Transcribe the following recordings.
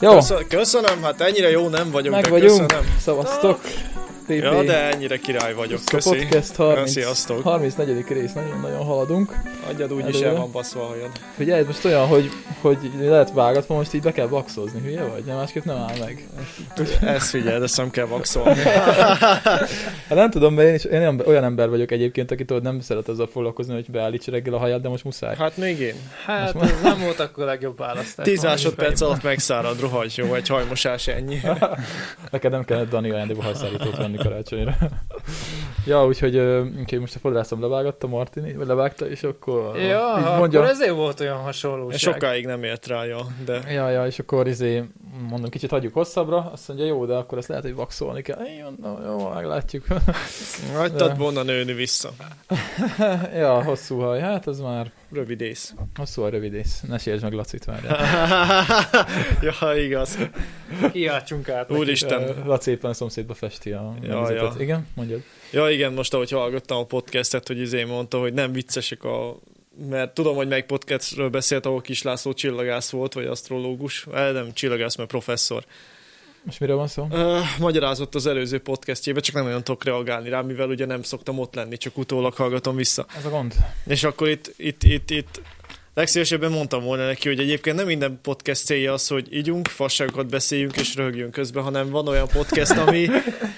Jó, Köszönöm, hát ennyire jó nem vagyunk, meg de vagyunk. köszönöm. Szavaztok. PP. Ja, de ennyire király vagyok. Puszta Köszi. Podcast 30, Sziasztok. 34. rész, nagyon-nagyon haladunk. Adjad úgy is Előre. el van baszva a hajad. Figyelj, most olyan, hogy, hogy lehet vágatva, most így be kell vaxozni, hülye vagy? Nem, másképp nem áll meg. Ezt figyeld, ezt nem kell vaxolni. Hát nem tudom, mert én is én olyan- ember vagyok egyébként, aki tudod, nem szeret azzal foglalkozni, hogy beállítsa reggel a haját, de most muszáj. Hát még én. Hát Most nem volt akkor a legjobb választás. 10 Valami másodperc alatt megszárad, rohagy jó, egy hajmosás ennyi. Neked nem kellett Dani ajándékba hajszállítót venni karácsonyra. ja, úgyhogy, úgyhogy most a fodrászom levágatta Martini, vagy levágta, és akkor Ja, mondja. akkor ezért volt olyan hasonlóság. Sokáig nem ért rá, ja, de Ja, ja, és akkor izé, mondom, kicsit hagyjuk hosszabbra, azt mondja, jó, de akkor ezt lehet, hogy vaxolni kell. Én mondom, jó, meglátjuk. hagytad volna nőni vissza. ja, hosszú haj, hát ez már Rövid ész. hosszú a rövid ész. Ne sértsd meg Lacit várjál. ja, igaz. Kiáltsunk át. Úristen. Laci éppen a szomszédba festi a Ja, ja. Igen, mondjad. Ja igen, most ahogy hallgattam a podcastet, hogy izé mondta, hogy nem viccesek a... Mert tudom, hogy melyik podcastről beszélt, ahol Kis László csillagász volt, vagy asztrológus. Eh, nem csillagász, mert professzor. Most miről van szó? Uh, magyarázott az előző podcastjébe, csak nem nagyon tudok reagálni rá, mivel ugye nem szoktam ott lenni, csak utólag hallgatom vissza. Ez a gond. És akkor itt, itt, itt, itt legszívesebben mondtam volna neki, hogy egyébként nem minden podcast célja az, hogy ígyunk, fasságokat beszéljünk és röhögjünk közben, hanem van olyan podcast, ami,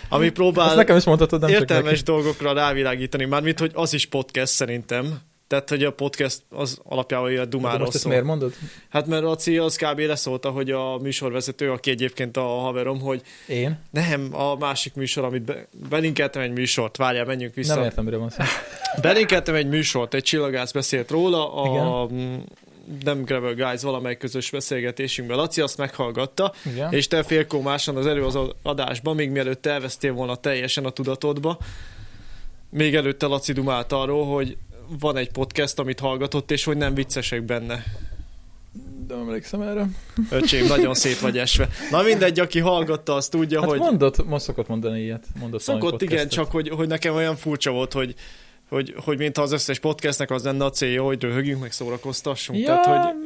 ami próbál nekem is mondhatod, nem értelmes dolgokra rávilágítani, mármint, hogy az is podcast szerintem. Tehát, hogy a podcast az alapjában ilyen De dumáról most szól. miért mondod? Hát mert Laci az kb. leszólta, hogy a műsorvezető, aki egyébként a haverom, hogy Én? nem, a másik műsor, amit be, belinkeltem egy műsort, várjál, menjünk vissza. Nem értem, miről van szó. Belinkeltem egy műsort, egy csillagász beszélt róla, a mm, nem Gravel Guys valamelyik közös beszélgetésünkben. Laci azt meghallgatta, Igen. és te félkómásan az előző adásban, még mielőtt elvesztél volna teljesen a tudatodba, még előtte Laci dumált arról, hogy van egy podcast, amit hallgatott, és hogy nem viccesek benne. De nem emlékszem erre. Öcsém, nagyon szét vagy esve. Na mindegy, aki hallgatta, azt tudja, Hát hogy mondott, most szokott mondani ilyet. Mondott szokott, igen, csak hogy, hogy nekem olyan furcsa volt, hogy hogy, hogy mintha az összes podcastnek az lenne a célja, hogy röhögjünk, meg szórakoztassunk. Ja, Tehát, hogy,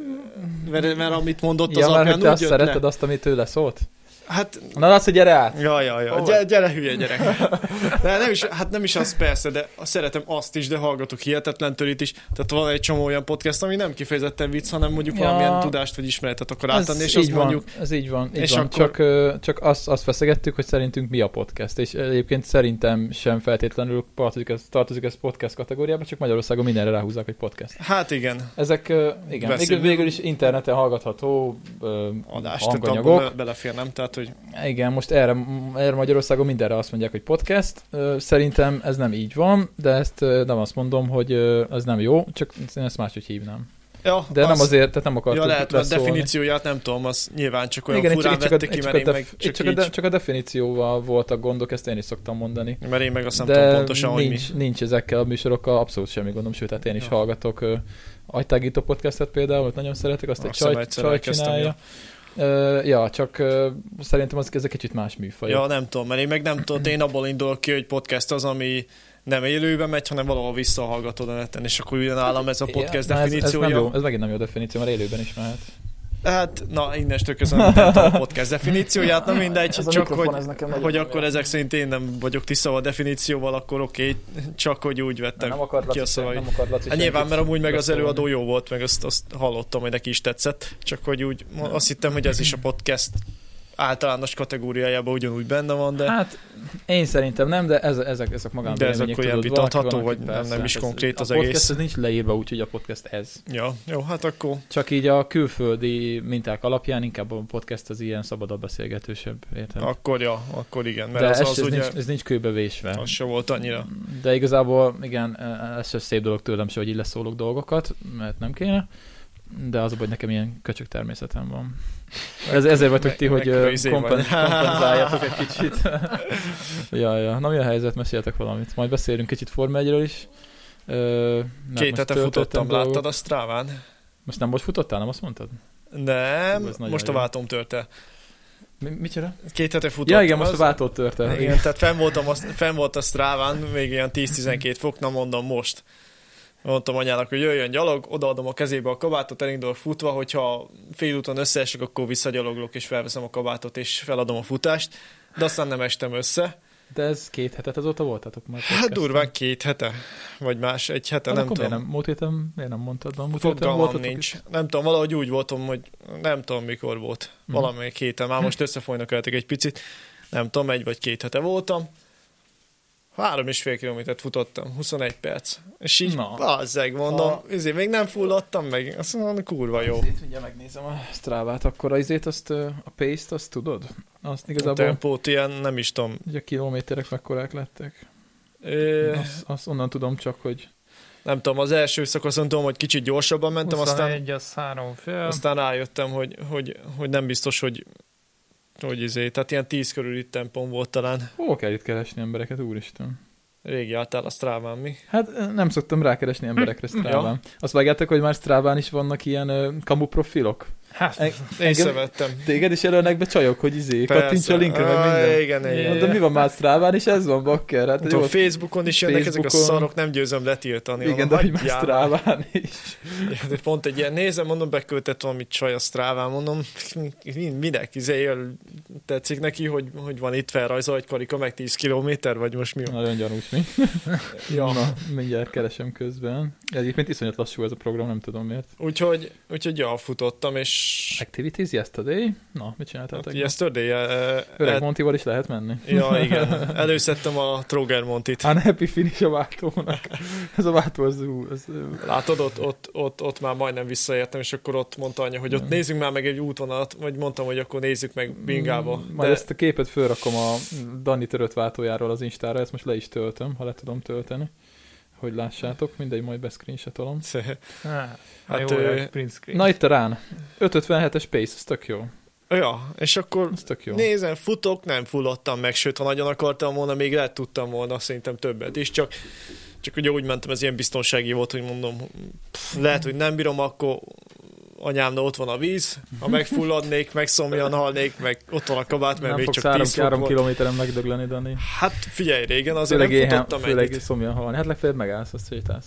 mert, mert amit mondott, az ja, mert alapján hogy te úgy azt jött szereted, le. azt, amit tőle szólt? Hát, Na, azt, hogy gyere át! ja, ja, ja. Hol Gyere, gyere, hülye gyerek. De nem is, hát nem is az persze, de szeretem azt is, de hallgatok hihetetlen törít is. Tehát van egy csomó olyan podcast, ami nem kifejezetten vicc, hanem mondjuk Ja. valamilyen tudást vagy ismeretet akar átadni, és így azt van, mondjuk, ez így van, így és van. akkor- Csak, csak azt, azt feszegettük, hogy szerintünk mi a podcast, és egyébként szerintem sem feltétlenül tartozik ez, tartozik ez podcast kategóriába, csak Magyarországon mindenre ráhúzzák, hogy podcast. hát igen, Ezek, igen, végül, végül is interneten hallgatható ö, adás, tehát abban hanganyagok. be- belefér, nem? Tehát, hogy Igen, most erre, erre Magyarországon mindenre azt mondják, hogy podcast. Szerintem ez nem így van, de ezt nem azt mondom, hogy ez nem jó, csak én ezt máshogy hívnám. ja, De nem azért, tehát nem akartuk Ja, lehet, mert leszólni. definícióját nem tudom, az nyilván csak olyan Igen, furán csak, vette itt ki, mert a, én meg csak csak, a, de, csak a definícióval voltak gondok, ezt én is szoktam mondani. mert én meg azt nem tudom pontosan, hogy mi. nincs, nincs ezekkel a műsorokkal abszolút semmi gondom, sőt, hát én is Ja. hallgatok agytágító podcastet például, amit nagyon szeretek, azt egy Azt hiszem, csaj, csaj csinálja. Ö, ja, csak ö, szerintem az, ez egy kicsit más műfaj. Ja, nem tudom, mert én meg nem tudom, én abból indulok ki, hogy podcast az, ami nem élőben megy, hanem valahol visszahallgatod a neten, és akkor ugyanállom ez a podcast Ja, na ez, ez, definíciója. nem jó, ez megint nem jó definíció, mert élőben is mehet. Hát, na, innestől tudom a podcast definícióját, na mindegy, Ez csak hogy, ez nekem hogy akkor ezek szerint én nem vagyok tisztában a definícióval, akkor oké, okay, csak hogy úgy vettem Nem akar ki a szavai. nem akar Laci Hát nyilván, mert amúgy meg az előadó jó volt, meg azt, azt hallottam, hogy neki is tetszett, csak hogy úgy azt hittem, hogy ez is a podcast általános kategóriájában ugyanúgy benne van, de Hát én szerintem nem, de ez, ezek, ezek magán De ez akkor ilyen vitatható, vagy persze, nem is konkrét az a podcast egész? ez nincs leírva úgy, hogy a podcast ez. ja, jó, hát akkor Csak így a külföldi minták alapján inkább a podcast az ilyen szabadabb beszélgetősebb, érted? Akkor ja, akkor igen, mert de az, ez, az ez, ugye, nincs, ez nincs kőbevésve. az se volt annyira. De igazából igen, ez se szép dolog tőlem se, hogy így leszólok dolgokat, mert nem kéne. De az a hogy nekem ilyen köcsög természetem van. Ez, ezért vagytok ti, hogy izé kompen, vagy. kompenzáljatok egy kicsit. ja, ja. Na mi a helyzet? Meséljetek valamit. Majd beszélünk kicsit Forma 1 is. Ö, Két hete futottam, dolgok. láttad a Stráván? Most nem most futottál, nem azt mondtad? Nem, Hú, most a váltom törte. Mi, micsoda? Két hete futottam. Ja igen, most a az- váltót törte. Igen, tehát fenn, voltam, a- fenn volt a Stráván, még ilyen 10-12 fok, na mondom most. Mondtam anyának, hogy jöjjön gyalog, odaadom a kezébe a kabátot, elindulok futva, hogyha félúton összeesek, akkor visszagyaloglok, és felveszem a kabátot, és feladom a futást, de aztán nem estem össze. De ez két hetet azóta voltatok már? Hát durván két hete, vagy más, egy hete, Hát nem tudom. nem, múlt héten miért nem mondtad? Múlt Fogalmam nincs. is? Nem tudom, valahogy úgy voltam, hogy nem tudom mikor volt. Mhm. Valamelyik héten. Már most összefolynak veletek egy picit. Nem tudom, egy vagy két hete voltam. Három és fél kilométert futottam, 21 perc. És így, Na. bazzeg, mondom, Ha- ezért még nem fulladtam meg. Azt mondom, kurva jó. Itt ugye megnézem a Strávát, akkor az izét, azt, a pace-t, azt tudod? Azt A igazából, tempót ilyen, nem is tudom. ugye a kilométerek mekkorák lettek. Ö, Azt, azt onnan tudom csak, hogy nem tudom, az első szakaszon tudom, hogy kicsit gyorsabban mentem, aztán 21, az három fél. Aztán rájöttem, hogy, hogy, hogy nem biztos, hogy hogy izé, tehát ilyen 10 körüli tempón volt talán. hol kell itt keresni embereket, úristen? Régi álltál a Stráván, mi? Hát nem szoktam rákeresni emberekre Stráván. Azt vágjátok, hogy már Stráván is vannak ilyen ö, kamu profilok? Hát, Eng- Észrevettem. Téged is jelölnek be csajok, hogy izé, kattints a linkre, meg Ah, minden. Igen, igen. Mondom, mi van már Stráván, és ez van, bakker. Hát jó, Facebookon is jönnek ezek a Facebookon. szarok, nem győzöm letiltani. igen, de hogy már Stráván is. már. De Pont egy ilyen nézem, mondom, beköltett valamit csaj a Stráván, mondom, mi- minek izé, tetszik neki, hogy, hogy van itt felrajzol egy karika, meg 10 kilométer, vagy most mi? Nagyon gyanús, mi? Ja. Na, mindjárt keresem közben. Egyébként iszonyat lassú ez a program, nem tudom miért. Úgyhogy, úgyhogy ja, futottam, és Activities yesterday? Na, mit csináltál hát, yesterday, eh, Öreg eh, Montival is lehet menni? Ja, igen. Előszedtem a Troger Montit. Unhappy finish a váltónak. Ez a váltó, az, ú, az. Látod, ott, ott, ott, ott már majdnem visszaértem, és akkor ott mondta anya, hogy ott Nem. nézzünk már meg egy útvonalat, vagy mondtam, hogy akkor nézzük meg bingába. Mm, Majd ezt a képet fölrakom a Dani törött váltójáról az Instára, ezt most le is töltöm, ha le tudom tölteni, hogy lássátok, mindegy, majd beszcreenshotolom. hát, Hát, hát jó, ö. Na itt a rán. 557-es pace, ez tök jó. Ja, és akkor Ez tök jó. nézem, futok, nem fulladtam meg, sőt, ha nagyon akartam volna, még lehet tudtam volna szerintem többet is, csak csak ugye úgy mentem, ez ilyen biztonsági volt, hogy mondom, pff, lehet, hogy nem bírom, akkor anyámnál ott van a víz, ha megfulladnék, megszomjan halnék, meg ott van a kabát, mert nem még csak három, 10 fok három volt. kilométeren megdögleni, Dani. Hát figyelj, régen azért Főleg, nem éhen, futottam főleg ennyit. szomjan halni. Hát legfeljebb megállsz, azt sétálsz.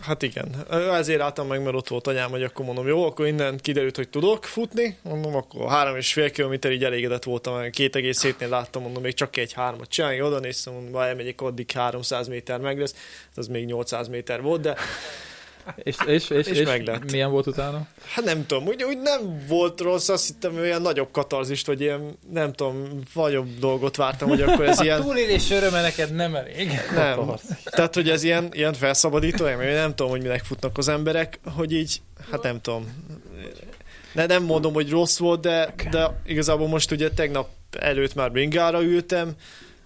Hát igen. Ezért álltam meg, mert ott volt anyám, hogy akkor mondom, jó, akkor innen kiderült, hogy tudok futni. Mondom, akkor három és fél kilométer így elégedett voltam, két egész hétnél láttam, mondom, még csak egy hármat csinálni, oda néztem, mondom, elmegyek, addig 300 méter meg lesz, az még 800 méter volt, de És, és, és, És és, meglett. milyen volt utána? hát nem tudom, úgy, úgy nem volt rossz, azt hittem, olyan nagyobb katarzist, vagy ilyen, nem tudom, nagyobb dolgot vártam, hogy akkor ez A ilyen, túlélés öröme neked nem elég. nem, tehát, hogy ez ilyen, ilyen felszabadító, én nem tudom, hogy minek futnak az emberek, hogy így, hát nem tudom, ne, nem mondom, hogy rossz volt, de, de igazából most ugye tegnap előtt már bringára ültem,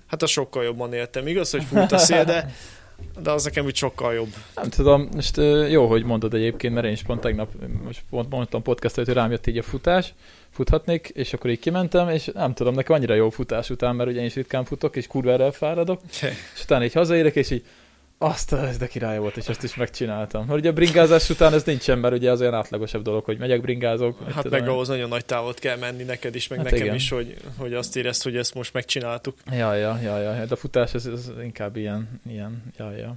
hát az sokkal jobban éltem. Igaz, hogy fut a szél, de, de az nekem úgy sokkal jobb. Nem tudom, most jó, hogy mondod egyébként, mert én is pont tegnap, most pont mondtam podcast hogy rám jött így a futás, futhatnék, és akkor így kimentem, és nem tudom, nekem annyira jó futás után, mert ugye én is ritkán futok, és kurva erre fáradok, és utána így hazaérek, és így azt ez de király volt, és ezt is megcsináltam. Mert ugye a bringázás után ez nincsen, mert ugye az olyan átlagosabb dolog, hogy megyek, bringázok. Hát meg ahhoz nagyon nagy távot kell menni neked is, meg Hát nekem igen. is, hogy, hogy azt érezt, hogy ezt most megcsináltuk. Ja, ja, ja, ja, de a futás ez, ez inkább ilyen, ilyen, ja, ja.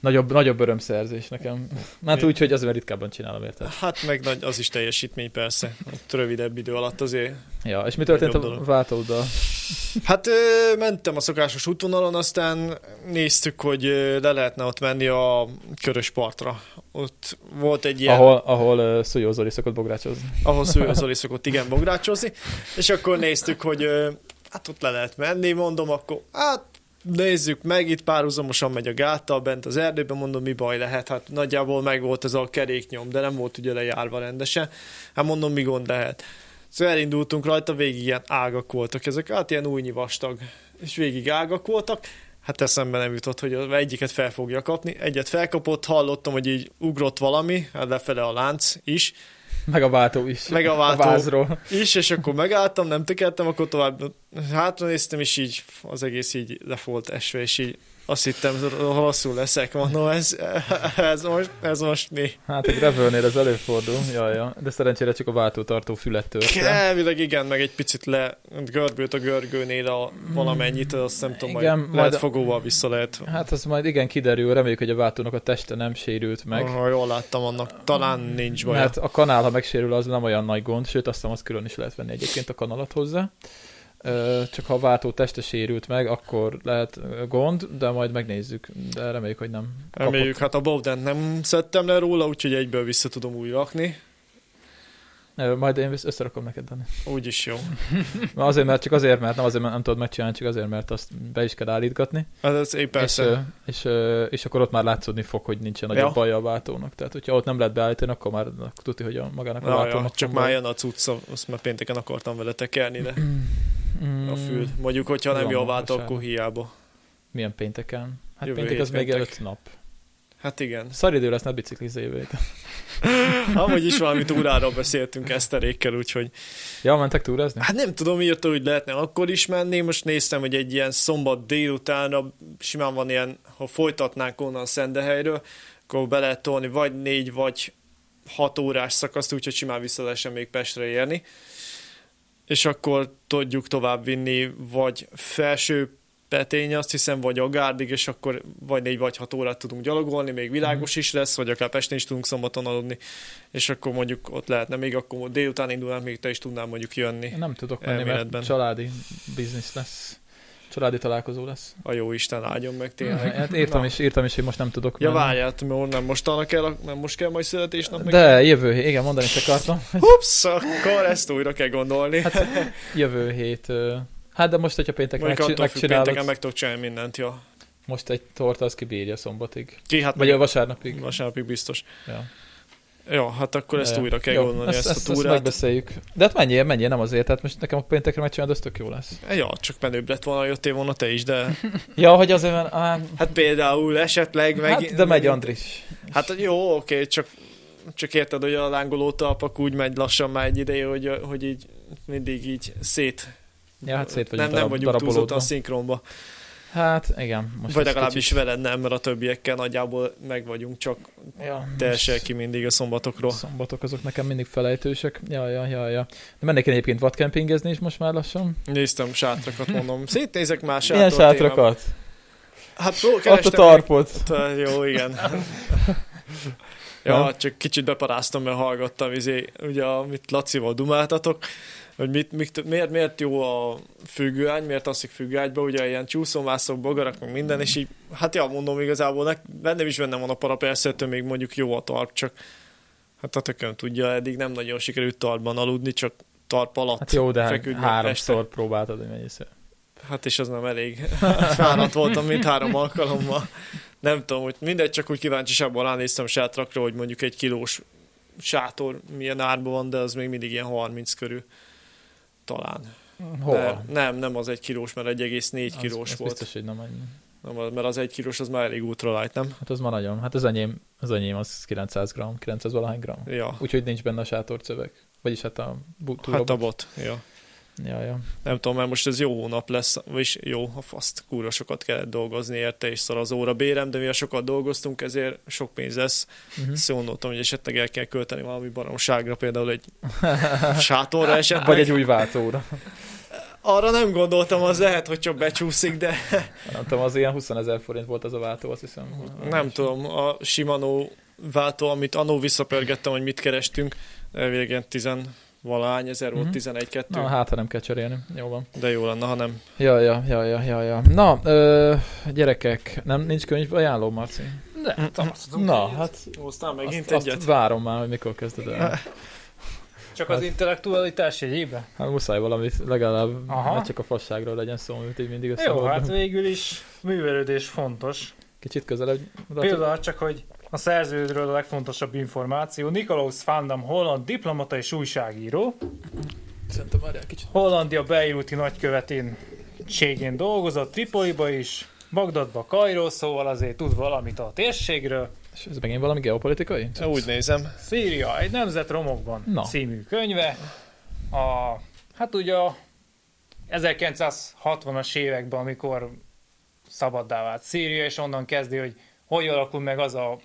Nagyobb, nagyobb örömszerzés nekem. Már úgy, hogy azért ritkábban csinálom, érted? Hát meg nagy, az is teljesítmény persze. Ott rövidebb idő alatt azért. Ja, és mi történt a váltóddal? Hát ö, mentem a szokásos útvonalon, aztán néztük, hogy le lehetne ott menni a körös partra. Ott volt egy ilyen, Ahol, ahol uh, Szújó Zoli szokott bográcsozni. ahol Szújó Zoli szokott igen bográcsozni, és akkor néztük, hogy ö, hát ott le lehet menni, mondom, akkor hát nézzük meg, itt párhuzamosan megy a gáttal bent az erdőben, mondom, mi baj lehet, hát nagyjából meg volt ez a keréknyom, de nem volt ugye lejárva rendesen, hát mondom, mi gond lehet. Szóval elindultunk rajta, végig ilyen ágak voltak ezek, hát ilyen újnyi vastag, és végig ágak voltak, hát eszembe nem jutott, hogy egyiket fel fogja kapni, egyet felkapott, hallottam, hogy így ugrott valami, hát lefele a lánc is, Meg a váltó is. Meg a váltó. A vázról. is, és akkor megálltam, nem tekertem, akkor tovább hátra néztem, és így az egész így le volt esve, és így Azt hittem, rosszul leszek, mondom, ez, ez, most, ez most mi? Hát egy gravelnél ez előfordul, jaj, ja. de szerencsére csak a váltótartó fület törte. Elvileg igen, meg egy picit le görbült a görgőnél a valamennyit, azt nem tudom, Igen, majd, lehet fogóval vissza lehet. Hát az majd igen kiderül, reméljük, hogy a váltónak a teste nem sérült meg. Ha jól láttam, annak talán nincs baj. Mert a kanál, ha megsérül, az nem olyan nagy gond, sőt azt hiszem, azt külön is lehet venni egyébként a kanalat hozzá. Csak ha a váltó teste sérült meg, akkor lehet gond, de majd megnézzük. De reméljük, hogy nem. kapott. Reméljük, hát a bowden nem szedtem le róla, úgyhogy egyből vissza tudom új rakni. Majd én összerakom neked, Dani. Úgyis jó. Na Azért, mert csak azért, mert nem azért, mert nem tudod megcsinálni, csak azért, mert azt be is kell állítgatni. Hát ez épp És, persze. és, ö, és, akkor ott már látszódni fog, hogy nincsen nagyobb Ja. baj a váltónak. Tehát, hogyha ott nem lehet beállítani, akkor már tudni, hogy a magának a Na, váltónak ja, csak már jön a cucc, azt már pénteken akartam vele tekerni, de Mm, a fül. Mondjuk, hogyha nem vasárnap. akkor hiába. Milyen pénteken? Hát Jövő péntek az még péntek. előtt nap. Hát igen. Szar idő lesz, ne biciklizz jövő. Amúgy is valami túráról beszéltünk Eszterékkel, úgyhogy Ja, mentek túrázni? Hát nem tudom, írta, hogy lehetne akkor is menni. Most néztem, hogy egy ilyen szombat délutánra simán van ilyen, ha folytatnánk onnan Szendehelyről, akkor be lehet tolni vagy négy, vagy hat órás szakaszt, úgyhogy simán vissza lehessen még Pestre érni. És akkor tudjuk tovább vinni, vagy felső Petény, azt hiszem, vagy Agárdig, és akkor vagy négy vagy hat órát tudunk gyalogolni, még világos is lesz, vagy akár Pesten is tudunk szombaton aludni, és akkor mondjuk ott lehetne még, akkor délután indulnánk, még te is tudnál mondjuk jönni. Én nem tudok menni, mert családi biznisz lesz. Családi találkozó lesz. A jó Isten áldjon meg tényleg. Hát írtam, Na. is, írtam is, hogy most nem tudok Ja, menni. várját, mert nem mostanra kell, nem most kell majd születésnap meg. De jövő hét, igen, mondani is akartam. Ups, akkor ezt újra kell gondolni. Hát, Jövő hét. Hát de most, hogyha péntek Mondjuk megcsi- megcsinálod, pénteken meg tudok csinálni mindent, ja. most egy torta az kibírja szombatig. Ki, hát Vagy meg a vasárnapig. vasárnapig biztos. Ja. Ja, hát akkor ezt újra kell Jó, gondolni, ezt, ezt, ezt, a ezt túrát. megbeszéljük. De hát menjél, menjél, nem azért, tehát most nekem a péntekre megcsinálod, az tök jó lesz. Ja, csak menőbb lett volna, jöttél volna te is, de Ja, hogy azért, mert... Á, hát például esetleg meg... hát, de megy Andris. Hát jó, oké, csak, csak érted, hogy a lángoló talpak úgy megy lassan már egy ideje, hogy, hogy így mindig így szét... Ja, hát szét vagyunk nem, nem vagyunk túlzottan szinkronba. Hát igen. Most Vagy legalábbis kicsit- veled nem, mert a többiekkel nagyjából meg vagyunk, csak Ja, te esel ki mindig a szombatokról. Szombatok azok nekem mindig felejtősek. Ja, ja, ja, ja. De mennék én egyébként vadkempingezni is most már lassan. Néztem sátrakat, mondom. Szétnézek már Milyen sátor sátrakat? Hát pró, Ott a tarpot. meg- Jó, igen. Nem? ja, csak kicsit beparáztam, mert hallgattam, izé, ugye, amit Lacival dumáltatok, hogy mit, mit, miért, miért jó a függőágy, miért alszik függőágyba, ugye ilyen csúszómászok, bogarak, meg minden, és így, hát ja, mondom igazából, nek, bennem is bennem van a para, persze, még mondjuk jó a tarp, csak hát a tököm tudja, eddig nem nagyon sikerült tarpban aludni, csak tarp alatt Hát jó, de feküdni háromszor este. próbáltad, hogy mennyi szél. Hát és az nem elég. Fáradt voltam mint három alkalommal. Nem tudom, hogy mindegy, csak úgy kíváncsiságban ránéztem sátrakra, hogy mondjuk egy kilós sátor milyen árban van, de az még mindig ilyen 30 körül. Talán. Hol? De nem, nem az egy kilós, mert 1,4 Az- kilós az volt. Biztos, hogy nem ennyi. Nem, mert az egy kilós az már elég ultralight, nem? Hát az már nagyon. Hát az enyém, az enyém az 900 gram, 900 valahány gram. Ja. Úgyhogy nincs benne a sátorcövek. Vagyis hát a bu- Hát túrabot. a bot. Ja. Ja, ja. Nem tudom, mert most ez jó hónap lesz, vagyis jó, a faszt, kúra sokat kellett dolgozni érte, és szar az óra bérem, de mivel sokat dolgoztunk, ezért sok pénz lesz. Uh-huh. Gondoltam, hogy esetleg el kell költeni valami baromságra, például egy sátorra esetleg. Vagy egy új váltóra. Arra nem gondoltam, az lehet, hogy csak becsúszik, de Nem tudom, az ilyen 20 ezer forint volt az a váltó, azt hiszem. nem tudom, a Shimano váltó, amit annó visszapörgettem, hogy mit kerestünk, elvileg ilyen 10 valány ezer volt, Mhm. 11-2, Na, hát ha nem kell cserélni. Jó van. de jó lenne, ha nem. Ja, ja, ja, ja, ja, ja. Na, ö, gyerekek, nem, nincs könyv ajánló, Marci? De, tartozunk Na, egyet. hát Hoztál megint azt, egyet? azt várom már, hogy mikor kezded el. Csak az intellektualitás jegyébe? Hát muszáj valamit, legalább Aha. ne csak a fasságról legyen szó, amit így mindig Jó, összehordom. hát végül is művelődés fontos. Kicsit közelebb. Például csak, hogy a szerződről a legfontosabb információ. Nikolaus van Dam, holland diplomata és újságíró. Szerintem várjál kicsit. Hollandia Beiruti nagykövetén ségén dolgozott, Tripoliba is, Bagdadba, Kairó, szóval azért tud valamit a térségről. És ez megint valami geopolitikai? Úgy nézem. Szíria, egy nemzet romokban Na. című könyve. A, hát ugye a 1960-as években, amikor szabaddá vált Szíria, és onnan kezdi, hogy hogy alakul meg az a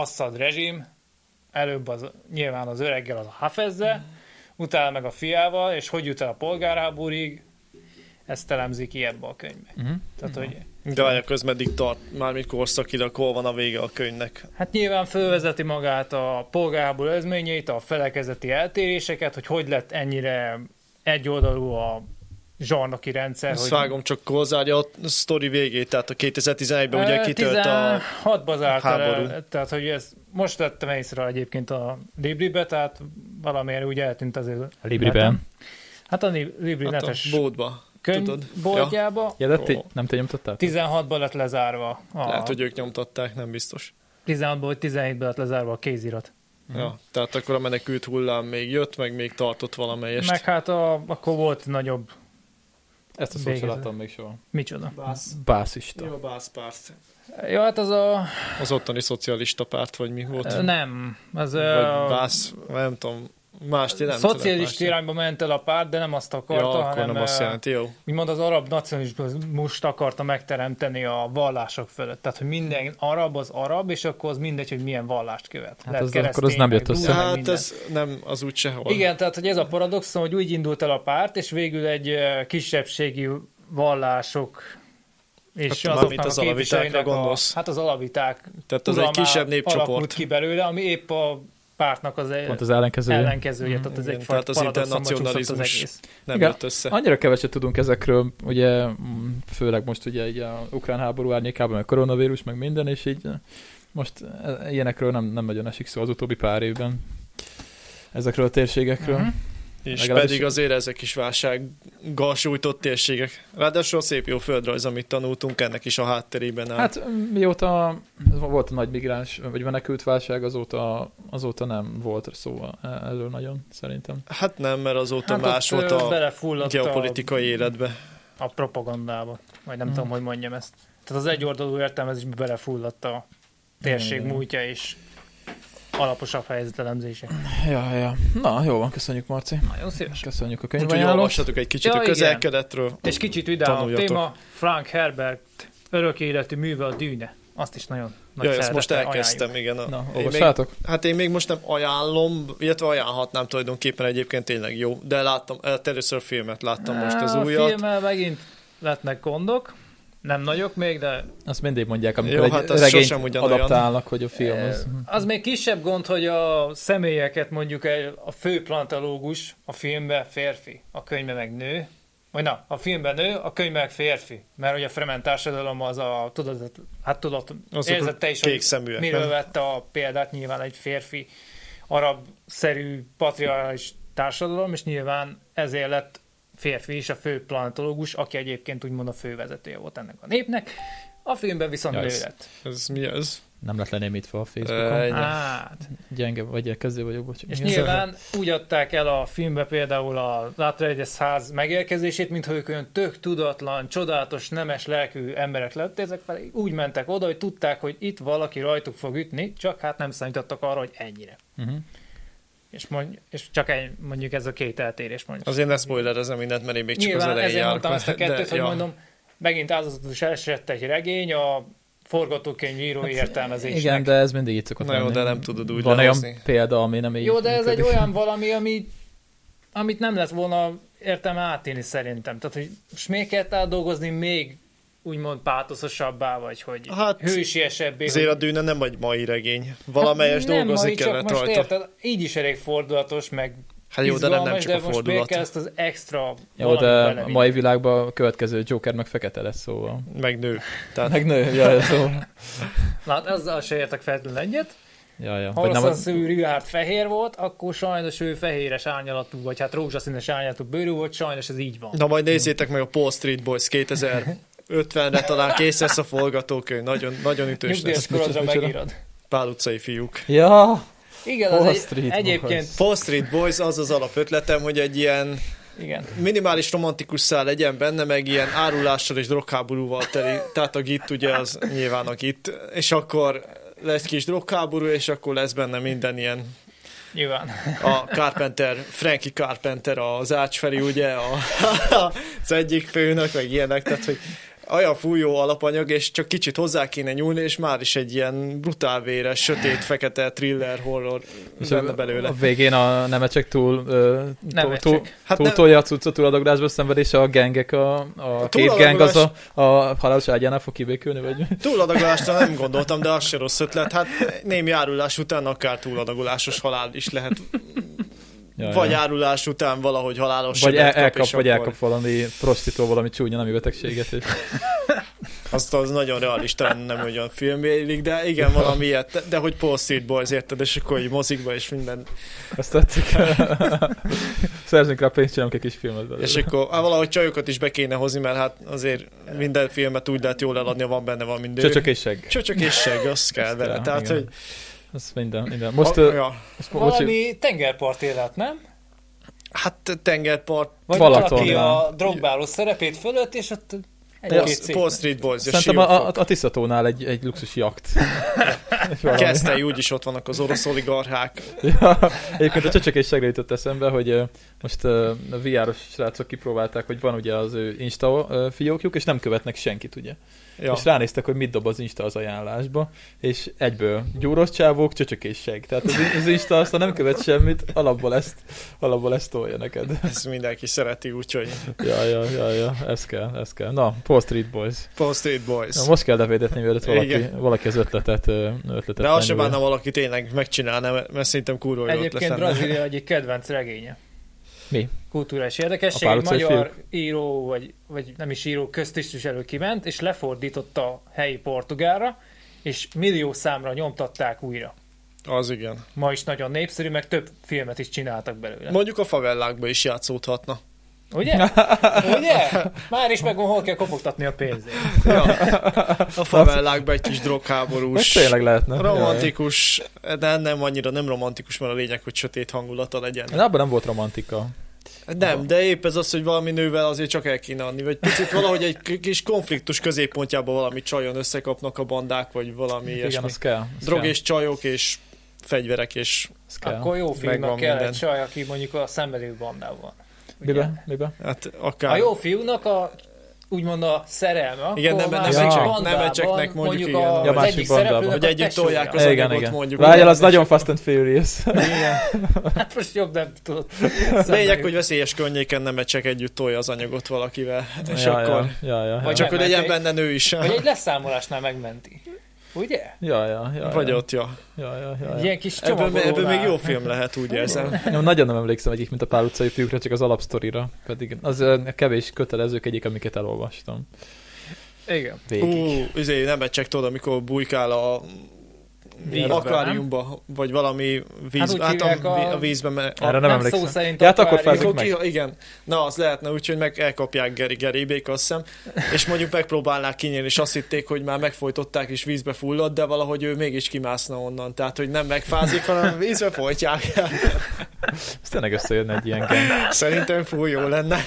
Assad rezsim, előbb az, nyilván az öreggel, az a Hafezze, utána meg a fiával, és hogy jut el a polgárháborúig, ezt elemzik ki ebbe a könyvbe. Uh-huh. Tehát, hogy De várj, köz meddig tart, mármint korszakilag, hol van a vége a könyvnek. Hát nyilván fölvezeti magát a polgárháború ezményeit, a felekezeti eltéréseket, hogy hogy lett ennyire egyoldalú a zsarnoki rendszer. Ezt hogy vágom, csak hozzárja a sztori végét, tehát a 2011-ben ugye kitölt a... 16-ba zárt háború. el, tehát hogy ez most vettem észre egyébként a Libribe, tehát valamiért úgy eltűnt azért. A Libriben. Hát a Li- Libri Hát a netes bódba. tudod. könyvboltjába Ja, de ti, Ó. nem te nyomtattál? 16-ban lett lezárva. A, Lehet, hogy ők nyomtatták, nem biztos. 16-ból vagy 17-ben lett lezárva a kézirat. Ja, tehát akkor a menekült hullám még jött, meg még tartott valamelyest. Meg hát a, akkor volt nagyobb, Ezt a szót láttam még soha. micsoda. Bász. Bászista. Jó, bászpárt. Jó, hát az a... Az ottani szocialista párt, vagy mi volt? Nem, az Vagy a bász, nem tudom, mást nem szocialista irányba ment el a párt, de nem azt akarta, Ja, akkor hanem nem azt jelenti, jó. úgymond az arab nacionalizmust akarta megteremteni a vallások fölött. Tehát, hogy minden arab az arab, és akkor az mindegy, hogy milyen vallást követ. Hát az- akkor az nem jött össze. Hát minden. ez nem, az úgy sehol. Igen, tehát hogy ez a paradoxon, hogy úgy indult el a párt, és végül egy kisebbségi vallások és Hát azoknak az a alavitákra képviselőinek a, gondolsz. hát az alaviták Tehát az egy kisebb népcsoport. ki belőle, ami épp a pártnak az Pont az ellenkezője. ellenkezője, Mhm. tehát ez Igen, egy tehát az csúszott az internacionalizmus. egész. Nem Igen. jött össze. Annyira keveset tudunk ezekről, ugye főleg most ugye így a ukrán háború árnyékában, meg koronavírus, meg minden, és így eh, most eh, ilyenekről nem, nem nagyon esik szó az utóbbi pár évben. Ezekről a térségekről. Mhm. És Legalábbis- pedig azért ezek is válsággal sújtott térségek. Ráadásul a szép jó földrajz, amit tanultunk, ennek is a hátterében áll. Hát mióta volt a nagy migráns, vagy menekült válság, azóta, azóta nem volt szó erről nagyon, szerintem. hát nem, mert azóta Hát más volt a geopolitikai életbe. a, a propagandába, vagy nem Mhm. tudom, hogy mondjam ezt. Tehát az egyoldalú értelmezésbe belefulladt a térség Igen. múltja és alaposabb helyzetelemzése. Ja, ja. Na, jó van, köszönjük Marci. Nagyon szíves. Köszönjük a Úgyhogy könyvajánlót. olvassatok egy kicsit Ja, a igen. közel-keletről. És kicsit vidám a Tanuljatok. téma, Frank Herbert örök életű műve a dűne. Azt is nagyon nagy Ja, ezt most elkezdtem, igen. A- Na, én még, hát én még most nem ajánlom, illetve ajánlhatnám tulajdonképpen egyébként tényleg jó, de láttam, hát először a filmet láttam most az a újat. filmmel megint lettnek gondok, nem nagyok még, de Azt mindig mondják, amikor Jó, egy hát az regényt adaptálnak, hogy a film Eh, az... Az még kisebb gond, hogy a személyeket mondjuk egy- a fő plantalógus a filmben férfi, a könyvben meg nő, vagy na, a filmben nő, a könyvben meg férfi. Mert ugye a fremen társadalom az a, tudod, hát tudod, Azok érzed te is, hogy szeműek, miről nem? vette a példát, nyilván egy férfi, arab-szerű patriarchális társadalom, és nyilván ezért lett férfi is a fő planetológus, aki egyébként úgymond a fővezetője volt ennek a népnek. A filmben viszont Ja, nő ez- lett. Ez mi ez? Nem lett lenémítva a Facebookon. Hát, Gyenge, vagy kezdő vagyok, bocsánat. És nyilván úgy adták el a filmbe például a Látrejegyes ház megérkezését, mintha ők olyan tök tudatlan, csodálatos, nemes lelkű emberek lett, ezek pedig úgy mentek oda, hogy tudták, hogy itt valaki rajtuk fog ütni, csak hát nem számítottak arra, hogy ennyire. Uh-huh. És, mondj, és csak egy, mondjuk ez a két eltérés mondjuk. Azért ne spoilerezem mindent, mert én még csak Nyilván az elején ezért járok. mondtam ezt a kettőt, de, hogy ja. mondom, megint áldozatos esett egy regény, a forgatókönyv írói értelmezésnek. Igen, de ez mindig így szokott Na jó, de nem tudod úgy Van lehozni. olyan példa, ami nem így Jó, de ez egy működik. olyan valami, ami, amit nem lett volna értelme átélni szerintem. Tehát, hogy még kell átdolgozni még úgymond pátoszosabbá, vagy hogy Hát, hát, hősiesebbé. Azért a hogy- dűne nem egy mai regény. Valamelyes hát dolgozni mai, kellett most rajta. Érted, így is elég fordulatos, meg Hát jó, de nem, nem csak a de most még fordulat. kell ezt az extra Jó, de a mai világban a következő Joker meg fekete lesz, szóval. Meg nő. Tehát Meg nő, ja, szóval. Lát, ezzel se értek feltétlenül egyet. Ja, ja. Ha Vagy az nem, a sző Richard fehér volt, akkor sajnos ő fehéres árnyalatú, vagy hát rózsaszínes árnyalatú bőrű volt, sajnos ez így van. Na majd nézzétek meg a Paul Street Boys 2050-re talán kész lesz a forgatókönyv. Nagyon, nagyon ütős Nyugdíjas lesz. Micsoda? megírod. Pál utcai fiúk. Ja, Igen, az Wall egy, Street egyébként, Boys. Paul Street Boys az az alapötletem, hogy egy ilyen igen. minimális romantikus szál legyen benne, meg ilyen árulással és drogháborúval teli. Tehát a git ugye az nyilván a git. És akkor lesz kis drogháború, és akkor lesz benne minden ilyen Nyilván. a Carpenter, Frankie Carpenter az Ács Feri, ugye, a, az egyik főnök, meg ilyenek, tehát hogy olyan fújó alapanyag, és csak kicsit hozzá kéne nyúlni, és már is egy ilyen brutál véres, sötét, fekete thriller horror És benne a, belőle. a végén a nemecsek túl, Nemecsek. túl, Hát túl nem- tolja a cuccot túladagolásba szenved, és a gengek, a, a, két geng az a, a halálos ágyánál fog kibékülni, vagy Túladagolásra nem gondoltam, de az se rossz ötlet. Hát némi árulás után akár túladagolásos halál is lehet. Ja, vagy ja. árulás után valahogy halálos vagy el, kap, elkap, vagy akkor elkap valami prostitól valami csúnya nemi betegséget, és Azt az nagyon realista, nem olyan filmélik, de igen, valami ilyet. De, hogy Paul Street Boys, érted? És akkor így mozikba és minden. azt tetszik. Szerzünk rá pénzt, csinálunk egy kis filmet belőle. És akkor hát valahogy csajokat is be kéne hozni, mert hát azért minden filmet úgy lehet jól eladni, ha van benne valami nő. Csöcsök és segg. Csöcsök és seg, az kell Azt vele. Tehát, igen. hogy Az minden, minden. Most, a, ö, ja, most Valami tengerpart élet, nem? hát tengerpart, Vagy Balaton, valaki a drogbáló szerepét fölött, és ott Paul, Street Boys, Szerintem a, a, a Tiszatónál egy, egy luxus jakt. Valami. Kezdte, úgyis ott vannak az orosz oligarchák. Ja, egyébként a csöcsök és segre jutott eszembe, hogy most a VR-os srácok kipróbálták, hogy van ugye az ő Insta fiókjuk, és nem követnek senkit, ugye. Ja. És ránéztek, hogy mit dob az Insta az ajánlásba, és egyből gyúros csávók, csöcsök és seg. Tehát az, az Insta aztán nem követ semmit, alapból ezt, alapból ezt tolja neked. Ezt mindenki szereti, úgyhogy Ja, ja, ja, ja, ez kell, ez kell. Na, Paul Street Boys. Paul Street Boys. Na, most kell levédetni, mielőtt valaki, Igen. valaki az ötletet, ötletet De azt sem bánna valaki tényleg megcsinálna, mert szerintem kurva jó Egyébként. Brazília egyik kedvenc regénye. Mi? Kulturális A érdekesség. Pál Egy magyar író, vagy, vagy nem is író, köztisztviselő kiment, és lefordította a helyi portugálra, és millió számra nyomtatták újra. Az igen. Ma is nagyon népszerű, meg több filmet is csináltak belőle. Mondjuk a favellákba is játszódhatna. Ugye? Ugye? Már is megvan, hol kell kopogtatni a pénzét. Ja. A favellákba egy kis drogháborús. Most tényleg lehetne. Romantikus, de nem annyira nem romantikus, mert a lényeg, hogy sötét hangulata legyen. De abban nem volt romantika. Nem, de épp ez az, hogy valami nővel azért csak el kéne adni, vagy picit valahogy egy kis konfliktus középpontjában valami csajon összekapnak a bandák, vagy valami Igen, ilyesmi. az kell. Az Drog kell, és csajok és fegyverek és. Akkor jó filmnek kell minden. egy csaj, aki mondjuk a szenvedő bandában van. Mibe? Mibe? hát akár... A jó fiúnak a úgymond a szerelme, Igen, akkor nem- nem egy csak- nem cseknek mondjuk, igen. a, Ja, az másik egyik bandában. Hogy együtt tolják az Igen, anyagot igen. mondjuk. Várjál, az nagyon Fast and Furious. Hát most jobb nem tudod. Lényeg, hogy veszélyes környéken nem csak együtt tolja az anyagot valakivel. És ja, akkor... Ja, ja, ja, Vagy Csak hogy legyen benne nő is. Vagy egy leszámolásnál megmenti. Ugye? ja, ja, ja, Vagy ja. ott, ja. Ja, ja, ja, ja. ilyen kis Ebből, ebből még jó film lehet, úgy érzem. Én nagyon nem emlékszem egyik, mint a pár utcai fiúkra, csak az alapsztorira. Pedig az kevés kötelezők egyik, amiket elolvastam. Igen. Végig. Ú, izé, nem csak tudod, amikor bujkál a Vízbe, akváriumba, vagy valami víz, Hát hát, a, a- vízbe, mert Erre nem, nem emlékszem. szó szerint Ja, hát akkor Mikor meg. ki, igen. Na, az lehetne úgy, hogy meg elkapják Geri Geribék, azt hiszem, és mondjuk megpróbálnák kinyílni, és azt hitték, hogy már megfojtották, és vízbe fullad, de valahogy ő mégis kimászna onnan. Tehát, hogy nem megfázik, hanem vízbe folytják. Ez tényleg összejönne egy ilyen gang. Szerintem fúj jó lenne.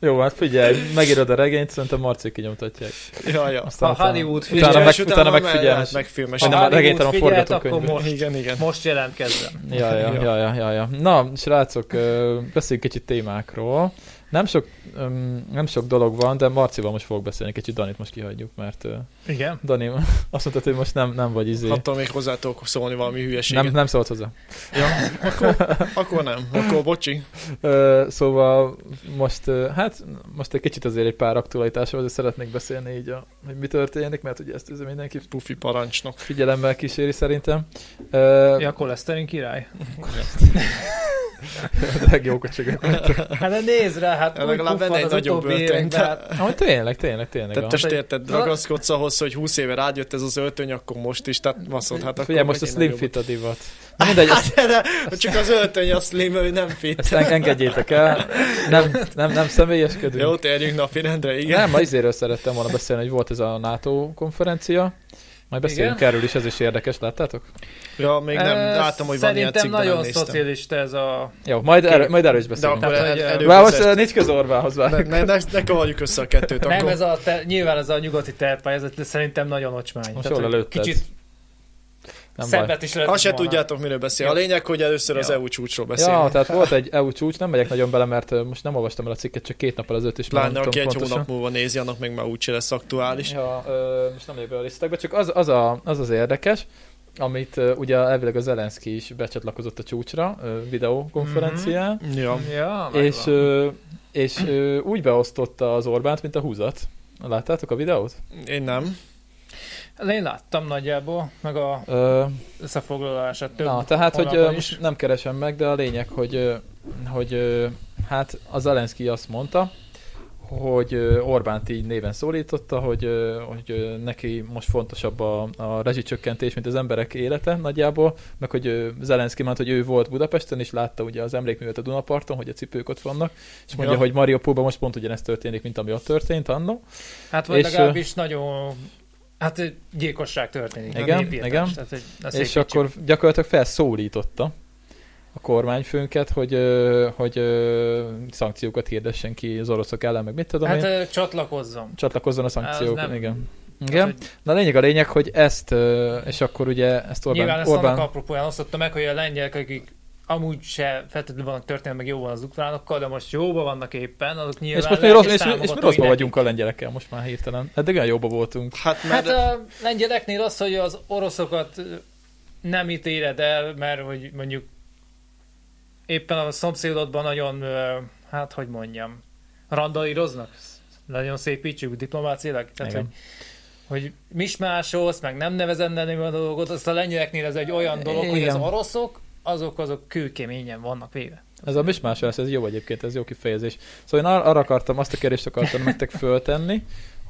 Jó, hát figyelj, megírod a regényt, szerintem Marci kinyomtatják. Ja, ja. Aztán A Hollywood utána, meg, utána meg megfigyelmes. Megfilmes. Ha a Hollywood regénytelen figyelt, forgatókönyv. most, Igen, igen. most jelentkezzen. Ja, ja, ja, ja, ja, ja. Na, srácok, beszéljünk kicsit témákról. Nem sok, öm, nem sok dolog van, de Marcival most fogok beszélni, kicsit Danit most kihagyjuk, mert ö, Igen. Dani azt mondta, hogy most nem, nem vagy izé. Attól még hozzá tudok szólni valami hülyeséget. Nem, nem szólt hozzá. Ja, akkor, akkor nem. Akkor bocsi. Ö, szóval most, ö, hát most egy kicsit azért egy pár aktualitásról azért szeretnék beszélni így, a, hogy mi történik, mert ugye ezt ez mindenki Pufi parancsnok. figyelemmel kíséri szerintem. Ö, Ja, koleszterin király. legjobb kocsigak. Hát nézd rá, hát Ja, úgy legalább benne egy az nagyobb de- hát Ahogy tényleg, tényleg, tényleg. Tehát most érted, ragaszkodsz ahhoz, hogy 20 éve rájött ez az öltöny, akkor most is, tehát baszod, hát akkor Figyelj, most a slim fit a divat. Na mindegy, Hát, de, de csak az öltöny a slim, ő nem fit. ezt en- engedjétek el. Nem, nem, nem személyeskedünk. Jó, térjünk napirendre, igen. Nem, ma izéről szerettem volna beszélni, hogy volt ez a NATO konferencia. Majd beszélünk Igen? erről is, ez is érdekes, láttátok? Ja, még nem, Eh, láttam, hogy van ilyen Szerintem cikk, de nem nagyon szocialista ez a... Jó, majd, erről, majd erről is De beszélünk. akkor Tehát, el, eh, előbb most uh, nincs köz Orvához ne, várjuk. ne, ne, ne kavarjuk össze a kettőt, Nem, akkor. ez a, te, nyilván ez a nyugati tervpályázat, de szerintem nagyon ocsmány. Most Tehát, jól előtted. Kicsit Nem. Szebbet is lehet Azt se volna. tudjátok, miről beszél. A lényeg, hogy először az Ja. EU csúcsról beszélünk. Ja, tehát volt egy EU csúcs, nem megyek nagyon bele, mert most nem olvastam el a cikket, csak két nappal ezelőtt is Pláne, aki egy pontosan. hónap múlva nézi, annak meg már úgyse lesz aktuális. Ja, ö, most nem megyek bele a részletekbe, csak az az, a, az, az érdekes, amit ö, ugye elvileg a Zelenszky is becsatlakozott a csúcsra, ö, videokonferencián, Ja. Ja, és, ö, és ö, úgy beosztotta az Orbánt, mint a húzat. Láttátok a videót? Én nem. Én láttam nagyjából, meg a Ö, összefoglalását több na, tehát, hogy is. most nem keresem meg, de a lényeg, hogy, hogy hát a Zelenszky azt mondta, hogy Orbánt így néven szólította, hogy, hogy neki most fontosabb a, a rezsicsökkentés, mint az emberek élete nagyjából, meg hogy Zelenszky mondta, hogy ő volt Budapesten, és látta ugye az emlékművet a Dunaparton, hogy a cipők ott vannak, és mondja, Ja. hogy Mariupolban most pont ugyanezt történik, mint ami ott történt annó. Hát vagy és, legalábbis nagyon... Hát gyilkosság történik. Igen, népírtás, igen. Tehát, hogy És akkor gyakorlatilag felszólította a kormányfőnket, hogy, hogy szankciókat hirdessen ki az oroszok ellen, meg mit tudom Hát én. ö, csatlakozzon. Csatlakozzon a szankciók. nem- Igen. Igen. Na lényeg a lényeg, hogy ezt, és akkor ugye ezt Orbán... Nyilván ezt Orbán annak apropóján osztotta meg, hogy a lengyelek, akik amúgy se feltétlenül vannak történelme meg jóban az ukránokkal, de most jóban vannak éppen, azok nyilván és most mi, rossz, és, és mi rosszban vagyunk a lengyelekkel most már hirtelen. Eddig olyan jóba voltunk. Hát mert Hát a lengyeleknél az, hogy az oroszokat nem ítéled el, mert hogy mondjuk éppen a szomszédodban nagyon, hát hogy mondjam, randalíroznak. Nagyon szépítsük diplomáciailag. Tehát, Igen. hogy, hogy mismásolsz, meg nem nevezed a dolgot, azt a lengyeleknél ez egy olyan dolog, hogy az Igen. oroszok, azok azok kőkeményen vannak véve. Ez a mismás ez jó egyébként, ez jó kifejezés. Szóval én ar- arra akartam, azt a kérdést akartam nektek föltenni,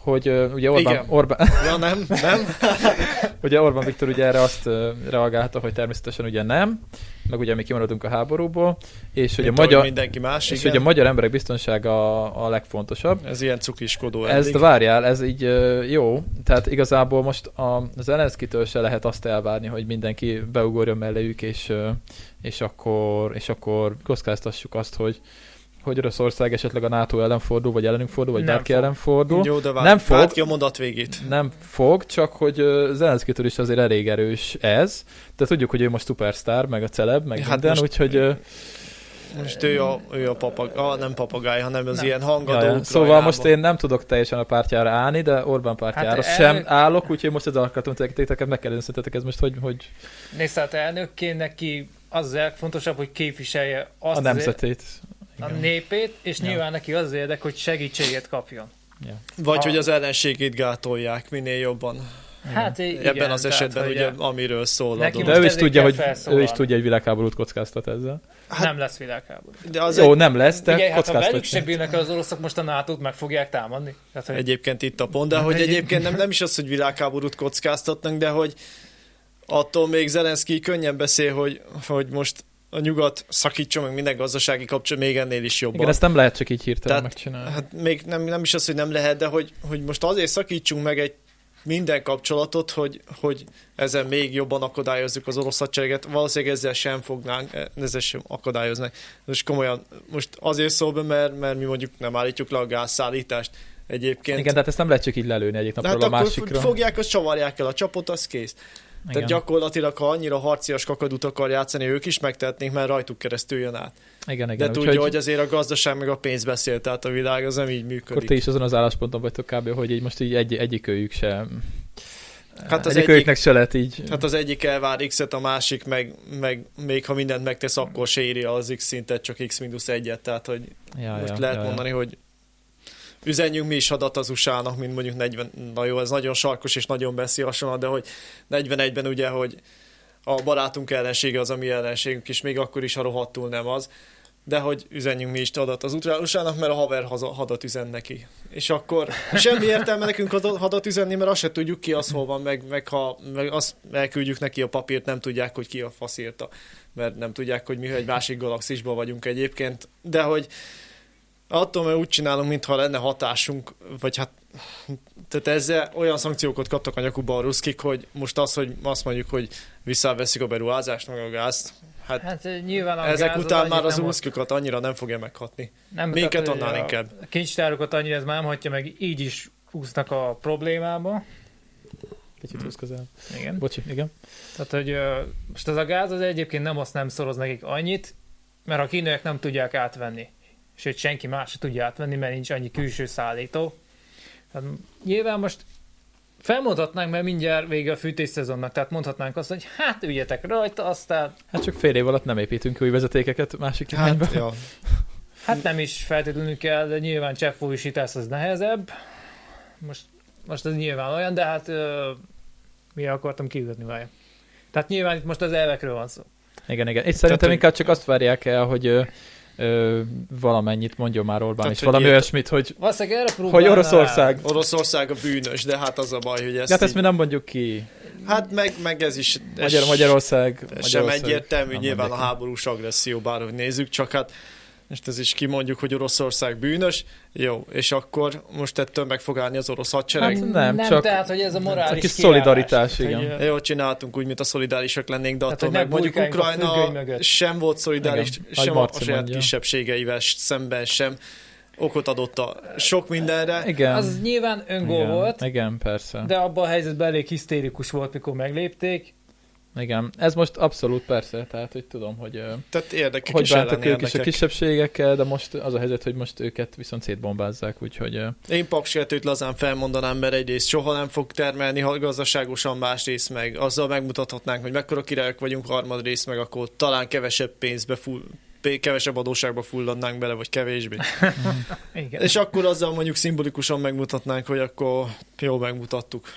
hogy uh, ugye Orbán, Igen. Orbán, ja, nem, nem. ugye Orbán Viktor ugye erre azt uh, reagálta, hogy természetesen ugye nem, meg ugye mi kimaradunk a háborúból, és hogy a Mint magyar, mindenki más, és igen. hogy a magyar emberek biztonsága a, a legfontosabb. Ez ilyen cukiskodó Ezt eddig. várjál, ez így ö, jó, tehát igazából most a, az Elenszkitől se lehet azt elvárni, hogy mindenki beugorjon melléjük, és, ö, és akkor, és akkor kockáztassuk azt, hogy hogy Oroszország esetleg a NATO ellen fordul, vagy ellenünk fordul, vagy Nem bárki fog. ellen fordul. Jó, de vár, Nem fog. Ki a mondat végét. Nem fog, csak hogy Zelenszkitől is azért elég erős ez. De tudjuk, hogy ő most superstar, meg a celeb, meg Hát hát minden, most- úgyhogy... Most ő a, ő a papag, ah, nem papagáj, hanem az Nem. ilyen hangadó Ja, ja. Szóval most én nem tudok teljesen a pártjára állni, de Orbán pártjára Hát hát sem elnök- állok, úgyhogy most ezzel akartam titeket megkérdezni, ez most hogy, hogy Nézd, tehát elnökként neki az a legfontosabb, hogy képviselje azt a az- a Igen. népét, és Ja. nyilván neki az érdek, hogy segítséget kapjon. Vagy a- hogy az ellenségét gátolják minél jobban. Hát igen, Ebben az tehát, esetben hogy ugye, amiről szól a. De ő is, tudja, hogy, ő felszólalni. is tudja, hogy világháborút kockáztat ezzel. Hát- nem lesz világháború. De az Jó, egy, nem lesz, de Ugye, hát ha velük se bírnak az oroszok, most a nato meg fogják támadni. Tehát, hogy egyébként itt a pont, de hogy egyébként nem, nem is az, hogy világháborút kockáztatnak, de hogy attól még Zelenszky könnyen beszél, hogy, hogy most a nyugat szakítson meg minden gazdasági kapcsolat még ennél is jobban. Igen, ezt nem lehet csak így hirtelen Tehát, megcsinálni. Hát még nem, nem is az, hogy nem lehet, de hogy, hogy most azért szakítsunk meg egy minden kapcsolatot, hogy, hogy ezen még jobban akadályozzuk az orosz hadsereget. Valószínűleg ezzel sem fognánk, ezzel sem akadályoznak. Most komolyan, most azért szól be, mert, mert mi mondjuk nem állítjuk le a gázszállítást. Egyébként. Igen, tehát ezt nem lehet csak így lelőni egyik de napról hát a másikra. fogják, azt csavarják el a csapot, az kész. Igen. Tehát gyakorlatilag, ha annyira harcias kakadut akar játszani, ők is megtehetnék, mert rajtuk keresztül jön át. igen, De igen. tudja, úgyhogy hogy azért a gazdaság meg a pénz beszél, tehát a világ az nem így akkor működik. ti is azon az állásponton vagytok kb., hogy így most így egy, egyikőjük se... Hát Hát az egyikőjüknek se lehet így... Hát az egyik elvár X-et, a másik meg, meg még ha mindent megtesz, akkor se írja az X szintet, csak X minusz egyet. Tehát, hogy ja, most ja, lehet ja, ja. mondani, hogy üzenjünk mi is hadat az USA-nak, mint mondjuk 40, na jó, ez nagyon sarkos és nagyon beszél hasonlat, de hogy 41-ben ugye, hogy a barátunk ellensége az a mi ellenségünk, és még akkor is, ha rohadtul nem az, de hogy üzenjünk mi is hadat az USA-nak, mert a haver haza, hadat üzen neki. És akkor semmi értelme nekünk hadat, üzenni, mert azt se tudjuk ki az hol van, meg, meg ha meg azt elküldjük neki a papírt, nem tudják, hogy ki a fasz írta, mert nem tudják, hogy mi egy másik galaxisban vagyunk egyébként, de hogy attól, mert úgy csinálunk, mintha lenne hatásunk, vagy hát tehát ezzel olyan szankciókat kaptak a nyakukba a ruszkik, hogy most az, hogy azt mondjuk, hogy visszaveszik a beruházást, meg a gázt, hát, Hát nyilván a ezek gáz után már az ruszkikat annyira nem fogja meghatni. Nem, Minket tehát, annál a- inkább. A kincstárokat annyira ez már nem hagyja meg, így is úsznak a problémába. kicsit húz közel. Igen. Bocsi, igen. Tehát, hogy most ez a gáz az egyébként nem azt nem szoroz nekik annyit, mert a kínaiak nem tudják átvenni. Sőt, senki más se tudja átvenni, mert nincs annyi külső szállító. Tehát nyilván most felmondhatnánk, mert mindjárt vége a fűtésszezonnak, tehát mondhatnánk azt, hogy hát üljetek rajta, aztán Hát csak fél év alatt nem építünk új vezetékeket másik irányba. Hát, ja. hát nem is feltétlenül kell, de nyilván cseppfolyósítás az nehezebb. Most, most ez nyilván olyan, de hát ö, mi akartam kiütni vele. Tehát nyilván itt most az elvekről van szó. Igen, igen. És szerintem inkább csak azt várják el, hogy ö, valamennyit mondjon már Orbán, Tehát, hogy valami ilyet- olyasmit, hogy, hogy Oroszország. Oroszország a bűnös, de hát az a baj, hogy ezt Ja, hát ezt így, mi nem mondjuk ki. Hát meg, meg ez is ez Magyar, Magyarország. sem Magyarország egyértelmű, nyilván a háborús agresszió, bárhogy nézzük, csak hát most ez is kimondjuk, hogy Oroszország bűnös, jó, és akkor most ettől meg fog állni az orosz hadsereg. Hát Nem, Nem, csak- tehát, hogy ez a morális kis szolidaritás, igen. hogy, Jó, csináltunk úgy, mint a szolidárisak lennénk, de Hát, attól meg mondjuk Ukrajna sem volt szolidáris, Igen, sem a saját mondja. kisebbségeivel szemben sem okot adott a sok mindenre. Igen. Az nyilván öngól igen, volt, Igen, persze. de abban a helyzetben elég hisztérikus volt, mikor meglépték. Igen. Ez most abszolút persze, tehát hogy tudom, hogy, Tehát érdekek hogy bántak ők is a kisebbségekkel, de most az a helyzet, hogy most őket viszont szétbombázzák, úgyhogy Én paksértőt lazán felmondanám, mert egyrészt soha nem fog termelni ha gazdaságosan, másrészt meg azzal megmutathatnánk, hogy mekkora királyok vagyunk, harmadrészt meg akkor talán kevesebb pénzbe full, kevesebb adóságba fulladnánk bele, vagy kevésbé. Igen. És akkor azzal mondjuk szimbolikusan megmutatnánk, hogy akkor jól megmutattuk.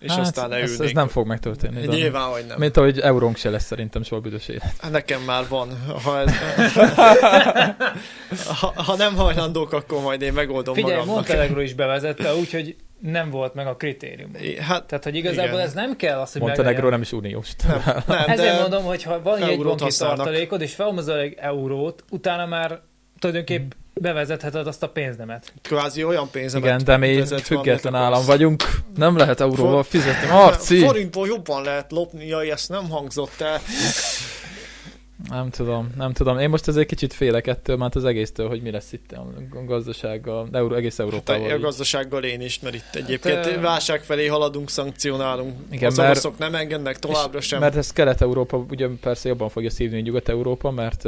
És hát, aztán ez, leülnénk. ez nem fog megtörténni. de- Nyilván, hogy nem. Mint ahogy eurónk se lesz szerintem soha büdös élet. Hát Nekem már van. Ha, ez... ha, ha nem hajlandók, akkor majd én megoldom Figyelj, magamnak. Montenegro is bevezette, úgyhogy nem volt meg a kritérium. Hát Tehát, hogy igazából Igen. ez nem kell az, hogy Montenegro nem is uniós. nem, nem Ezért mondom, hogy ha van egy banki használnak. tartalékod, és felhozol egy eurót, utána már tulajdonképp bevezetheted azt a pénznemet. kvázi olyan pénzemet Igen, de mi van, független mit állam vagyunk. Nem lehet euróval For- fizetni. Marci! Forintból jobban lehet lopni, jaj, ezt nem hangzott el. Nem tudom, nem tudom. Én most azért kicsit félek ettől, mert az egésztől, hogy mi lesz itt a gazdasággal, Euró, egész Hát Európával. a így. gazdasággal én is, mert itt egyébként ö- válság felé haladunk, szankcionálunk. Igen, az mert- oroszok nem engednek továbbra sem. Mert ez Kelet-Európa ugye persze jobban fogja szívni, mint Nyugat-Európa, mert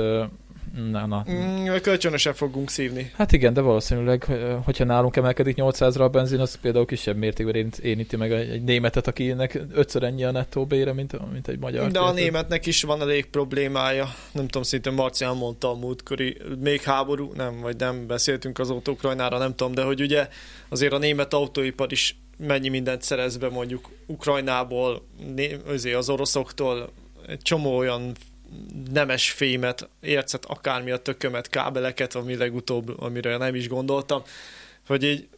na, na. Mm, kölcsönösen fogunk szívni. Hát igen, de valószínűleg, ö, hogyha nálunk emelkedik 800-ra a benzin, az például kisebb mértékben érint- érinti meg egy németet, akinek ötször ennyi a nettó bére, mint, mint egy magyar. De a németnek is van elég problémája. Nem tudom, szinte Marcián mondta a múltkori, még háború, nem, vagy nem beszéltünk az Ukrajnára, nem tudom, de hogy ugye azért a német autóipar is mennyi mindent szerez be mondjuk Ukrajnából, né- az oroszoktól, egy csomó olyan nemes fémet, ércet, akármi a tökömet, kábeleket, ami legutóbb, amire nem is gondoltam, hogy így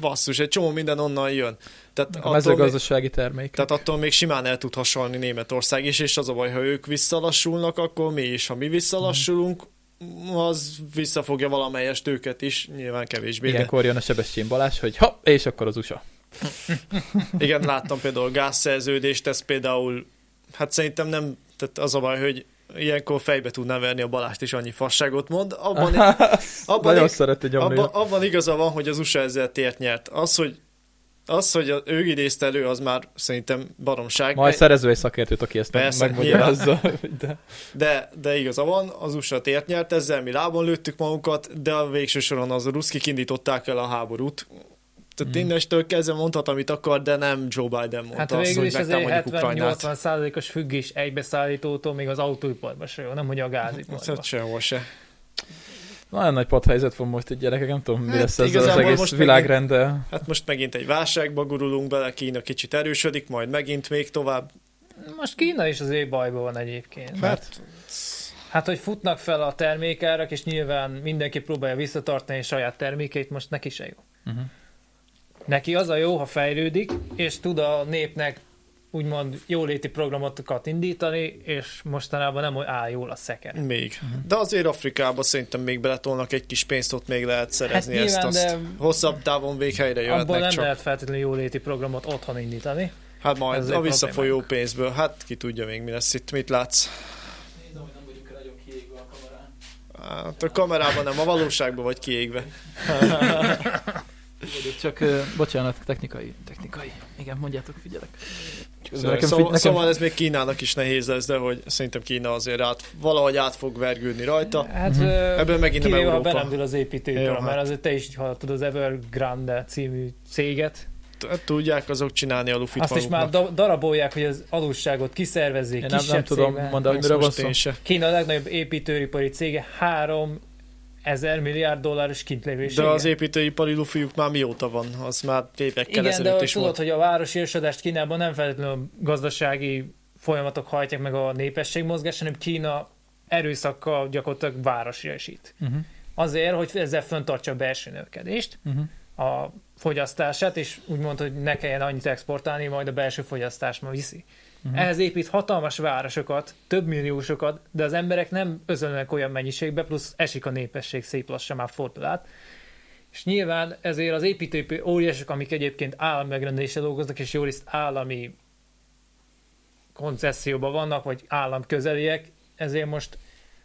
basszus, egy csomó minden onnan jön. Tehát A attól még- mezőgazdasági termék. tehát attól még simán el tud hasonlni Németország is, és az a baj, ha ők visszalassulnak, akkor mi is. Ha mi visszalassulunk, az visszafogja valamelyest őket is, nyilván kevésbé. Ilyenkor jön a Sebestyén Balázs, hogy ha, és akkor az USA. igen, láttam például gázszerződést, ez például, hát szerintem nem, tehát az a baj, hogy ilyenkor fejbe tudná verni a Balást is annyi fasságot mond. Abban, abban, Nagyon szereti abban, abban igaza van, hogy az USA ezzel tért nyert. Az, hogy az, hogy ő idézte elő, az már szerintem baromság. Majd szerező egy szakértőt, aki ezt Persze, megmagyarázza. De... De, de igaza van, az USA tért nyert, ezzel mi lábon lőttük magunkat, de a végső soron az a ruszkik indították el a háborút. Tehát Hmm. innestől kezdve mondhat, amit akar, de nem Joe Biden mondta Hát azt, hogy megtámadjuk Ukrajnát. 70-80 százalékos függés egybeszállítótól még az autóiparban se jó, nem hogy a gáziparban. Hát sehol se. Nagyon nagy padhelyzet van most egy gyerekek, nem tudom, mi Hát lesz ez az egész most világrendel. Hát most megint egy válságba gurulunk bele, Kína kicsit erősödik, majd megint még tovább. Most Kína is azért bajban van egyébként. Hát, Hát, hogy futnak fel a termékárak, és nyilván mindenki próbálja visszatartani saját termékeit, most neki se jó. Uh-huh. Neki az a jó, ha fejlődik, és tud a népnek úgymond jóléti programokat indítani, és mostanában nem hogy áll jól a szeken. még. De azért Afrikában szerintem még beletolnak egy kis pénzt, ott még lehet szerezni Hát ezt, nyilván, azt. de Hosszabb távon véghelyre Abból jöhetnek nem csak. lehet feltétlenül jóléti programot otthon indítani. Hát Ez majd egy a visszafolyó problémánk. pénzből, hát ki tudja még mi lesz itt, mit látsz. Nézem, nem vagyunk nagyon kiégve a kamerán. Hát a kamerában nem, a valóságban vagy kiégve. Csak, ö, bocsánat, technikai, technikai. Igen, mondjátok, figyelek. Szóval, nekem, szóval, nekem, szóval ez még Kínának is nehéz lesz, de hogy szerintem Kína azért át, valahogy át fog vergődni rajta. Hát Mhm. ö, Ebből megint nem Európa. belemdül az építőipar, Jó, mert hát. azért te is hallottad az Evergrande című céget. Tudják azok csinálni a lufit Azt is már darabolják, hogy az adósságot kiszervezzék én nem, kisebb nem tudom mondani, miről van szó. Kína a legnagyobb építőipari cége 3 ezer milliárd dolláros kintlévősége. De az építőipari lufiuk már mióta van? Az már évekkel Igen, de ezelőtt is tudod, volt. hogy a városi ősadást Kínában nem feltétlenül gazdasági folyamatok hajtják meg a népességmozgás, hanem Kína erőszakkal gyakorlatilag városresít. Uh-huh. Azért, hogy ezzel föntartsa a belső növekedést, Uh-huh. a fogyasztását, és úgymond, hogy ne kelljen annyit exportálni, majd a belső fogyasztás ma viszi. Uh-huh. Ehhez épít hatalmas városokat, több milliósokat, de az emberek nem özönlenek olyan mennyiségbe, plusz esik a népesség szép lassan már fordul át. És nyilván ezért az építőipő óriások, amik egyébként állami megrendeléssel dolgoznak, és jó részt állami koncesszióban vannak, vagy állam közeliek, ezért most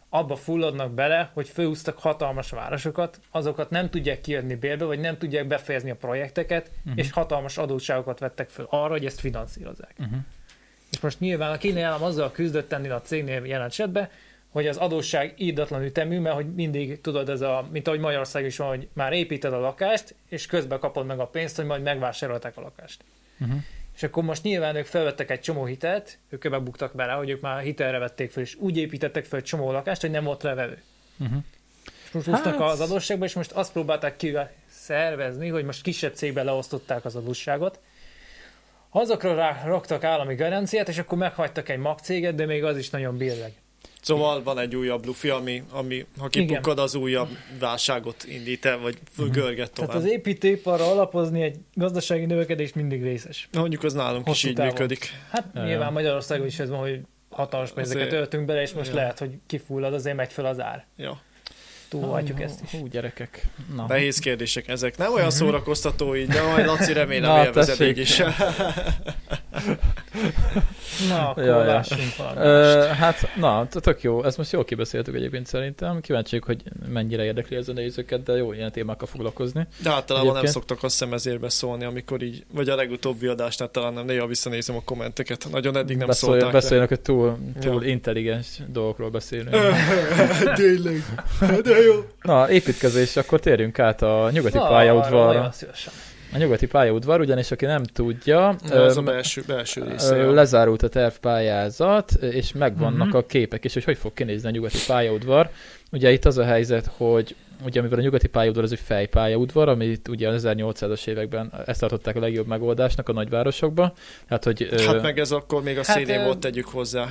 abba fulladnak bele, hogy főúztak hatalmas városokat, azokat nem tudják kiadni bérbe, vagy nem tudják befejezni a projekteket, Mhm. és hatalmas adósságokat vettek föl arra, hogy ezt finanszírozzák. Uh-huh. És most nyilván a kínai állam azzal küzdött ennél a cégnél jelen esetben, hogy az adósság ídatlan ütemű, mert hogy mindig tudod, ez a, mint ahogy Magyarország is van, hogy már építed a lakást, és közben kapod meg a pénzt, hogy majd megvásárolták a lakást. Uh-huh. És akkor most nyilván ők felvettek egy csomó hitelt, ők ebbe buktak bele, hogy ők már hitelre vették fel, és úgy építettek fel egy csomó lakást, hogy nem volt levevő. Uh-huh. És most úsztak Hát- az adósságba, és most azt próbálták ki szervezni, hogy most kisebb cégbe leosztották az adósságot. Azokra rá raktak állami garanciát, és akkor meghagytak egy magcéget, de még az is nagyon billeg. Szóval van egy újabb lufi, ami, ami ha Igen. kipukkad, az újabb válságot indít el, vagy görget tovább. Tehát az építőiparra alapozni egy gazdasági növekedés mindig részes. Na, Mondjuk az nálunk is Hosszú így távon. működik. Hát Ja, nyilván. Magyarországon is ez van, hogy hatalmas pénzeket Azért- öltünk bele, és most Ja. lehet, hogy kifullad, azért megy fel az ár. Ja. Túlhatjuk ezt is. Hú, gyerekek. Na. Nehéz kérdések ezek. Nem olyan szórakoztató így, de majd Laci remélem Na, élvezed így is. Na, akkor Ja, ja. lássunk Ö, hát, na, tök jó. Ezt most jól kibeszéltük egyébként szerintem. Kíváncsiak, hogy mennyire érdekli ez a nézőket, de jó ilyen témákkal foglalkozni. De általában nem Egyébként- szoktak azt hiszem ezért beszólni, amikor így, vagy a legutóbbi adásnál talán nem, néha visszanézem a kommenteket. Nagyon eddig nem Beszélj, szólták. beszélnek, hogy túl, túl Ja. intelligens dolgokról beszélünk. Tényleg. De jó. Na, építkezés, akkor térjünk át a nyugati Na, arra pályaudvarra. A nyugati pályaudvar, ugyanis aki nem tudja, Az a öm, belső, belső része. Ö, ja. lezárult a tervpályázat, és megvannak Mhm. a képek is, hogy hogy fog kinézni a nyugati pályaudvar. Ugye itt az a helyzet, hogy ugye mivel a nyugati pályaudvar az egy fejpályaudvar, amit ugye az 1800-as években ezt tartották a legjobb megoldásnak a nagyvárosokban. Hát, hogy ö, Hát meg ez akkor még a Hát, szélén ö, volt, tegyük hozzá.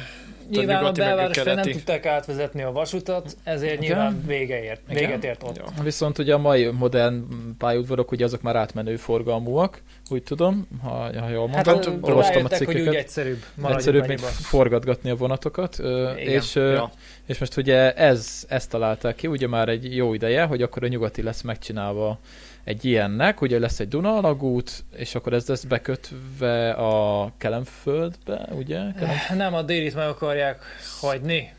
Nyilván a a belvárosra nem tudták átvezetni a vasutat, ezért Igen. nyilván vége ért, Igen. véget ért ott. Ja. Viszont ugye a mai modern pályaudvarok, ugye azok már átmenő forgalmúak, úgy tudom, ha, ha jól Hát mondom. ö, olvastam olvastam a rájöttek, hogy úgy cikkeket. egyszerűbb Egyszerűbb még annyiban. forgatgatni a vonatokat, Igen. és, Ja. és most ugye ez, ezt találták ki, ugye már egy jó ideje, hogy akkor a nyugati lesz megcsinálva egy ilyennek, ugye lesz egy Duna alagút, és akkor ez lesz bekötve a Kelemföldbe, ugye? Kelem... Nem, a délit meg akarják hagyni,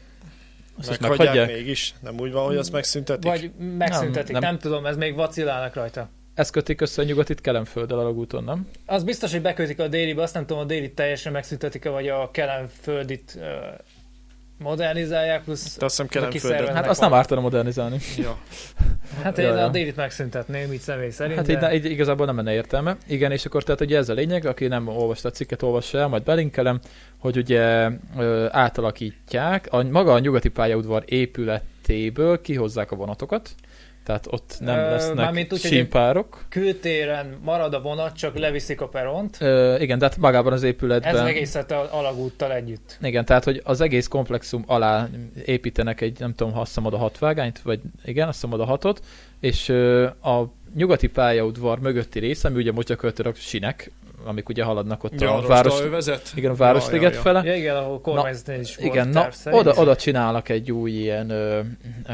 Azt is Meghagyják mégis? Nem úgy van, hogy azt megszüntetik? vagy megszüntetik, Nem, nem, nem. tudom, ez még vacilálnak rajta. Ez kötik össze a nyugatit Kelemfölddel alagúton, nem? Az biztos, hogy bekötik a délibe, azt nem tudom, a délit teljesen megszüntetik-e, vagy a kelemföldit modernizálják, plusz De azt hiszem kiszervez- Hát azt nem ártana modernizálni. Ja. hát én ja. a délit megszüntetném, így személy szerint. Hát de... így, így igazából nem menne értelme. Igen, és akkor tehát ugye ez a lényeg, aki nem olvasta a cikket, olvassa el, majd belinkelem, hogy ugye ö, átalakítják, a, maga a nyugati pályaudvar épületéből kihozzák a vonatokat, tehát ott nem lesznek mármint úgy, hogy sínpárok. Kültéren marad a vonat, csak leviszik a peront. Ö, igen, tehát magában az Ez épületben... egészet a alagúttal együtt. Igen, tehát hogy az egész komplexum alá építenek egy, nem tudom, ha azt hiszem oda hat vágányt, vagy igen, azt hiszem oda hatot, és ö, a nyugati pályaudvar mögötti része, ami ugye most gyakorlatilag sinek, amik ugye haladnak ott Ja, a város, övezet? igen, a Városliget Ja, ja, ja. fele. Ja, igen, ahol kormányzatnél is volt Igen, na, szerint. oda, oda csinálnak egy új ilyen, ö, ö,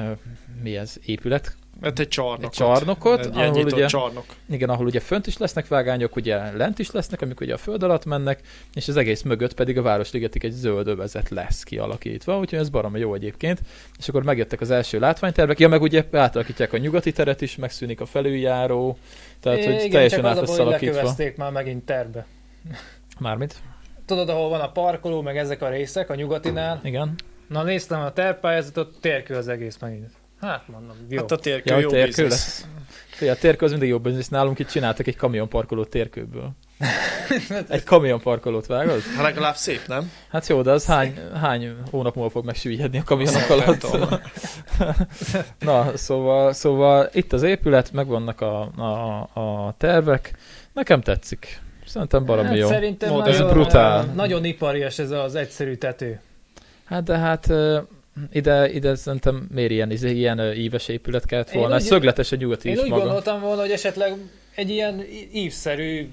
mi ez, épület Hát egy csarnokot. egy csarnokot, Egy ilyen ahol ugye, csarnok. igen, ahol ugye fönt is lesznek vágányok, ugye lent is lesznek, amik ugye a föld alatt mennek, és az egész mögött pedig a Városligetig egy zöld övezet lesz kialakítva, úgyhogy ez baromi jó egyébként. És akkor megjöttek az első látványtervek, ja, meg ugye átalakítják a nyugati teret is, megszűnik a felüljáró, tehát hogy Igen, teljesen csak át az a lesz alakítva. már megint terbe. Mármint? Tudod, ahol van a parkoló, meg ezek a részek, a nyugatinál? Igen. Na néztem a tervpályázatot, térkő az egész megint. Hát mondom, jó. Hát a térkő Ja, jó térkő lesz. Figyelj, a térkő az mindig jobb biznisz. Nálunk itt csináltak egy kamionparkolót térkőből. Egy kamionparkolót vágod? Hát legalább szép, nem? Hát jó, de az hány, hány hónap múlva fog megsüllyedni a kamionok alatt? tudom. Na, szóval, szóval itt az épület, megvannak a, a, a tervek. Nekem tetszik. Szerintem baromi hát jó. Szerintem ez nagyon, brutál. Nagyon iparias ez az egyszerű tető. Hát de hát ide, ide szerintem miért ilyen, izé, ilyen íves épület kellett volna. Ez úgy- szögletes a nyugati Én is úgy maga. gondoltam volna, hogy esetleg egy ilyen ívszerű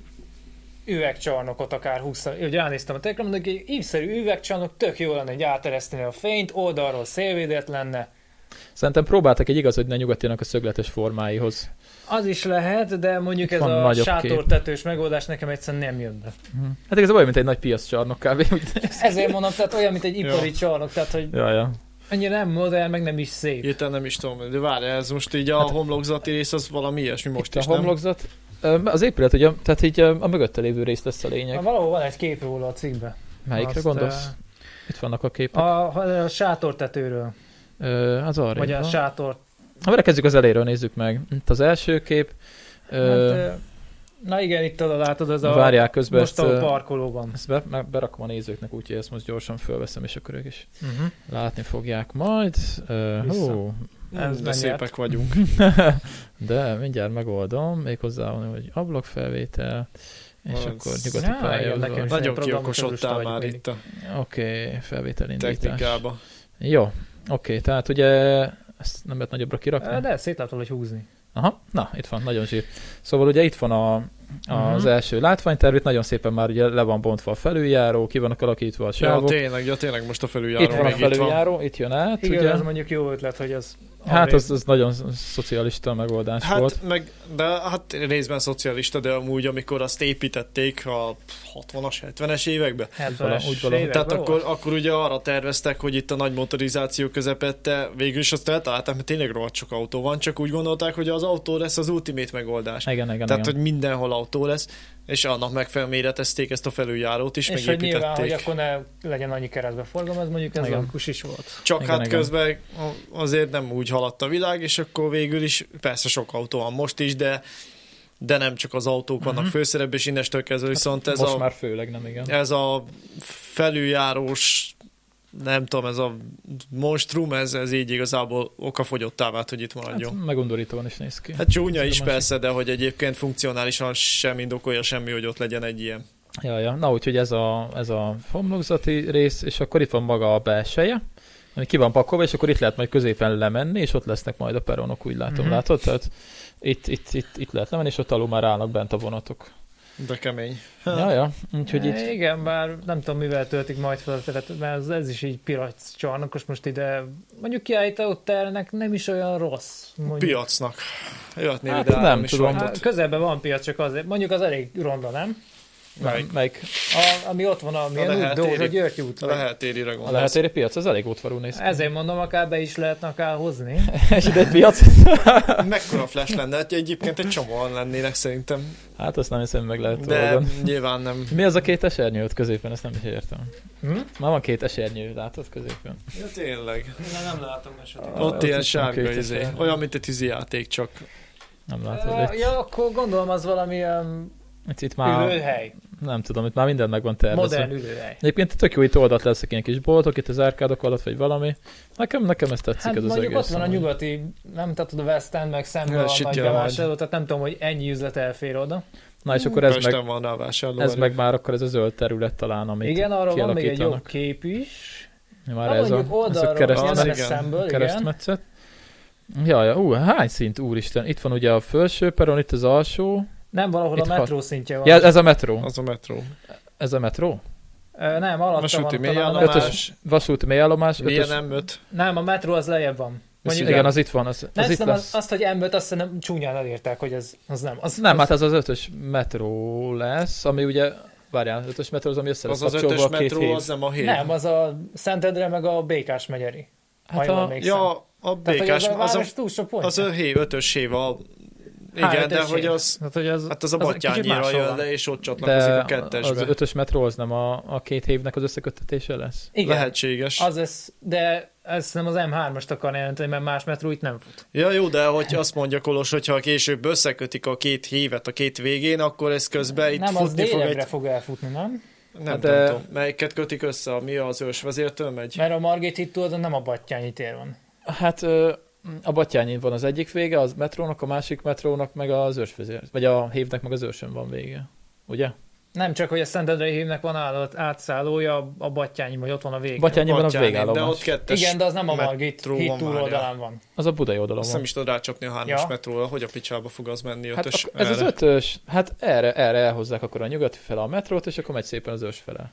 üvegcsarnokot akár 20 Ugye elnéztem a tekre, mondok, egy ívszerű üvegcsarnok tök jó lenne, hogy átereszteni a fényt, oldalról szélvédett lenne. Szerintem próbáltak egy igazodni a nyugatinak a szögletes formáihoz. Az is lehet, de mondjuk ez Van a nagyobb sátortetős megoldás nekem egyszerűen nem jön be. Hát igazából olyan, mint egy nagy piaccsarnok kb. Ezért mondom, tehát olyan, mint egy ipari csarnok, tehát hogy ja, ja. Annyira nem modern, meg nem is szép. Hirtelen nem is tudom, de várj, ez most így a homlokzati rész az valami ilyesmi most Itt is, a homlokzat. Ö, Az épület, ugye, tehát így ö, a mögötte lévő rész lesz a lényeg. Na, valahol van egy kép róla a cikkben. Melyikre Azt, gondolsz? Itt vannak a képek. A, a sátortetőről, Ö, az arra. vagy a sátor. Ha kezdjük az eléről, nézzük meg. Itt az első kép. Hát, ö, na igen, itt oda látod, ez a várják közben most ezt, a parkolóban. ezt be, meg berakom a nézőknek, úgyhogy ezt most gyorsan fölveszem, és akkor ők is Uh-huh. látni fogják majd. Vissza. hú, Ez de szépek vagyunk. de mindjárt megoldom, méghozzá van, hogy ablakfelvétel, és Az- akkor nyugati Ja, pálya. nekem. Nagyon kiokosodtál már vagyok itt a Oké, okay, felvételindítás. technikába. Jó, oké, tehát ugye ezt nem lehet nagyobbra kirakni? De szét lehet valahogy húzni. Aha, na, itt van, nagyon zsír. Szóval ugye itt van a, az Mhm. első látványterv, itt nagyon szépen már ugye le van bontva a felüljáró, ki vannak alakítva a Ja, sávok. tényleg, ja, tényleg most a felüljáró itt van a még itt van. felüljáró, itt jön át, Igen, ugye? ez mondjuk jó ötlet, hogy az Hát az, az nagyon szocialista megoldás Hát, volt. meg, de hát részben szocialista, de amúgy, amikor azt építették a 60-as, 70-es években, 70-es úgy valahogy. években Tehát akkor, akkor ugye arra terveztek, hogy itt a nagy motorizáció közepette végül is azt eltalálták, mert tényleg rohadt sok autó van, csak úgy gondolták, hogy az autó lesz az ultimate megoldás. Igen, igen, Tehát, igen. hogy mindenhol autó lesz, és annak megfelelően méretezték ezt a felüljárót is, és hogy nyilván, hogy megépítették. akkor ne legyen annyi keresztbe forgalom, ez mondjuk ez Igen. logikus is volt. Csak Igen, hát igen. közben azért nem úgy haladt a világ, és akkor végül is persze sok autó van most is, de de nem csak az autók vannak Mhm. főszerepben, és innestől kezdve viszont ez Most a, már főleg nem, igen. ez a felüljárós nem tudom, ez a monstrum, ez, ez így igazából okafogyottá vált, hogy itt maradjon. Hát, megundorítóan is néz ki. Hát csúnya is másik. persze, de hogy egyébként funkcionálisan sem indokolja semmi, hogy ott legyen egy ilyen. Ja, ja. Na, úgyhogy ez a, ez a homlokzati rész, és akkor itt van maga a belseje, ami ki van pakolva, és akkor itt lehet majd középen lemenni, és ott lesznek majd a peronok, úgy látom, Mhm. mm-hmm. látod? Tehát itt, itt, itt, itt lehet lemenni, és ott alul már állnak bent a vonatok. De kemény. Ja, ja. Úgyhogy itt E, Igen, bár nem tudom, mivel töltik majd fel a teret, mert ez, ez is így piac csarnokos most ide. Mondjuk kiállító ternek nem is olyan rossz. Mondjuk. Piacnak. Jöhetnél Hát ide nem tudom. Hát, közelben van piac, csak azért. Mondjuk az elég ronda, nem? Melyik? melyik A, ami ott van, a milyen út. Dózsa György út. A lehetérire a lehetéri piac, az elég útvarú néz ki. Ezért mondom, akár be is lehetne akár hozni. És ide egy piac? Mekkora flash lenne? Hát egyébként egy csomóan lennének szerintem. Hát azt nem hiszem, meg lehet De oldani. nyilván nem. Mi az a két esernyő ott középen? Ezt nem is értem. Hm? Már van két esernyő, látod középen? Ja, tényleg. Na, nem látom esetleg. Ott ott ilyen sárga izé. Olyan, mint egy tűzi játék, csak Nem látod. Ja, ja, akkor gondolom az valamilyen itt, itt már, ülőhely. nem tudom, itt már minden meg van tervezve. Modern ülőhely. Egyébként tök jó, itt oldalt lesznek ilyen kis boltok, itt az árkádok alatt, vagy valami. Nekem, nekem ez tetszik Hát ez az egész. ott van a nyugati, nem tehát a West End, meg szemben a nagy bevásárló, tehát nem tudom, hogy ennyi üzlet elfér oda. Na és akkor ez meg, van rá vásárló. ez meg már akkor ez a zöld terület talán, amit Igen, arról van még egy jó kép is. Már Na, ez a, ez a oldalról, keresztmet, az jeles igen. szemből, igen. keresztmetszet. Ja, ja, ú, hány szint, úristen. Itt van ugye a felső peron, itt az alsó. Nem, valahol Itt a hat. metró szintje van. Ja, ez a metró. Az a metró. Ez a metró? Ö, Nem, alatta Vasúti van a mélyállomás. Vasúti mélyállomás. Milyen ötös- nem öt? Nem, a metró az lejjebb van. Mondjuk Igen, az itt van. Az, az itt nem, az, lesz. azt, hogy M5, azt nem csúnyán elírták, hogy ez, az nem. Az, Nem, az, hát ez az ötös metró lesz, ami ugye, várjál, ötös metró az, ami össze lesz Az az ötös a metró, hív. az nem a hív. nem, az a Szentendre meg a Békás megyeri. Hát a. Ja, a Tehát, békás, az a az a, város túl sok az a hév, ötös hév, a, igen, Há, de hogy az, Hát, hogy az, hát az a az máshol jön le, és ott csatlakozik de a kettesbe. az ötös metró az nem a, a két hévnek az összeköttetése lesz? Igen, Lehetséges. az lesz, de ez nem az M3-ast akar jelenteni, mert más metró itt nem fut. Ja, jó, de hogy azt mondja Kolos, hogyha később összekötik a két hívet a két végén, akkor ez közben itt nem, az futni fog délegre egy... fog elfutni, nem? Nem, de- nem tudom, melyiket kötik össze, ami az ősvezértől megy? Mert a Margit híd tudod, nem a Battyányi tér van. Hát a Batyányin van az egyik vége, az metrónak, a másik metrónak meg az ősvezér, vagy a hévnek meg az ősön van vége. Ugye? Nem csak, hogy a Szentendrei hívnek van állat, átszállója, a Battyányi, vagy ott van a vég. Batyányiban az Batyányi, De végállomás. ott kettes Igen, de az nem a Margit híd van túloldalán van. Az a budai oldalon Azt van. nem is tudod rácsapni a hármas Ja. metróra, hogy a picsába fog az menni Hát ötös ak- ez az erre. ötös, hát erre, erre elhozzák akkor a nyugati fele a metrót, és akkor megy szépen az ős fele.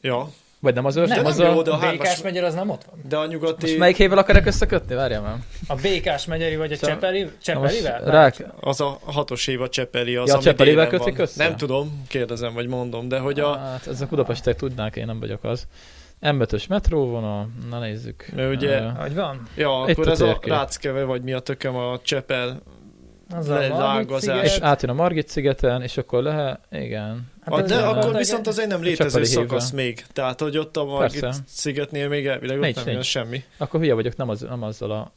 Ja, Vagy nem az ős, Nem, nem, nem az jó, a... de a A hármas- Békás megyer az nem ott van. de a nyugati... Most melyik hévvel akarják összekötni? Várjál már. A Békás megyeri vagy a Szóval- Csepeli, Csepelivel? rá, Az a hatos év a Csepeli, az, Ja, a Csepelivel kötik van. össze? Nem tudom, kérdezem, vagy mondom, de hogy a... Hát ezek Budapestek tudnák, én nem vagyok az. M5-ös metróvonal, na nézzük. Mert ugye- Hogy van? Ja, Itt akkor a ez a. Ráckeve, vagy mi a tököm a Csepel. Az a és átjön a Margit szigeten, és akkor lehet, igen. Hát de nem- akkor viszont azért nem A létező szakasz még. Tehát, hogy ott a Margit Persze. szigetnél még elvileg ott Nincs, nem jön nincs. semmi. Akkor hülye vagyok, nem, az, nem azzal a...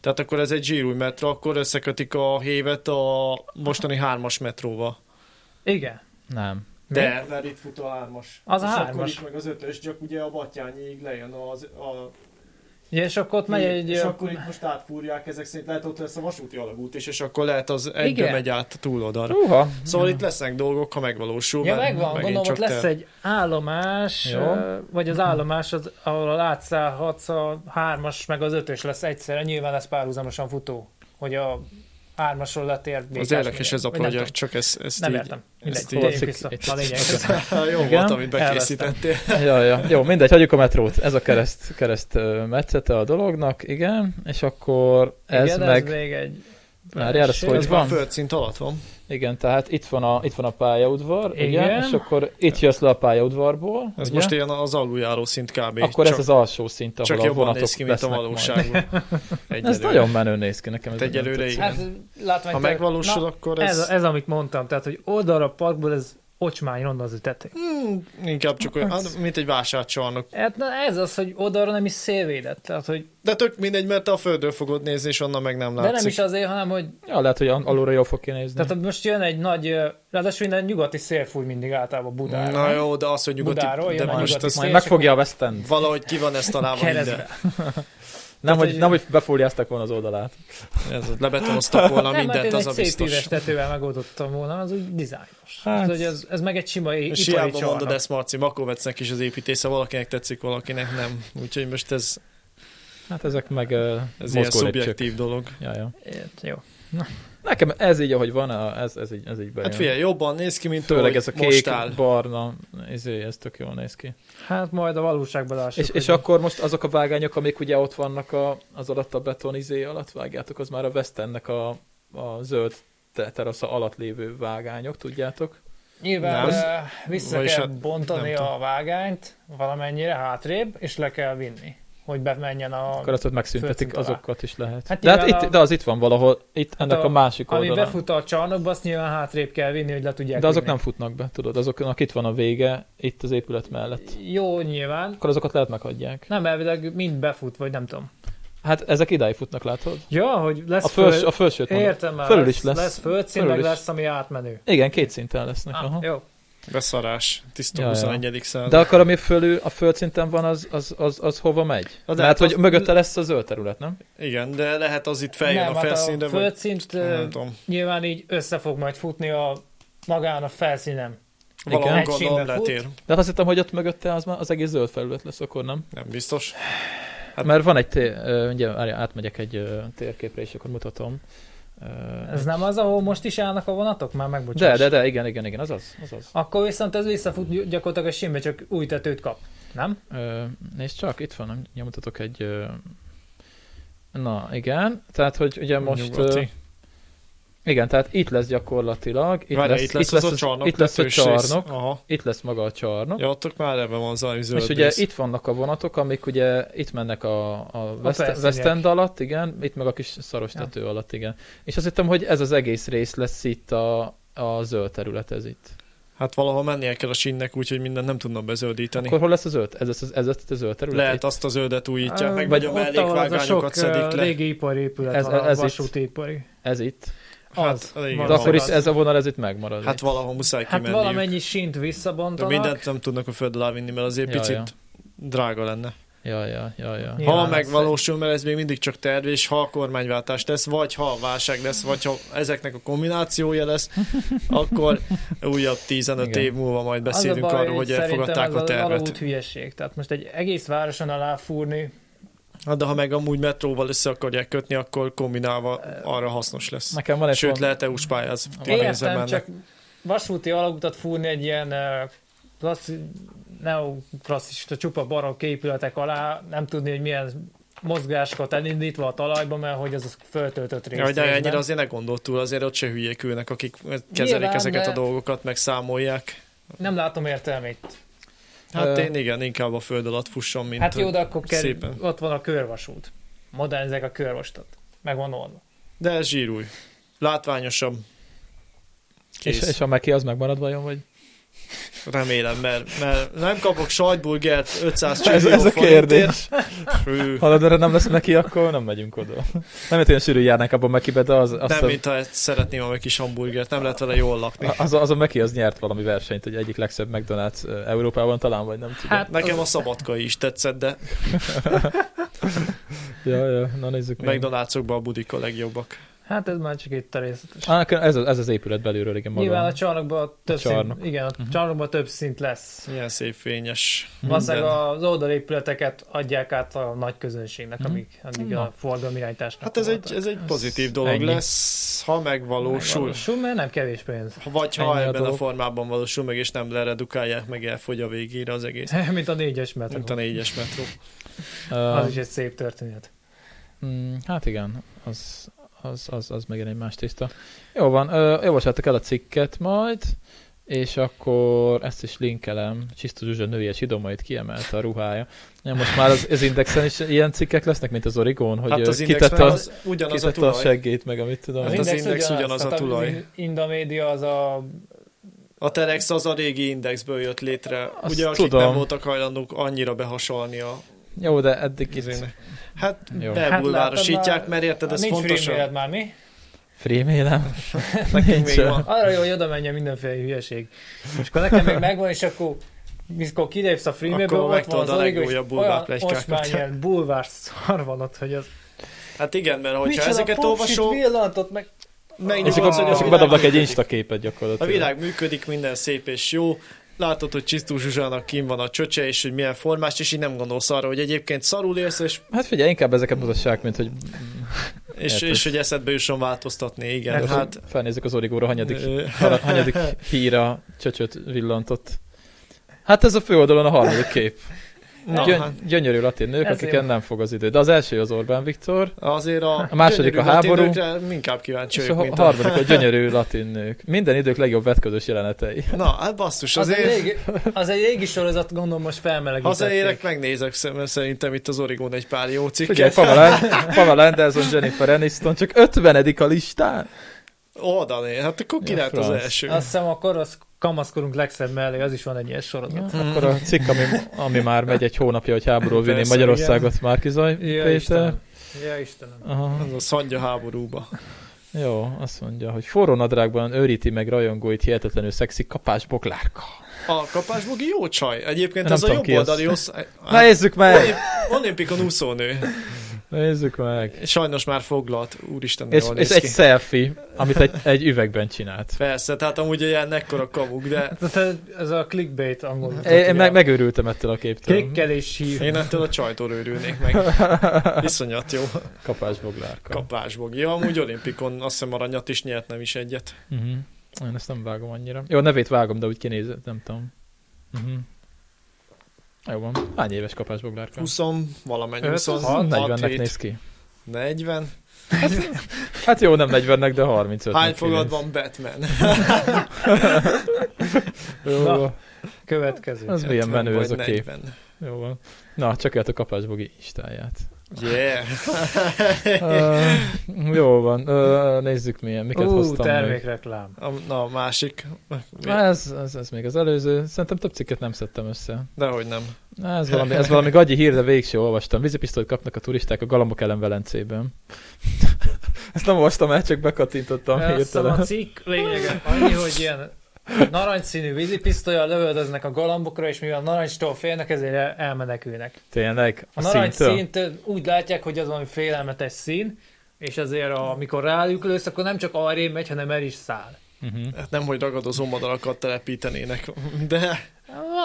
Tehát akkor ez egy zsírúj metro, akkor összekötik a hévet a mostani hármas metróval. Igen. Nem. De, mert itt fut a hármas. Az a hármas. akkor itt meg az ötös, csak ugye a Batyányiig lejön az, a Ja, és akkor ott megy egy... és akkor itt most átfúrják, ezek szerint lehet ott lesz a vasúti alagút is, és akkor lehet az egybe Igen. megy át túloldalra. Uha, Szóval itt lesznek dolgok, ha megvalósul. Ja, megvan, gondolom, ott lesz te- egy állomás, Jó. vagy az állomás, az, ahol átszállhatsz a hármas, meg az ötös lesz egyszerre, nyilván lesz párhuzamosan futó, hogy a hármasról letér Az érdekes ez a projekt, csak ez, ezt Nem így... értem. Mindegy, ezt így- vissza. itt- A lényeg. Jó Igen. volt, amit bekészítettél. ja, ja. Jó, mindegy, hagyjuk a metrót. Ez a kereszt, kereszt metszete a dolognak, igen, és akkor ez Igen, meg... ez még egy... Várjál, ez Sőt, hogy már van? földszint alatt van. Igen, tehát itt van a, itt van a pályaudvar, igen. Igen. és akkor itt jössz le a pályaudvarból, Ez ugye? most ilyen az aluljáró szint kb. akkor csak, ez az alsó szint, ahol csak a jobban vonatok néz ki, mint a valóságban. Ez nagyon menő néz ki nekem. Ez Hát egyelőre igen. Hát, látvány, Ha megvalósul, akkor ez... ez... ez... Ez, amit mondtam, tehát, hogy oldalra a parkból ez ocsmány ronda az ütető. Hmm, inkább csak olyan, hát, mint egy vásárcsarnok. Hát na, ez az, hogy oldalra nem is szélvédett, tehát, hogy, De tök mindegy, mert a földről fogod nézni, és onnan meg nem de látszik. nem is azért, hanem, hogy Ja, lehet, hogy alulra jól fog kinézni. Tehát hogy most jön egy nagy, ráadásul minden nyugati szél fúj mindig általában Budára. Na jó, de az, hogy nyugati... Budáról de most nyugati szél. majd és megfogja a West End. valahogy ki van ezt találva minden. Nem, hogy, nem, hogy befóliáztak volna az oldalát. Ez, lebetonoztak volna nem, mindent, hát az ez a biztos. üves tetővel megoldottam volna, az úgy dizájnos. Hát- Hát, hogy ez, ez meg egy sima ipari hiába mondod ezt, Marci, Makovecnek is az építésze, valakinek tetszik, valakinek nem. Úgyhogy most ez, Hát ezek meg uh, ez ilyen szubjektív dolog. Ja, ja. Ért, Jó. Nekem ez így, ahogy van, a- ez, ez, így, ez így bejön. Hát figyelj, jobban néz ki, mint Főleg ez a most kék, áll. barna, izé, ez tök jól néz ki. Hát majd a valóságban lássuk. És, és akkor most azok a vágányok, amik ugye ott vannak a, az alatt a beton izé alatt vágjátok, az már a West Endnek a, a zöld te- terasza alatt lévő vágányok, tudjátok? Nyilván Nem. vissza Vagyis kell hát bontani a vágányt valamennyire hátrébb, és le kell vinni, hogy bemenjen a... Akkor azt megszüntetik, azokat is lehet. Hát de, hát nyilván itt, a- de az itt van valahol, itt ennek a- a, másik Ami oldalán. befut a csarnokba, azt nyilván hátrébb kell vinni, hogy le tudják De azok vinni. nem futnak be, tudod, azoknak itt van a vége, itt az épület mellett. Jó, nyilván. Akkor azokat lehet meghagyják. Nem, elvileg mind befut, vagy nem tudom. Hát ezek idáig futnak, látod? Ja, hogy lesz A, föls, föld- a mondom. Értem már, Fölül is lesz. lesz földszín, meg lesz, ami átmenő. Igen, két szinten lesznek. Ah, aha. jó. Beszarás. Tiszta Ja, ja. 21. század. De akkor ami fölül a földszinten van, az, az, az, az hova megy? De Mert hát hogy az- mögötte lesz a zöld terület, nem? Igen, de lehet az itt feljön nem, a hát a felszínre, vagy... földszint ö, Nem tudom. nyilván így össze fog majd futni a magán a felszínem. Valahol Egy gondolom letér. De azt hittem, hogy ott mögötte az, az egész zöld felület lesz, akkor nem? Nem biztos. Hát, Mert van egy, té- ugye, átmegyek egy térképre, és akkor mutatom. Ez nem az, ahol most is állnak a vonatok? Már de, megbocsáss. de, de, igen, igen, igen, az az. az, az. Akkor viszont ez visszafut gyakorlatilag a simbe, csak új tetőt kap. Nem? Ö, nézd csak, itt van, nyomtatok egy, ö, Na, igen. Tehát, hogy ugye most... Nyugati. Igen, tehát itt lesz gyakorlatilag. Itt Várjál, lesz, itt lesz, az, a csarnok. Itt lesz a csarnok. Aha. Itt lesz maga a csarnok. Ja, ott már ebben van zaj zöld És ugye itt vannak a vonatok, amik ugye itt mennek a, a West. West End alatt, igen, itt meg a kis szaros Ja. tető alatt, igen. És azt hittem, hogy ez az egész rész lesz itt a, a zöld terület, ez itt. Hát valahol mennie kell a sinnek, úgyhogy mindent nem tudnak bezöldíteni. Akkor hol lesz a zöld? Ez lesz, ez lesz a zöld terület? Lehet azt a zöldet újítják, Ö, meg vagy a mellékvágányokat szedik le. régi ipari épület Ez- ez itt. vasúti ipari. Ez itt. Hát, igen, De akkor itt ez a vonal, ez itt megmarad. hát valahol muszáj Hát kimenniük. valamennyi sint De visszabontanak. mindent nem tudnak a föld alá vinni, mert azért Ja, picit ja. drága lenne. Ja, ja, ja, ja. Ha ez- megvalósul, mert ez még mindig csak terv, és ha a kormányváltás lesz, vagy ha a válság lesz, vagy ha ezeknek a kombinációja lesz, akkor újabb 15 Igen. év múlva majd beszélünk baj, arról, hogy elfogadták ez a tervet. alagút hülyeség. Tehát most egy egész városon alá fúrni, Hát de ha meg amúgy metróval össze akarják kötni, akkor kombinálva arra hasznos lesz. Nekem van egy Sőt, pont- lehet EU-s pályáz. Értem, csak vasúti alagutat fúrni egy ilyen ö, klasszi, neoklasszista csupa barokk épületek alá, nem tudni, hogy milyen mozgásokat elindítva a talajba, mert hogy az a föltöltött rész. Ja, de ennyire azért ne gondolt túl, azért ott se hülyék ülnek, akik kezelik Nyilván, ezeket de- a dolgokat, meg számolják. Nem látom értelmét. Hát én igen, inkább a föld alatt fusson, mint Hát jó, de akkor kell, szépen. ott van a körvasút. Modernizek a körvastat. Meg van oldva. De ez zsírúj. Látványosabb. És, és a Meki az megmarad vajon, vagy? Remélem, mert, mert nem kapok sajtburgert 500 Ez, csillió ez a forintért. kérdés. Fő. Ha erre nem lesz Meki, akkor nem megyünk oda. Nem, hogy olyan sűrű járnánk abban Mekibe, de az, azt Nem, a, mintha ezt szeretném a kis hamburgert, nem lehet vele jól lakni. az, a- az a Meki az nyert valami versenyt, hogy egyik legszebb McDonald's Európában talán, vagy nem tudom. Hát Nekem a az, szabadkai is tetszett, de Ja, ja, na nézzük. McDonald'sokban a budik a legjobbak. Hát ez már csak itt a részletes. Ah, ez, az- ez az épület belülről, igen, maga. Nyilván a csarnokban több A csarnok. szint, igen, a Mhm. csarnokban több szint lesz. Ilyen szép fényes. Valószínűleg minden. az oldalépületeket adják át a nagy közönségnek, Mhm. amíg, amíg Na. a forgalmi irányításnak Hát ez egy, ez egy Ez pozitív dolog ennyi. lesz, ha megvalósul. Megvalósul, mert nem kevés pénz. Vagy ha Ennyi a ebben a dolog. formában valósul meg, és nem leredukálják, meg elfogy a végére az egész. Mint a négyes metró. Mint a négyes metró. Az is egy szép történet. Mm, hát igen, az, az, az, az megint egy más tiszta. Jó van, ö, olvassátok el a cikket majd, és akkor ezt is linkelem. Csisztus Zsuzsa női és idomait kiemelte a ruhája. Ja, most már az, az Indexen is ilyen cikkek lesznek, mint az Origón, hogy Hát az kitette, a, az ugyanaz a kitette a tulaj. seggét, meg amit tudom. Hát az Index ugyanaz a tehát tulaj. Indamédia az a... A Telex az a régi indexből jött létre. Azt Ugye akik tudom. nem voltak hajlandók annyira behasalni a Jó, de eddig itt. Hát Jó. bebulvárosítják, látod mert érted, ez nincs fontos. filméled már, mi? Freemélem. Nekünk még van. Arra jó, hogy oda menjen mindenféle hülyeség. És akkor nekem még megvan, és akkor mikor kilépsz a freeméből, ott van az a és legújabb olyan bulvárpletykákat. osmányjel bulvár szar van ott, hogy az... Hát igen, mert hogyha Micsoda ezeket olvasol, villantott meg... És megnyugodsz, akkor, a és akkor bedobnak egy. Insta képet A gyakorlatilag. világ működik, minden szép és jó. Látod, hogy Csisztú Zsuzsának kim van a csöcse, és hogy milyen formás, és így nem gondolsz arra, hogy egyébként szarul élsz, és, Hát figyelj, inkább ezeket mutassák, mint hogy és, és hogy eszedbe jusson változtatni. Igen, Most hát... felnézzük az origóra, hanyadik, hanyadik híra csöcsöt villantott. Hát ez a főoldalon a harmadik kép. Na, Gyön, hát gyönyörű latin nők, Ezért. akiken nem fog az idő. De az első az Orbán Viktor, azért a, A második a háború. Inkább kíváncsi és a mint harmadik a gyönyörű latin nők. Minden idők legjobb vetközös jelenetei. Na, hát basszus, Az egy, azért... régi, az egy régi sorozat, gondolom most felmelegítették. Hazaérek, megnézek szerintem itt az Origón egy pár jó cikket. Pamela, Pamela Anderson, Jennifer Aniston, csak 50 a listán. Oda né, hát akkor ki Ja, lehet az első? Azt hiszem a korosz kamaszkorunk legszebb mellé, az is van egy ilyen sorozat. Ja, akkor a cikk, ami, ami már megy egy hónapja, hogy háborúról vinni Persze, Magyarországot, Márkizaj Ja, Péter. Istenem. Ja, Istenem. Aha. Az a szandja háborúba. Jó, azt mondja, hogy forró nadrágban őríti meg rajongóit hihetetlenül szexi kapásboklárka. A kapásbogi jó csaj. Egyébként Nem ez a jobb oldali osz... Na, nézzük meg! Olimp- Olimpikon úszónő. Nézzük meg! Sajnos már foglalt. Úristen, És, és egy ki. selfie, amit egy, egy üvegben csinált. Persze, tehát amúgy ilyen ekkora kamuk, de Tehát ez a clickbait angol. Én, én meg, megőrültem ettől a képtől. Klikkelés hír. én ettől a csajtól őrülnék meg. Iszonyat jó. Kapásboglárka. Kapásbogi. Ja, amúgy olimpikon azt hiszem aranyat is nyert, nem is egyet. Uh-huh. Én ezt nem vágom annyira. Jó, a nevét vágom, de úgy kinézett, nem tudom. Uh-huh. Jó van. Hány éves kapásboglárka? 20 valamennyi, Öt, 26, hat, 40-nek 7. néz ki. 40. Hát jó, nem 40-nek, de 35 Hány fogad van Batman? Jó, Na. Következő. az milyen 70 menő ez a kép. 40. Jó van. Na, csak a kapásbogi instáját. Yeah. Uh, jó van, uh, nézzük milyen, miket Ú, hoztam még. termékreklám. A, na, a másik. Na, Ez, ez, ez, még az előző. Szerintem több cikket nem szedtem össze. Dehogy nem. Na, ez valami, ez valami gagyi hír, de végig sem olvastam. Vízipisztolyt kapnak a turisták a galambok ellen Velencében. Ezt nem olvastam el, csak bekattintottam Azt hiszem a hirtelen. cikk lényege annyi, hogy ilyen narancsszínű vízipisztolyal lövöldöznek a galambokra, és mivel narancstól félnek, ezért el- elmenekülnek. Tényleg, A a narancs színtől. színt úgy látják, hogy az valami félelmetes szín, és ezért a, amikor rájuk lősz, akkor nem csak arrébb megy, hanem el is száll. Uh-huh. Hát nem, hogy ragadozó madarakat telepítenének, de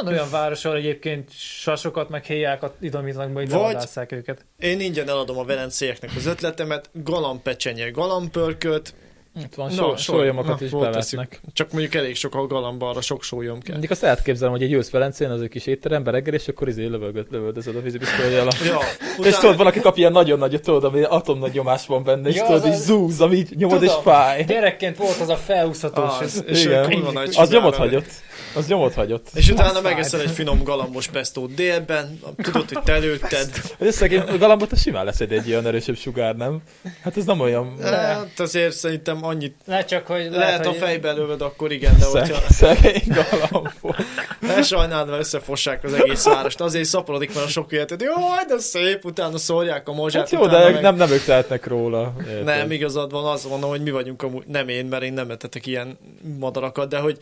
Van olyan város, ahol egyébként sasokat, meg héjákat idomítanak hogy Vagy- levadásszák őket. én ingyen eladom a velencéeknek az ötletemet, galambpecsenye, galambpörköt, Itt van Na, so, sor- sólyomokat na, is hol bevesznek. csak mondjuk elég sok a galamba, arra sok sólyom kell. Mondjuk azt elképzelem, hogy egy jössz Velencén, az egy kis étterembe reggel, és akkor izé lövöldöd, lövöldözöd a. A... Ja, És tudod, van, aki kap ilyen nagyon nagyot, tudod, ami atomnagy nyomás van benne, és Ja, tudod, az így az- zúz, ami így nyomod, és Tudom. fáj. Gyerekként volt az a felúszhatós. az, és Igen. kurva nagy Az nyomot hagyott. Az nyomot hagyott. És utána Az megeszel egy finom galambos pestót délben, tudod, hogy te lőtted. Ez szegény galambot, az simán lesz egy, egy ilyen erősebb sugár, nem? Hát ez nem olyan... Hát azért szerintem annyit Ne csak, hogy lehet, lehet, hogy fejbe lövöd, akkor igen, de Szeg, hogyha szegény galambot. ne sajnálva összefossák az egész várost, azért szaporodik már a sok életet, jaj, de szép, utána szórják a mozsát. Hát jó, de meg- nem, nem ők tehetnek róla. érted? Nem, igazad van, azt mondom, hogy mi vagyunk amúgy, nem én, mert én nem etetek ilyen madarakat, de hogy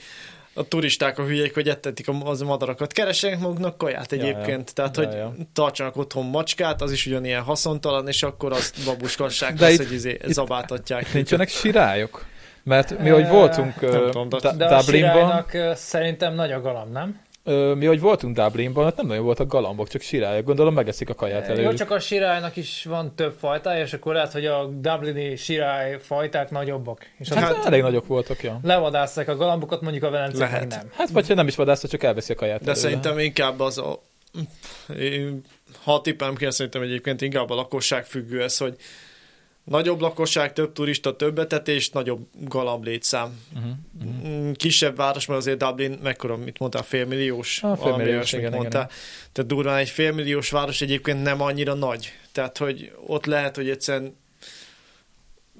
a turisták a hülyék, hogy ettetik a- az madarakat. Keressenek maguknak kaját Ja, ja. egyébként, tehát Ja, hogy ja. tartsanak otthon macskát, az is ugyanilyen haszontalan, és akkor azt babuskassák, De azt, itt- hogy izé, itt- zabáltatják. Nincsenek sirályok? Mert mi, hogy voltunk ö, tudom, de- De a Dublinban, szerintem nagy a galamb, nem? Ö, mi, hogy voltunk Dublinban, ott nem nagyon voltak galambok, csak sirályok. Gondolom megeszik a kaját Jó, előtt. csak a sirálynak is van több fajtája, és akkor lehet, hogy a Dublini sirály fajták nagyobbak. És Hát, hát Hát- elég nagyok voltak, ja. levadásszák a galambokat, mondjuk a velencek Lehet. nem. Hát vagy ha nem is vadászta, csak elveszi a kaját De előle. szerintem inkább az a... Én- Ha tippem kéne, szerintem egyébként inkább a lakosság függő ez, hogy nagyobb lakosság, több turista, több etetés, nagyobb galamb létszám. Uh-huh. uh-huh. Kisebb város, mert azért Dublin, mekkora, mit mondtál, félmilliós? Ah, félmilliós, olyasmit igen, mondtál. igen. Tehát durván egy félmilliós város egyébként nem annyira nagy. Tehát, hogy ott lehet, hogy egyszerűen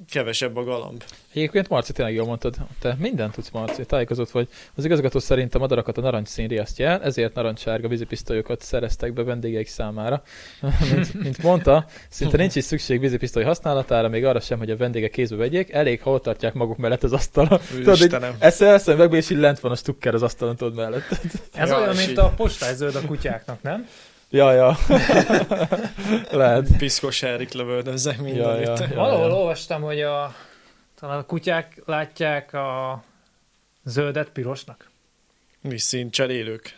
kevesebb a galamb. Egyébként Marci, tényleg jól mondtad, te mindent tudsz Marci, tájékozott vagy. Az igazgató szerint a madarakat a narancsszín riasztja el, ezért narancssárga vízipisztolyokat szereztek be vendégeik számára. mint, mint mondta, szinte nincs is szükség vízipisztoly használatára, még arra sem, hogy a vendégek kézbe vegyék, elég, ha ott tartják maguk mellett az asztalon. Tudod, Istenem. eszel szemekbe, és így lent van a stukker az asztalon, tudod mellett. Ez Ja, olyan, mint a postályzöld a kutyáknak, nem? Ja, ja. Lehet. Piszkos Erik lövöldözzek Ja, mindenütt. ja, ja. Valahol olvastam, hogy a, talán a kutyák látják a zöldet pirosnak. Mi szín cserélők.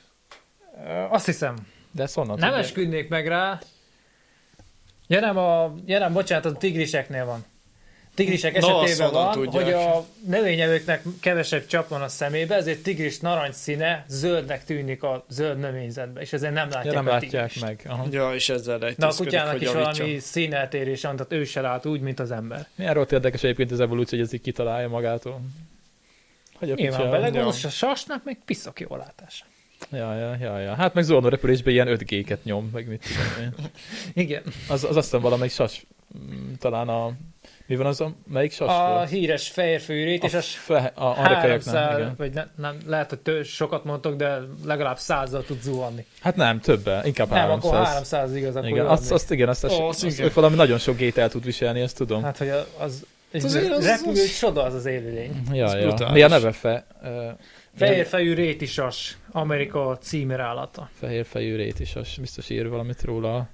Azt hiszem. De ezt honnan Nem esküdnék meg rá. Ja nem, a, ja nem, bocsánat, a tigriseknél van. Tigrisek Na, esetében honnan van, tudják. hogy a növényevőknek kevesebb csap van a szemébe, ezért tigris narancs színe zöldnek tűnik a zöld növényzetbe, és ezért nem látják, Ja, nem a látják meg. Aha. Ja, és ezzel De a rejtőzködik, kutyának is javítsa. valami színeltérés van, tehát ő se lát úgy, mint az ember. Milyen rohadt érdekes egyébként az evolúció, hogy ez így kitalálja magától. Hogy a Nyilván belegondolsz, a sasnak meg piszok jó látása. Ja, ja, ja, ja. Hát meg zuhanó repülésben ilyen 5G-ket nyom, meg mit tudom én. Igen. Az, az azt hiszem valamelyik sas, mm, talán a... Mi van az a... Melyik sas A volt? híres fehérfőrét, és a, az fe, a amerikaiaknál, 300, igen. vagy ne, nem, lehet, hogy tő, sokat mondtok, de legalább százzal tud zuhanni. Hát nem, többen, inkább Nem, 300. akkor 300 igaz, akkor Igen, azt, azt, igen, azt, Ó, azt, az azt igen. ők valami nagyon sok gét el tud viselni, ezt tudom. Hát, hogy a- az egy Az azért az- repülő az- csoda az az élőlény. ja, az ja. Mi a neve? Fe, uh, Fehérfejű rétisas, Amerika címerállata. Fehérfejű rétisas, biztos ír valamit róla a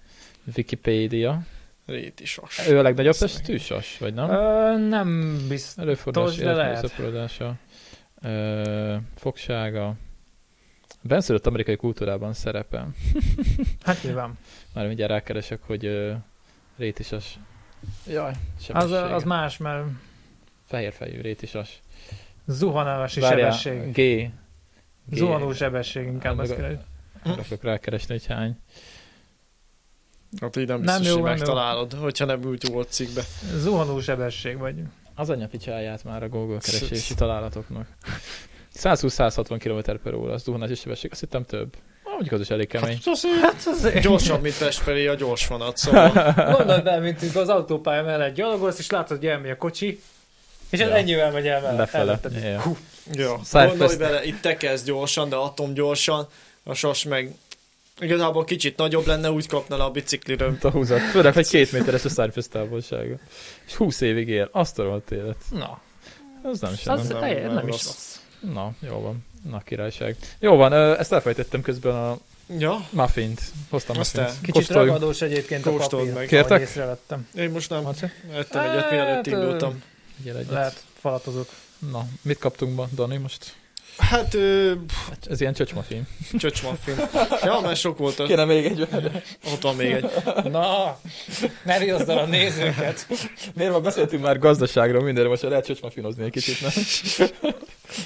Wikipédia. Rétisas. Ő a legnagyobb Azt testű sas, vagy nem? Ö, nem biztos. Előfordulás, de lehet. ö, fogsága, benszülött amerikai kultúrában szerepel. Hát nyilván. Már mindjárt rákeresek, hogy ö, rétisas. Jaj, Az, az más, mert Fehérfejű rétisas. zuhanási Várjál, sebesség. G. G. Zuhanó sebesség inkább Meg azt kell. Rákeresni, hogy hány. Hát így nem Nem biztos, jó, hogy nem jó. megtalálod, hogyha nem úgy volt cikkbe. Zuhanó sebesség vagy. Az anyapicsáját már a Google keresési találatoknak. 120-160 km per óra, az zuhanási sebesség, azt hittem több. Ah, Mondjuk az is elég kemény. Hát, azért Hát azért. gyorsabb, mint Pest felé a gyors vonat, szóval. Gondold el, mint az autópálya mellett gyalogolsz, és látod, hogy elmegy a kocsi, és Ja. ennyivel megy el mellett. Lefele. Ja. Hú, ja. Gondolj bele, itt te kezd gyorsan, de atom gyorsan, a sas meg igazából kicsit nagyobb lenne, úgy kapna le a bicikliről. Mint a húzat. Főleg egy két méteres a Cypress távolsága. És 20 évig él. Azt a élet. Na, Az nem sem. az nem- nem, nem nem is rossz. rossz. Na, jó van. Na, királyság. Jó van, ezt elfejtettem közben a Ja, muffint. Hoztam Azt muffint. Kicsit Kóstoljunk. ragadós egyébként a Kóstold papír. meg. Kértek? észrevettem. én most nem Marci? ettem egyet, mielőtt Hát, indultam. Egyet. Lehet falatozok. Na, mit kaptunk ma, Dani, most? Hát, ö, Ez ilyen csöcsmafin. csöcsmaffin. Ja, mert sok volt, a... Kéne még egy ott van még egy. Na, ne riaszd el a nézőket. Miért ma beszéltünk már gazdaságról mindenre, most lehet csöcsmafinozni egy kicsit, nem?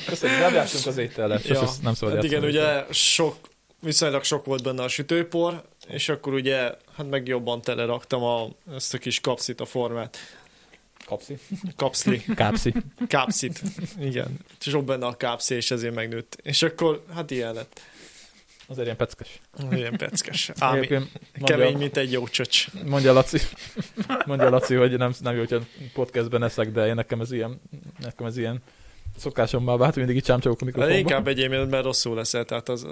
Köszönjük, nem játszunk az étellel, ja. Nem szabad Hát igen, ugye sok, viszonylag sok volt benne a sütőpor, és akkor ugye, hát meg jobban teleraktam a, ezt a kis kapszit, a formát. Kapszi. Kapszli, Kápszi. kápszit. Igen. Sok benne a kápszi, és ezért megnőtt. És akkor, hát ilyen lett. Azért ilyen peckes. Ilyen peckes. Ám, mondja, kemény, mint egy jó csöcs. mondja Laci, mondja Laci, hogy nem, nem jó, hogyha podcastben eszek, de én nekem ez ilyen, nekem ez ilyen szokásom már vált, hogy mindig így csámcsogok a mikrofonba. inkább egyébként, mert rosszul leszel, tehát az,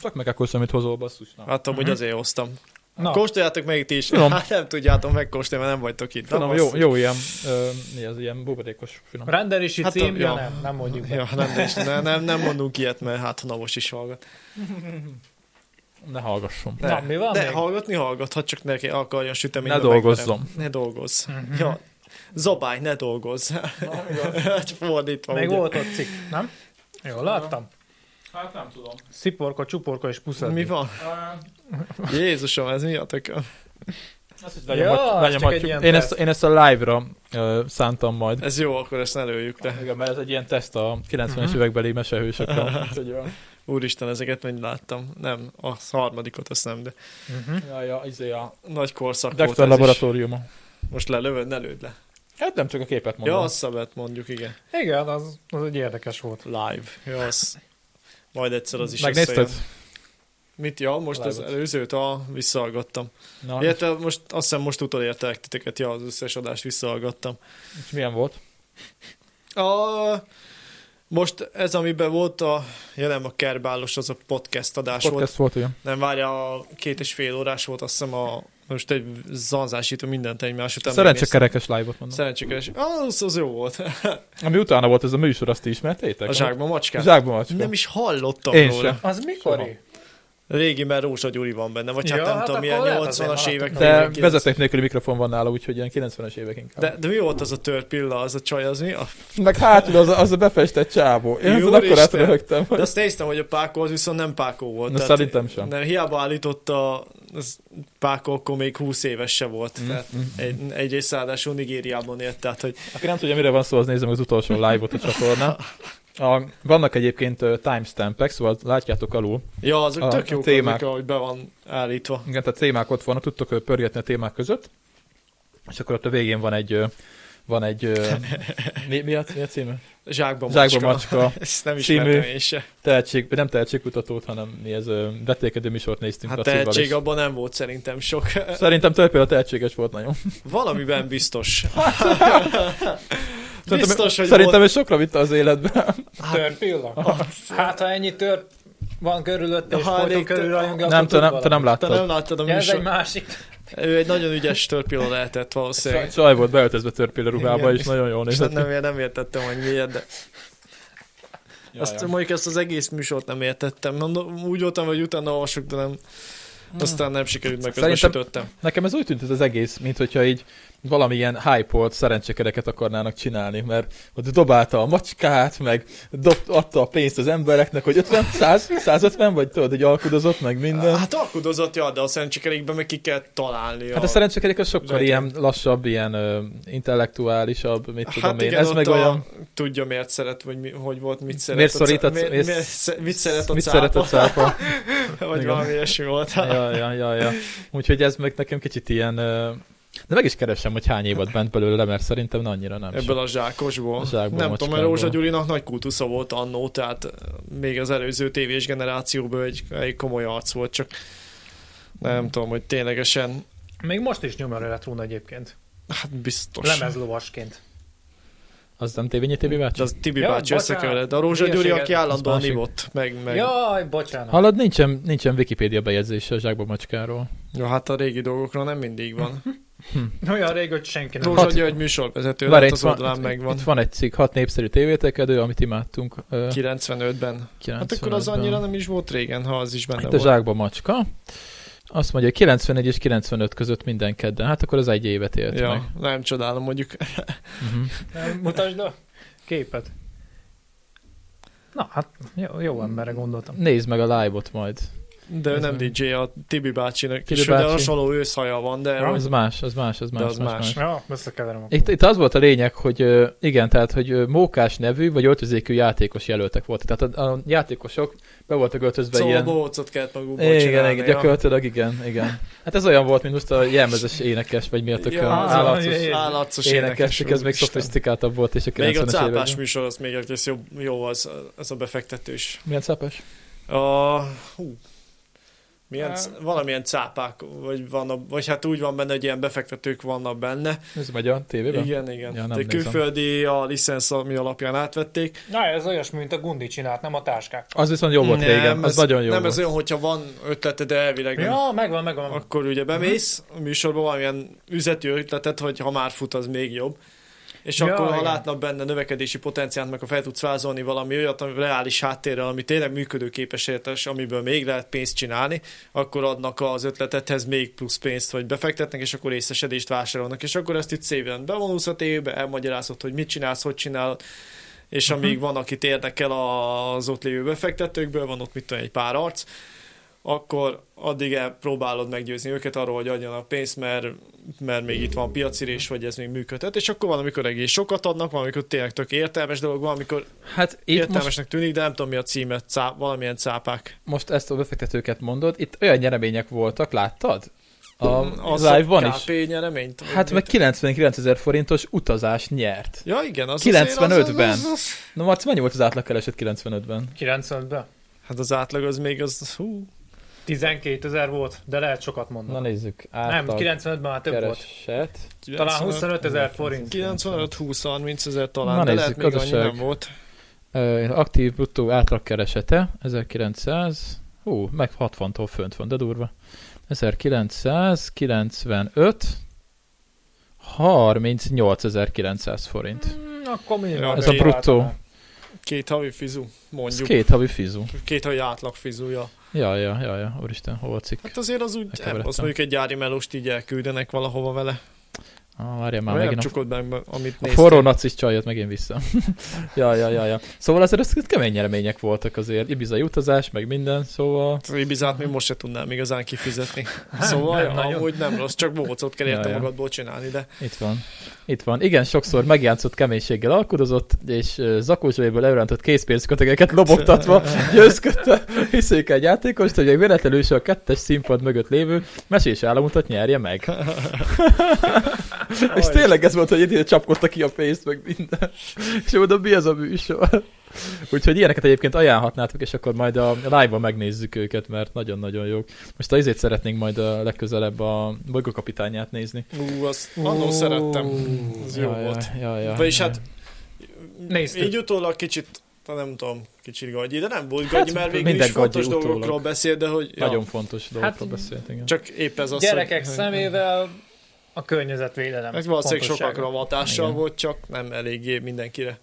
Csak meg akkor amit hozol, basszus. Na. hát amúgy azért hoztam. Na, Kóstoljátok meg itt is. Tudom. Hát nem tudjátok megkóstolni, mert nem vagytok itt. Finom, Na, jó, jó ilyen, ö, mi az, ilyen buborékos finom. rendelési Hát cím, ja, ja. nem, nem mondjuk be. Ja, nem, de is- ne, nem, nem mondunk ilyet, mert hát a Navos is hallgat. Ne hallgasson. De, Na, mi van de még? hallgatni hallgathat, csak neki akarja süteményt. Ne dolgozzon. Ne dolgozz. Mhm. Ja. Zabály, ne dolgozz. Hát Fordítva. Még ugye. volt ott cikk, nem? Jól láttam. Hát nem tudom. Sziporka, csuporka és puszadni. Mi van? Jézusom, ez mi a tököm? Ja, az csak egy ilyen én, ezt, én ezt a live-ra uh, szántam majd. Ez jó, akkor ezt ne lőjük le. Igen, mert ez egy ilyen teszt a 90-es Mhm. évekbeli. Úgyhogy olyan- Úristen, ezeket mind láttam. Nem, a harmadikot azt nem, de Mhm. ja, ja, izé a nagy korszak volt ez is. laboratóriuma. Most lelövöd, ne lőd le. Hát nem csak a képet mondom. Ja, azt szabad mondjuk, igen. Igen, az, az egy érdekes volt. Live. Ja, az... Majd egyszer az is Megnézted? összejön. Mit? Ja, most az Live-ot. előzőt, a, visszahallgattam. Na, Illetve most azt hiszem most utolértek titeket, ja, az összes adást visszahallgattam. és milyen volt? A, most ez, amiben volt a, ja nem a kerbálos, az a podcast adás volt. Podcast volt, ugye? Nem, várja, a két és fél órás volt, azt hiszem a, most egy zanzásító mindent egymás után. Szerencsekerekes live-ot mondom. Szerencsekeres. Az, az jó volt. Ami utána volt ez a műsor, azt ismertétek? A zsákba macskát. Zsákban macska. Nem is hallottam Én róla. sem. Az mikori? Régi, mert Rózsa Gyuri van benne, vagy hát Ja, nem hát tudom, milyen lehet azért 80-as évek. De 49. vezeték nélküli mikrofon van nála, úgyhogy ilyen 90-es évek inkább. de, de mi volt az a törpilla, az a csaj, az mi? A, Meg hátul az a, az a befestett csávó. Én azon Úristen. akkor átröhögtem. de azt néztem, hogy a Pákó az viszont nem Pákó volt. Na, szerintem sem. Nem, hiába állította, az Pákó akkor még 20 éves se volt. Mm, egy, egyrészt ráadásul Nigériában élt, tehát hogy Aki nem tudja, mire van szó, az nézze meg az utolsó live-ot a csatornán. A, vannak egyébként timestampek, szóval látjátok alul. ja, azok A- tök jók, témák. azok, ahogy be van állítva. Igen, tehát témák ott vannak, tudtok pörgetni a témák között. És akkor ott a végén van egy, van egy, ö, mi, mi, a, mi a címe? Zsákba Zsákba macska. macska, Ezt nem című- én se. tehetség, nem tehetségkutatót, hanem mi ez, ö, vetélkedő műsort néztünk. Hát tehetség és abban nem volt szerintem sok. Szerintem tőle például tehetséges volt nagyon. Valamiben biztos. Szerintem, biztos, hogy szerintem volt. ő sokra vitte az életbe. Törpilla? Hát, ha ennyi tör van körülötte, és folyton körülrajongja, nem, te nem, te nem valamit. Te láttad. nem láttad a Ja, ez egy műsor. másik. Ő egy nagyon ügyes törpilla lehetett valószínűleg. Csaj volt beöltözve törpille ruhába, és nagyon jól nézett. nem, nem értettem, hogy miért, de Ja, azt mondjuk ezt az egész műsort nem értettem. Mondom, úgy voltam, hogy utána olvasok, de nem, aztán nem sikerült meg, közben Szerintem-. Nekem ez úgy tűnt ez az egész, mint hogyha így valamilyen hype-olt szerencsekereket akarnának csinálni, mert ott dobálta a macskát, meg dob, adta a pénzt az embereknek, hogy 50, 100, 150, vagy tudod, hogy alkudozott meg minden. Hát alkudozott, ja, de a szerencsékerékben meg ki kell találni. Hát a szerencsekerék az sokkal Zsajtják. ilyen lassabb, ilyen ö, intellektuálisabb, mit tudom hát én. igen, Ez ott meg a, olyan, tudja miért szeret, vagy mi, hogy volt, mit szeret. Miért a szorít a- miért, miért- miért, sze- mit szeret a mit cápa, szeret a cápa. vagy Igen. valami ilyesmi volt. ja, Ja, ja, ja, ja. Úgyhogy ez meg nekem kicsit ilyen... De meg is keresem, hogy hány évad bent belőle, mert szerintem annyira nem Ebből a zsákosból. A zsákból, nem tudom, mert. Rózsa Gyurinak nagy kultusza volt annó, tehát eh, még az előző tévés generációból egy, egy komoly arc volt, csak nem tudom, hogy ténylegesen, Még most is nyomja a Retrón egyébként. hát biztos. Lemezlovasként. Az nem tévényi tévé De bácsi? az Tibi Ja, bácsi összekevered. De a Rózsa Gyuri, aki állandóan ivott, meg, meg. Jaj, bocsánat. Hallod, nincsen, nincsen Wikipédia bejegyzése a zsákba macskáról. Ja, hát a régi dolgokra nem mindig van. Olyan rég, hogy senki nem. Rózsa Hat- György műsorvezető, Várj, lehet itt az van, oldalán megvan. itt van egy cikk, hat népszerű tévétekedő, amit imádtunk. ö, 95-ben. Hát akkor az 95-ben. annyira nem is volt régen, ha az is benne Itt a volt. zsákba macska. Azt mondja, 94 és 95 között minden kedden. Hát akkor az egy évet élt Ja, meg. nem csodálom, mondjuk. Uh-huh. Mutasd a képet. Na, hát jó, jó emberre gondoltam. Nézd meg a live-ot majd. De ő Ez nem meg. DJ, a Tibi bácsinak. Tibi és de bácsi. hasonló őszhaja van, de... Ja, Az más, az más, az De más, az más, más. más. Ja, összekeverem. Itt, itt az volt a lényeg, hogy igen, tehát, hogy mókás nevű, vagy öltözékű játékos jelöltek voltak. Tehát a, a játékosok be voltak öltözve Szóval ilyen... bohócot kellett magukból Igen, csinálni. igen, ja. gyakorlatilag igen, igen. Hát ez olyan volt, mint most a jelmezes énekes, vagy mi a tök Ja, é- Állarcos énekes, csak ez még szofisztikáltabb volt, és a 90-es Még a cápás műsor, az még egész jó, jó az, az a befektetős. Milyen cápás? A, hú, milyen, c- valamilyen cápák, vagy, vannak, vagy hát úgy van benne, hogy ilyen befektetők vannak benne. Ez megy a tévében? Igen, igen. Ja, nem De külföldi a licensz, ami alapján átvették. Na, ez olyasmi, mint a Gundi csinált, nem a táskák. Az viszont jó volt régen, az ez, nagyon jó Nem, volt. ez olyan, hogyha van ötleted elvileg, nem Ja, megvan, megvan. akkor ugye bemész a műsorban valamilyen üzleti ötletet, hogy ha már fut, az még jobb. És Ja, akkor, ha látnak benne növekedési potenciált, meg ha fel tudsz vázolni valami olyat, ami reális háttérrel, ami tényleg működőképes értes, amiből még lehet pénzt csinálni, akkor adnak az ötletethez még plusz pénzt, vagy befektetnek, és akkor részesedést vásárolnak. És akkor ezt itt szépen bevonulsz a tévébe, elmagyarázod, hogy mit csinálsz, hogy csinálod, és amíg Mhm. van, akit érdekel az ott lévő befektetőkből, van ott mit tudom, egy pár arc, akkor addig el próbálod meggyőzni őket arról, hogy adjanak pénzt, mert, mert még itt van piacirés, vagy ez még működhet, és akkor van, amikor egész sokat adnak, van, amikor tényleg tök értelmes dolog, van, amikor Hát itt most, értelmesnek tűnik, de nem tudom mi a címe, cá, valamilyen cápák. most ezt a befektetőket mondod, itt olyan nyeremények voltak, láttad? A az live-ban is. KP nyereményt? Hát meg 99 ezer forintos utazás nyert. Ja, igen, az 95-ben. Az, az, az, Na Marci, mennyi volt az átlagkereset 95-ben? 95-ben. hát az átlag az még az, hú, 12 ezer volt, de lehet sokat Na mondani. nézzük. nem, Átlag 95-ben már több volt. kereset. Talán 25 ezer forint. 95-20-30 ezer talán, Na de nézzük, lehet még annyi nem volt. Ö, aktív bruttó átlagkeresete 1900, hú, meg 60-tól fönt van, de durva. 1995, 38.900 forint. Hmm, akkor minimum. Ez a bruttó. Két havi fizu, Ez mondjuk. két havi fizu. Két havi átlag fizuja. Ja, ja, ja, ja, úristen, hol a cikk? Hát azért az úgy, az mondjuk egy gyári melóst így elküldenek valahova vele. Ah, várjál már, nem megint a, meg, amit a forró nacis csaj jött megint vissza. ja, ja, ja, ja. Szóval azért ez kemény nyeremények voltak azért. Ibizai utazás, meg minden, szóval... Az Ibizát még most se tudnám igazán kifizetni. Szóval nem nagyon. amúgy nem rossz, csak bócot kell érte Ja, ja. magadból csinálni, de Itt van. Itt van. Igen, sokszor megjátszott keménységgel alkudozott, és uh, zakózséből elrántott készpénzkötegeket lobogtatva győzködte hiszékeny játékost, hogy egy véletlenül is a kettes színpad mögött lévő mesés államutat nyerje meg. És tényleg ez volt, hogy itt csapkodta ki a pénzt, meg minden. És mondom, mi az a műsor? Úgyhogy ilyeneket egyébként ajánlhatnátok, és akkor majd a live-ban megnézzük őket, mert nagyon-nagyon jók. Most a izét szeretnénk majd a legközelebb a bolygókapitányát nézni. ú, azt annó szerettem. Az jó volt. Ja, ja, ja, Vagyis hát Néztük. így utólag kicsit nem tudom, kicsit gagyi, de nem volt Hát, gagyi, mert végül minden is fontos utólag. dolgokról beszél, de hogy ja, Nagyon fontos dolgokról Hát, beszélt, igen. csak épp ez az, Gyerekek hogy, szemével a környezetvédelem. Ez valószínűleg sokakra hatással volt, csak nem eléggé mindenkire.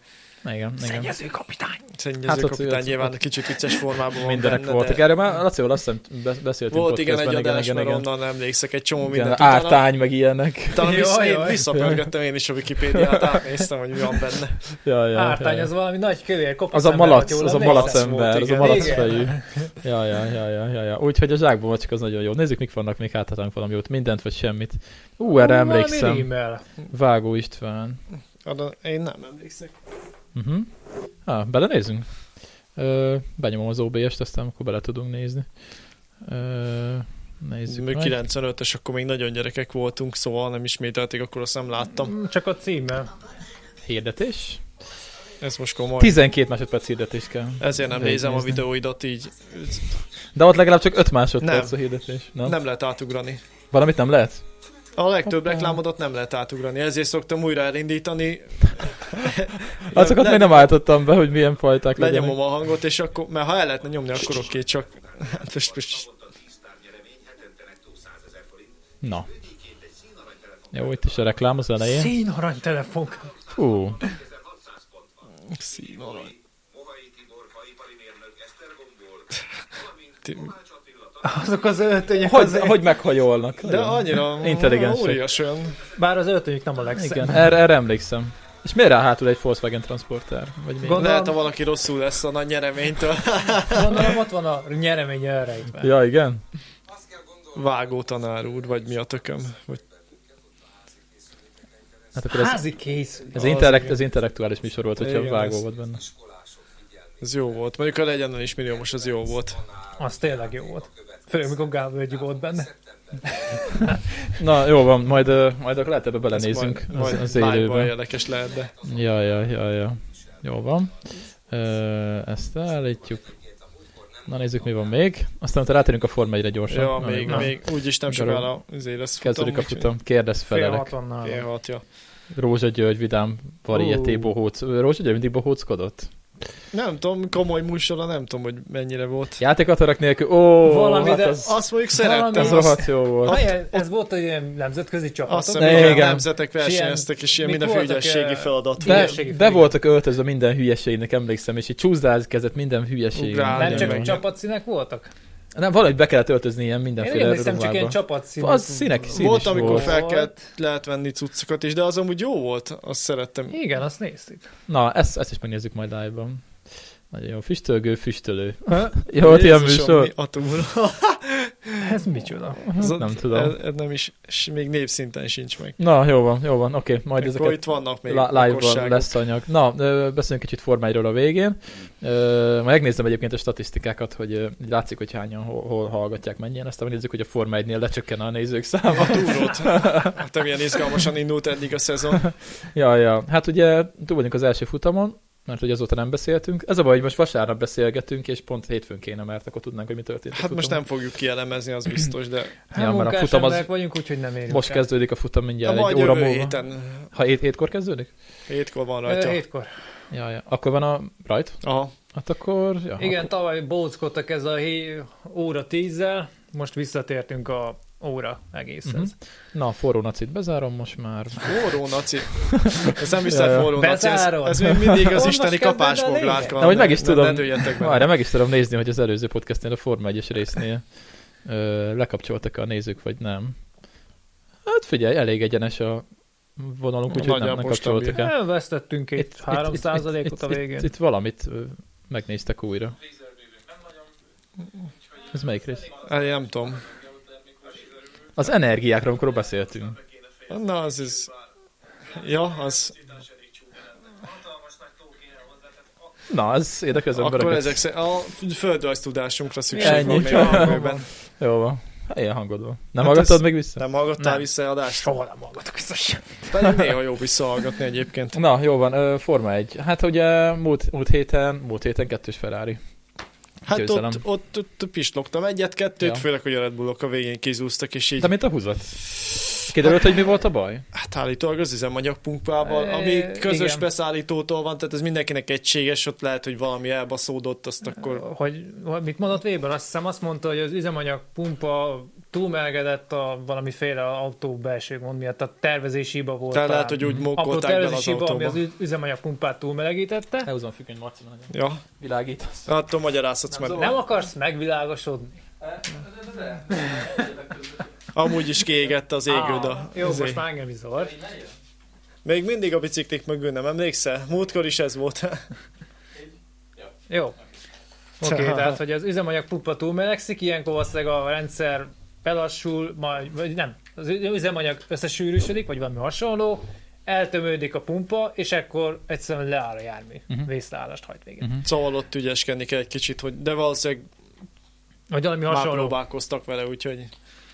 Igen, igen. Szennyező kapitány. Szennyező Hát hát, kapitány ott- nyilván ott- kicsit vicces formában van Mindenek benne, voltak. de Erről már Laci, azt hiszem be- beszéltünk volt igen egy adás, mert onnan emlékszek egy csomó igen, mindent. ártány, meg ilyenek. Talán visszapörgettem én is a Wikipédiát, átnéztem, hogy mi van benne. Ja, ja, Ártány, ja, az valami nagy kövér kopasz Az a malac, az a malac ember, az a igen. malac Igen. fejű. Ja, ja, ja, ja, ja, ja. Úgyhogy a zsákban csak az nagyon jó. Nézzük, mik vannak, még áthatunk valami jót. Mindent vagy semmit. Ú, erre emlékszem. Vágó István. Arra én nem emlékszek. Uh-huh. Ah, belenézünk? Ö, benyomom az OBS-t, aztán akkor bele tudunk nézni. Ö, Nézzük meg. 95-ös, akkor még nagyon gyerekek voltunk, szóval nem ismételték, akkor azt nem láttam. Mm, Csak a címmel. Hirdetés. Ez most komoly. 12 másodperc hirdetés kell. Ezért nem Végig nézem a nézni. videóidat így. De ott legalább csak 5 másodperc Nem. a hirdetés. Nem? Nem lehet átugrani. Valamit nem lehet? A legtöbb Hoppá. reklámodat nem lehet átugrani, ezért szoktam újra elindítani. Azokat Le- még nem állítottam be, hogy milyen fajták Lenyomom legyenek. a hangot, és akkor, mert ha el lehetne nyomni, akkor oké, csak... Hát most, most Na. Jó, itt is a reklám az elején. Szín aranytelefon. Fú, színarany. Azok az öltönyök hogy, azért. hogy meghajolnak. De annyira Intelligensek. Bár az öltönyük nem a legszebb. Igen, erre, erre emlékszem. És miért rá hátul egy Volkswagen Transporter? Vagy mi? Gondolom- Lehet, ha valaki rosszul lesz a nagy nyereménytől. Gondolom ott van a nyeremény erejében. Ja, igen. Vágó tanár úr, vagy mi a tököm. Vagy Hát akkor ez, Házi kész. ez, Az intellekt, ez intellektuális műsor volt, hogyha Igen, vágó ez- volt benne. ez jó volt. Mondjuk a legyen is milliómos, az jó volt. Az tényleg jó volt. Főleg, mikor Gábor Ögyi volt benne. Na, jó van, majd, majd akkor lehet ebbe belenézünk az, Majd, az majd live-ban élőben. érdekes lehet, de Ja, ja, ja, ja. Jó van. Ezt állítjuk. Na nézzük, mi van még. Aztán utána rátérünk a Forma 1-re gyorsan. ja, Na, még, na. még úgyis nem sokára azért lesz futam. Kezdődik a futam. Kérdezz Fél felelek. fél hat, ja. Rózsa György, Vidám, Varieté, Ú. Bohóc. Rózsa György mindig bohóckodott? Nem tudom, komoly műsora, nem tudom, hogy mennyire volt. Játékatarak nélkül, ó, Valami, hát de az, Azt mondjuk szerettem. az azt- rohadt jó volt. Milyen- Ez volt egy ilyen nemzetközi Azt csapat. hiszem, igen, nemzetek versenyeztek, és ilyen mindenféle ügyességi eh, feladat Be- Be, hülyeségi be voltak öltözve minden hülyeségnek, emlékszem, és így csúzdázkezett minden hülyeségnek. Ugrálni, Nem csak csapatszínek voltak? Nem, valahogy be kellett öltözni ilyen Én mindenféle emlékszem, csak ruhába. ilyen csapatszínek. Az színek, szín Volt, amikor volt. fel kellett lehet venni cuccokat is, de az amúgy jó volt, azt szerettem. Igen, azt néztük. Na, ezt, ezt is megnézzük majd live-ban. Nagyon jó. Füstölgő, füstölő. Ha? Jó, volt ilyen műsor? mi a túl. Ez micsoda? Az- Nem tudom. Ez, ez nem is, s még névszinten sincs meg. Na, jó van, jó van, oké, majd Akkor ezeket itt vannak még okosságok. lesz anyag. Na, beszéljünk kicsit formáiról a végén. Majd megnézem egyébként a statisztikákat, hogy látszik, hogy hányan hol, hol hallgatják, mennyien. Aztán megnézzük, hogy a Forma 1-nél lecsökken a nézők száma. A túrót. Hát nem ilyen izgalmasan indult eddig a szezon. ja, ja. Hát ugye túl vagyunk az első futamon, mert hogy azóta nem beszéltünk. Ez a baj, hogy most vasárnap beszélgetünk, és pont hétfőn kéne, mert akkor tudnánk, hogy mi történt. Hát most nem fogjuk kielemezni, az biztos, de Hát Ja, mert a futam az- vagyunk, úgyhogy nem érünk Most el. kezdődik a futam mindjárt, majd egy óra múlva. héten. Ha hét, hétkor kezdődik? Hétkor van Ö, rajta. Hétkor. Ja, ja. Akkor van a rajt? Aha. Hát akkor... Ja, Igen, Akkor... tavaly bóckodtak ez a hé- óra tízzel, most visszatértünk a óra egészhez. Mhm. Na, forró nacit bezárom most már. Forró naci. Ez nem hiszem forró naci. Ez, ez még mindig az isteni lényeg? Na, hogy meg is tudom. Várj, meg is tudom nézni, hogy az előző podcastnél a Forma 1-es résznél ö, lekapcsoltak a nézők, vagy nem. Hát figyelj, elég egyenes a vonalunk, úgyhogy nem, nem kapcsoltak el. Elvesztettünk itt, itt 3 itt, százalékot a itt, végén. Itt, itt valamit ö, megnéztek újra. Ez melyik rész? Én nem tudom. Az energiákról, amikor beszéltünk. Na, az is... Ja, az... Na, az Akkor embereket. ezek szerint a földrajztudásunkra szükség Ennyi. van még a. Jó van. Hát, Ilyen hangodva. Nem Hát hallgattad még vissza? Nem hallgattál Nem. vissza adást? Soha nem hallgatok vissza sem. Pedig néha jó visszahallgatni egyébként. Na, jó van, Forma 1. Hát ugye múlt, múlt héten, múlt héten kettős Ferrari. Hát Győzelem. ott, ott, ott pislogtam egyet-kettőt, Ja. főleg, hogy a Red Bullok a végén kizúztak, és így, De mint a húzat. Kiderült, hogy mi volt a baj? hát állítólag az üzemanyagpumpával, E, ami közös igen. beszállítótól van, tehát ez mindenkinek egységes, ott lehet, hogy valami elbaszódott, azt akkor... Hogy, mit mondott Weber? Azt hiszem azt mondta, hogy az üzemanyag pumpa túlmelegedett a valamiféle autó belső gond miatt, a tervezési hiba volt. Tehát lehet, hogy úgy mókolták bele az tervezési hiba, ami az üzemanyagpumpát túlmelegítette. Elhúzom a függöny, Marci, nagyon Ja, világítasz. hát tudom, magyarázhatsz, mert Nem akarsz megvilágosodni? Amúgy is kiégett az égőd a... Ah, jó, izé. most már engem is zavar. Még mindig a biciklik mögül, nem emlékszel? Múltkor is ez volt. Jó. Oké, okay, tehát, hogy az üzemanyag pumpa túlmelegszik, ilyenkor valószínűleg a rendszer belassul, majd, vagy nem, az üzemanyag összesűrűsödik, vagy valami hasonló, eltömődik a pumpa, és akkor egyszerűen leáll a jármű. Mhm. Uh-huh. Vészleállást hajt végén. Mhm. Szóval ott ügyeskedni kell egy kicsit, hogy de valószínűleg Vagy valami már hasonló. próbálkoztak vele, úgyhogy...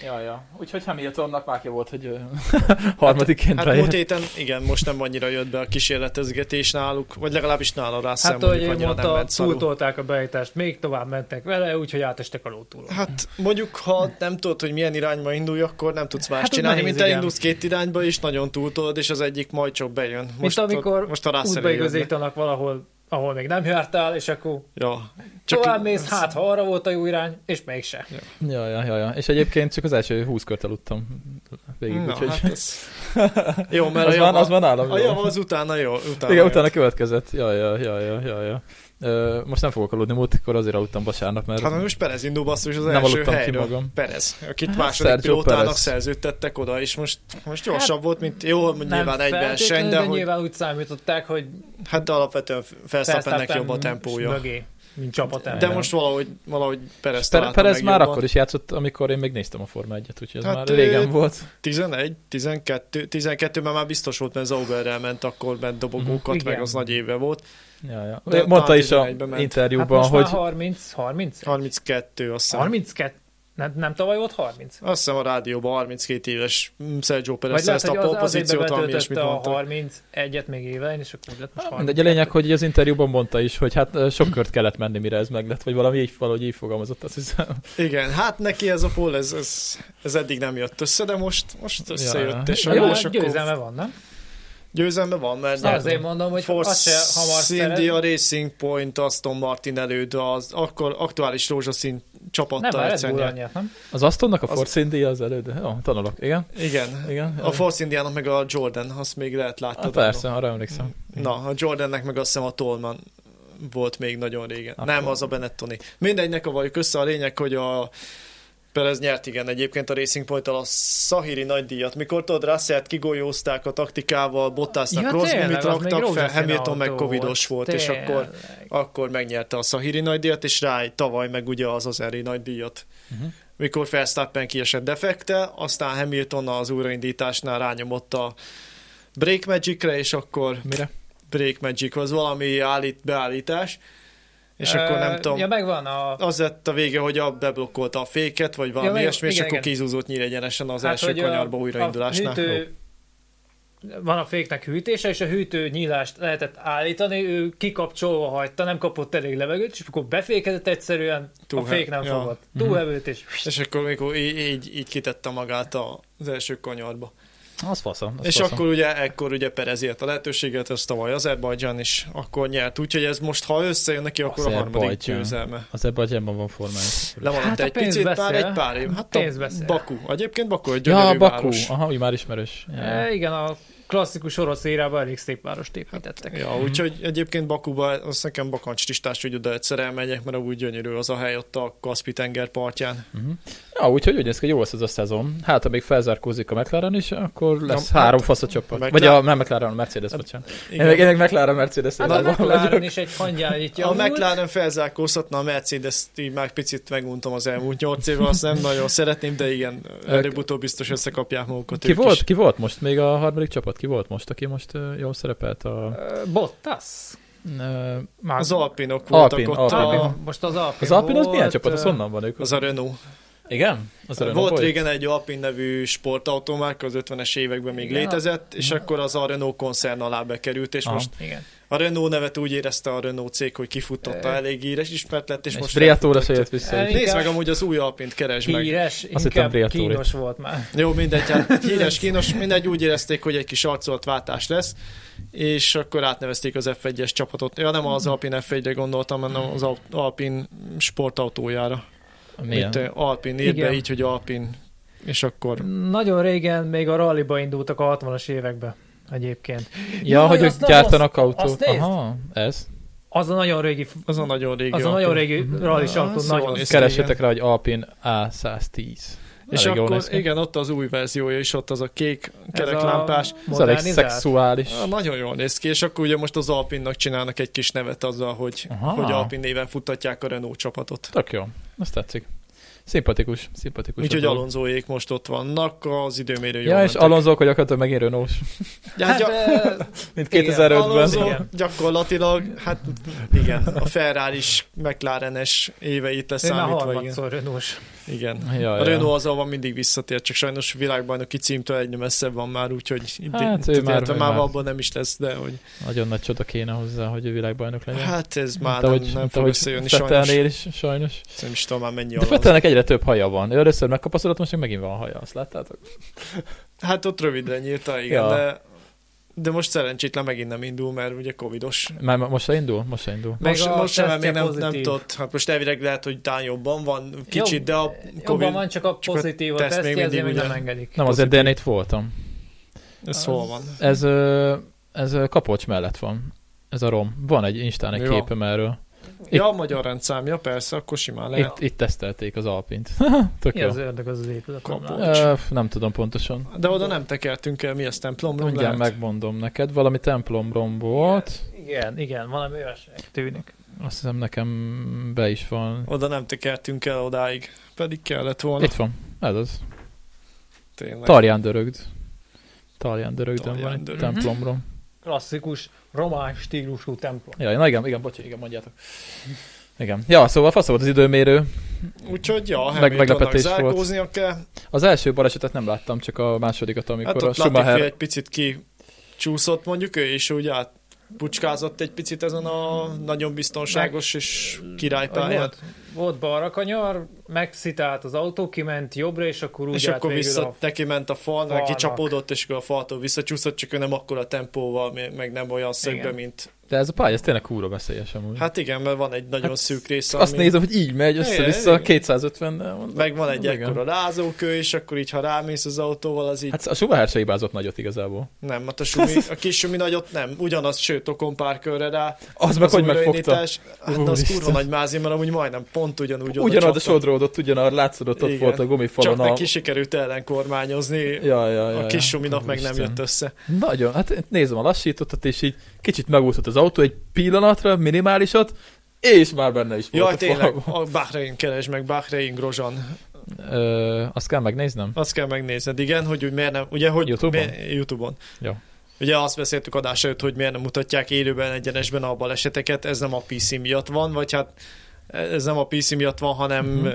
Ja, ja. Úgyhogy Hamiltonnak már jó volt, hogy ö, harmadikként Hát hát, múlt héten, igen, most nem annyira jött be a kísérletezgetés náluk, vagy legalábbis nála rá Hát, nem mondta, túltolták a beállítást, még tovább mentek vele, úgyhogy átestek a lótúlon. Hát mondjuk, ha nem tudod, hogy milyen irányba indulj, akkor nem tudsz más Hát, csinálni, nehéz, mint igen. elindulsz két irányba, és nagyon túltolod, és az egyik majd csak bejön. Most Mint amikor a, most a Russell útba jön be. igazítanak valahol, ahol még nem jártál, és akkor Ja. Csak tovább mész, hát ha arra volt a jó irány, és mégse. Ja, ja, ja, ja. És egyébként csak az első 20 kört aludtam végig, Na, úgyhogy... hát ez... Jó, mert az, a van, java, az van nálam. a jó. java az utána jó. Utána Igen, jó. utána következett. Ja, ja, ja, ja, ja, ja. Ö, most nem fogok aludni, múltkor azért aludtam vasárnap, mert Hát most Perez indul basszus az Nem első aludtam ki helyről. magam. Perez, akit Hát, második Sergio pilótának Perez. szerződtettek oda, és most, most gyorsabb volt, mint jó, nyilván egy verseny, feltétlenül, de de hogy, nyilván úgy számították, hogy hát de alapvetően Verstappennek Verstappen jobb a tempója. Mögé, mint csapat De ember. most valahogy, valahogy Perez Per- Perez már jobban. akkor is játszott, amikor én még néztem a Forma 1-et, úgyhogy ez Hát, már régen volt. 11, 12, 12 már már biztos volt, mert Zauberrel ment, akkor ment dobogókat, Mhm. meg az nagy éve volt. Ja, ja. De Mondta is a 11-ben ment. hát interjúban, most hogy már 30, 30? 32, azt hiszem. 32? Nem, nem tavaly volt 30? Azt hiszem a rádióban 32 éves Sergio Perez hogy a az, pozíciót, valami ilyesmit betöltötte a mondta. 31-et még évelején, és akkor lett most Hát, 30. mindegy, a lényeg, hogy az interjúban mondta is, hogy hát sok kört kellett menni, mire ez meg lett, vagy valami így, valahogy így fogalmazott, azt hiszem. Igen, hát neki ez a pól, ez, ez, ez eddig nem jött össze, de most, most összejött, ja. és Ja, jó, és akkor győzelme van, nem? Győzelme van, mert Szóval azért mondom, hogy azt se hamar Force szeret. India Racing Point, Aston Martin előtt, az akkor aktuális rózsaszín Nem, csapattal már Red egyszer Bull nyert. anyját, nem? Az Astonnak a Az- Force India az elő, jó, tanulok, igen. Igen. igen. A Force Indiának meg a Jordan, azt még lehet hát, láttad. persze, arra emlékszem. Na, a Jordannek meg azt hiszem a Tolman volt még nagyon régen. Akkor- Nem, az a Benettoni. Mindegynek a vagyok össze. A lényeg, hogy a Perez nyert igen egyébként a Racing point a Szahiri nagydíjat. Mikor tudod, Russellt kigolyózták a taktikával, Bottasnak Ja, az még raktak fel, Hamilton meg covidos volt, és Tényleg. akkor, akkor megnyerte a Szahiri nagydíjat, és rá tavaly meg ugye az az Eri nagydíjat. Uh-huh. Mikor Verstappen kiesett defekte, aztán Hamilton az újraindításnál rányomott a Break Magicre, és akkor Mire? Break Magic, az valami állít, beállítás, és akkor nem tudom, Ja, megvan a... az lett a vége, hogy a beblokkolta a féket, vagy valami Ja, ilyesmi, és igen, akkor igen. kizúzott nyílegyenesen az első hogy kanyarba a, újraindulásnál. A hűtő, van a féknek hűtése, és a hűtő nyílást lehetett állítani, ő kikapcsolva hagyta, nem kapott elég levegőt, és akkor befékezett egyszerűen, Túl a fék nem ja. fogott. Túlhevült, és És akkor mikor így, így, így kitette magát az első kanyarba. Az faszom. Az és faszom. akkor ugye, ekkor ugye Perez a lehetőséget, ez tavaly Azerbajdzsán is akkor nyert. Úgyhogy ez most, ha összejön neki, akkor a harmadik Azerbajdzsán. győzelme. Az ebben a gyemben van formája. Lemaradt Hát a egy pénz picit, már beszél. egy pár év. Hát Pénz a beszél. Baku. Egyébként Baku egy gyönyörű Ja, Baku. város. Aha, úgy már ismerős. Ja. e, igen, a klasszikus orosz érában elég szép várost építettek. Ja, úgyhogy egyébként Bakuba, az nekem bakancs listás, hogy oda egyszer elmegyek, mert úgy gyönyörű az a hely ott a Kaspi tenger partján. Uh-huh. Ja, úgyhogy úgy néz ki, hogy jó lesz ez a szezon. Hát, ha még felzárkózik a McLaren is, akkor lesz Na, három hát, fasz a csapat. a Vagy McLaren- a, nem McLaren, a Mercedes, bocsánat. Én meg, én meg McLaren Mercedes. Hát a van McLaren is egy hangyányítja. A McLaren felzárkózhatna, a Mercedes így már picit meguntam az elmúlt nyolc évvel, azt nem nagyon szeretném, de igen, előbb-utóbb biztos összekapják magukat. Ki volt, is. ki volt most még a harmadik csapat? Ki volt most, aki most jól szerepelt? A, Bottas. Már Az Alpinok voltak Alpin, ott. Alpin. A, Alpin, most az Alpin az Alpin az milyen csapat? Az honnan van ők? az a Renault. Igen? Az a Renault Volt volt? régen egy Alpin nevű sportautomárka, az 50-es években még Igen. létezett, és Mhm. akkor az a Renault koncern alá bekerült, és Aha. most Igen. A Renault nevet úgy érezte a Renault cég, hogy kifutotta, Ö. elég híres, ismert lett, és, És most Briatóra jött vissza. Is. Nézd meg amúgy az új Alpint, keresd meg. Híres, hittem inkább kínos volt már. Jó, mindegy, hát híres, kínos, mindegy, úgy érezték, hogy egy kis arcolt váltás lesz, és akkor átnevezték az F1-es csapatot. Ja, nem az Alpin F1-re gondoltam, hanem az Al- Alpin sportautójára. Milyen? Itt eh, Alpin, ír be így, hogy Alpin, és akkor... Nagyon régen még a ralliba indultak a 60-as években egyébként. Ja, Jaj, hogy ők gyártanak azt- autót. azt. Aha, ez. Az a nagyon régi, Az a nagyon régi az a nagyon régi rallis Ah, autó, szóval nagyon néz ki. Keressetek rá, hogy Alpin A110. És Elég akkor igen, ott az új verziója is, ott az a kék Ez kereklámpás. Ez elég szexuális. Nagyon jól néz ki, és akkor ugye most az Alpinnak csinálnak egy kis nevet azzal, hogy, Aha. hogy Alpin néven futtatják a Renault csapatot. Tök jó. Azt tetszik. Szimpatikus, szimpatikus. Úgyhogy a. Alonsoék most ott vannak, az időmérő jól Ja, és. Alonso akkor gyakorlatilag megint renault Ja, hát, gyak- eh, mint Igen, 2005-ben. Alonso Igen. gyakorlatilag, hát igen, a Ferrari is McLaren-es éveit ő már leszámítva, harmadszor. Igen. Ja, A ja. Renault azzal van mindig visszatér, csak sajnos világbajnoki címtől egyre messzebb van már, úgyhogy Hát, hát, ő már- ő már abban nem is lesz, de hogy Nagyon nagy csoda kéne hozzá, hogy ő világbajnok legyen. hát ez már nem, nem fog összejönni sajnos. Is, sajnos. Nem is tudom már mennyi De Alonso. Fettelnek egyre több haja van. Ő először megkapaszkodott, most meg megint van haja, azt láttátok? Hát ott rövidre nyírta, igen, Ja. de, de most szerencsétlen megint nem indul, mert ugye covidos. Már most se indul? Most se indul. Meg Most, most sem, mert még nem, nem pozitív. tudott. Hát most elvileg lehet, hogy talán jobban van kicsit, Jobb- de a Jobban Covid, van, csak a pozitív a teszt még ezért még mindig nem ugye- engedik. Nem, azért pozitív. én itt voltam. ez hol van? Ez, ez ö, kapocs mellett van. Ez a rom. Van egy Instán egy Jó. képem erről. Ja, a magyar rendszámja, persze, akkor simán lehet. Itt, itt tesztelték az Alpint. Tök Mi jó. az ördög az az épület? Ö, nem tudom pontosan. De oda nem tekertünk el, mi ez templomról Mindjárt lehet? megmondom neked. Valami templomrom volt. Igen, igen, valami olyasmi tűnik. Azt hiszem nekem be is van. Oda nem tekertünk el odáig, pedig kellett volna. Itt van. Ez az. Tényleg. Tarján dörögd. Tarján dörögdön van egy templomrom. Klasszikus román stílusú templom. Ja, na igen, igen, bocsi, igen, mondjátok. Igen. Ja, szóval fasz volt az időmérő. Úgyhogy ja, Meg- meglepetés volt. kell. Az első balesetet nem láttam, csak a másodikat, amikor Hát a ott Latifi Schumacher... egy picit kicsúszott mondjuk, ő is úgy át pucskázott egy picit ezen a nagyon biztonságos és királypályán. Volt, balra kanyar, megszitált az autó, kiment jobbra, és akkor úgy És akkor vissza, a... neki ment a falnak, falnak. kicsapódott, és akkor a faltól visszacsúszott, csak ő nem akkora tempóval, meg- meg nem olyan szögbe, Igen. mint... De ez a pálya, ez tényleg kúra veszélyes amúgy. Hát igen, mert van egy nagyon Hát szűk része, Azt ami- nézem, hogy így megy össze-vissza Igen, 250 nel mondom. meg van egy ekkora rázókő, és akkor így, ha rámész az autóval, az így... Hát a Schumacher se hibázott nagyot igazából. Nem, hát a, sumi, a kis sumi nagyot nem. Ugyanaz, sőt, okon pár körre rá. Az meg hogy megfogta. Hát az kurva nagy mázi, mert amúgy majdnem pont ugyanúgy oda Ugyanaz a csapta. sodródott, ugyanaz látszódott, ott Igen. volt a gumifalon. Csak a... neki sikerült ellenkormányozni, Ja, ja, ja, a kis suminak meg nem jött össze. Nagyon, hát nézem a lassítottat, és így kicsit megúszott az autó egy pillanatra, minimálisat, és már benne is volt Jaj, tényleg, a Bahrein keres meg, Bahrein Grozan. Ö, azt kell megnéznem? Azt kell megnézned, igen, hogy úgy miért nem, ugye, hogy YouTube-on? Mi, YouTube-on. Jó. Ugye azt beszéltük adás előtt, hogy miért nem mutatják élőben egyenesben a baleseteket, ez nem a PC miatt van, vagy hát ez nem a PC miatt van, hanem Mhm.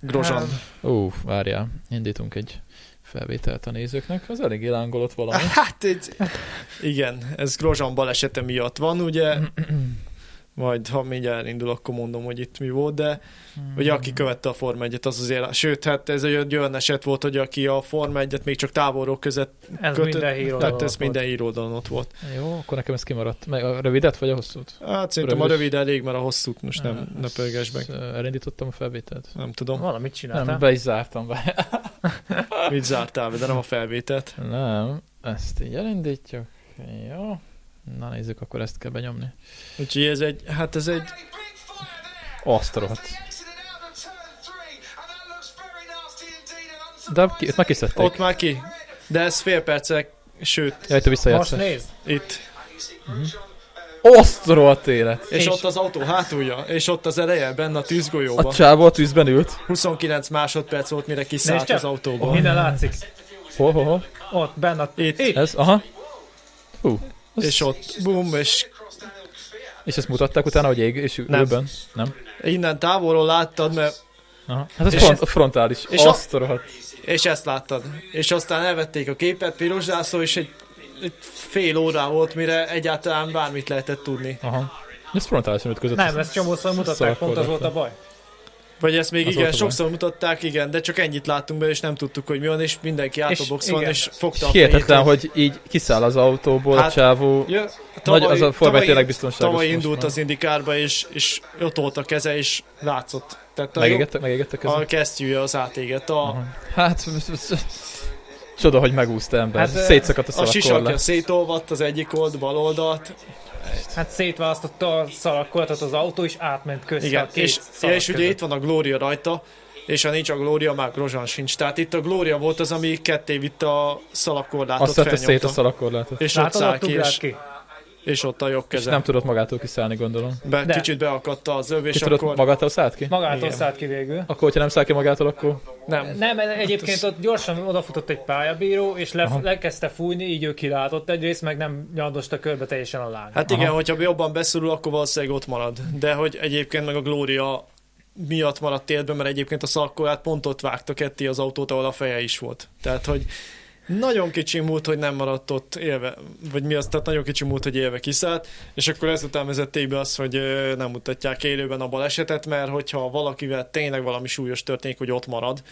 Grozan. Hát, Ó, várjál, indítunk egy felvételt a nézőknek, az elég lángolott valami. Hát egy, igen, ez Grozan balesete miatt van, ugye, majd ha mindjárt elindul, akkor mondom, hogy itt mi volt, de ugye aki követte a Forma 1 az azért, sőt, hát ez egy olyan eset volt, hogy aki a Forma 1 még csak távolról között ez kötött, minden híroldalon tehát ez minden híroldalon ott volt. Jó, akkor nekem ez kimaradt. Meg a rövidet vagy a hosszút? Hát szerintem a Rövid. elég, mert a hosszút most nem, ne ezt- pörges meg. Elindítottam a felvételt. Nem tudom, Valamit csináltál. Nem, be is zártam be. mit zártál be, de nem a felvételt. Nem, ezt így elindítjuk. Jó. Na nézzük, akkor ezt kell benyomni. Úgyhogy ez egy, hát ez egy, Azt a rohadt. De ki, ott megkiszedték. ott már ki. De ez fél percek, sőt, Jaj, te Most nézd. itt. A rohadt élet. És, És- ott az autó hátulja, és ott az ereje benne a A tűzgolyóban. csávó a tűzben ült. 29 másodperc volt, mire kiszállt az autóból. Minden látszik. Hol, hol, hol? Ott, benne. a- Itt. Itt. Ez, aha. Hú. Az- És ott, bum, és És ezt mutatták utána, hogy ég és Nem. ülben? Nem. innen távolról láttad, mert, Aha. Hát ez És- front, a frontális. és Azt a rohadt. és ezt láttad. És aztán elvették a képet, piros zászló, és egy, egy fél órá volt, mire egyáltalán bármit lehetett tudni. Aha. Ez frontálisan ütközött. Nem, ezt csomószor mutatták, pont az volt a baj. Vagy ezt még Az igen, a sokszor mutatták, igen, de csak ennyit láttunk be, és nem tudtuk, hogy mi van, és mindenki át a És boxon, igen. és fogta a Hihetetlen, hogy így kiszáll az autóból a Hát, csávó. Ja, Nagy, az a formáj tényleg tavaly, biztonságos. tavaly indult már. az indikárba, és, és ott volt a keze, és látszott. Tehát a, Megégettek, megégettek a ezen? kesztyűje az átégett. A, Aha. Hát, csoda, hogy megúszta ember. Hát, Szétszakadt a a sisakja szétolvadt az egyik old, bal oldalt. Hát szétválasztotta a szalagkolatot az autó, és átment közte Igen, a két és, ja, és ugye itt van a Glória rajta, és ha nincs a Glória, már Grozsán sincs. Tehát itt a Glória volt az, ami ketté vitte a szalakorlátot, Azt vette szét a felnyomta. szalakorlátot. És ott Látod, száll ott ki, és ki. És ott a jobb És keze. nem tudott magától kiszállni, gondolom. Be, De. kicsit beakadta az öv, Ki és tudott akkor magától szállt ki? Magától Igen. szállt ki végül. Akkor, hogyha nem száll ki magától, akkor... nem. Nem, egyébként ott gyorsan odafutott egy pályabíró, és le, Aha. lekezdte fújni, így ő kilátott egyrészt, meg nem nyaldosta körbe teljesen a lány. Hát igen, hogyha jobban beszorul, akkor valószínűleg ott marad. De hogy egyébként meg a Gloria miatt maradt életben, mert egyébként a szalkóját pont ott vágta ketté az autót, ahol a feje is volt. Tehát, hogy nagyon kicsi múlt, hogy nem maradt ott élve, vagy mi az, tehát nagyon kicsi múlt, hogy élve kiszállt, és akkor ezután vezették be azt, hogy nem mutatják élőben a balesetet, mert hogyha valakivel tényleg valami súlyos történik, hogy ott marad,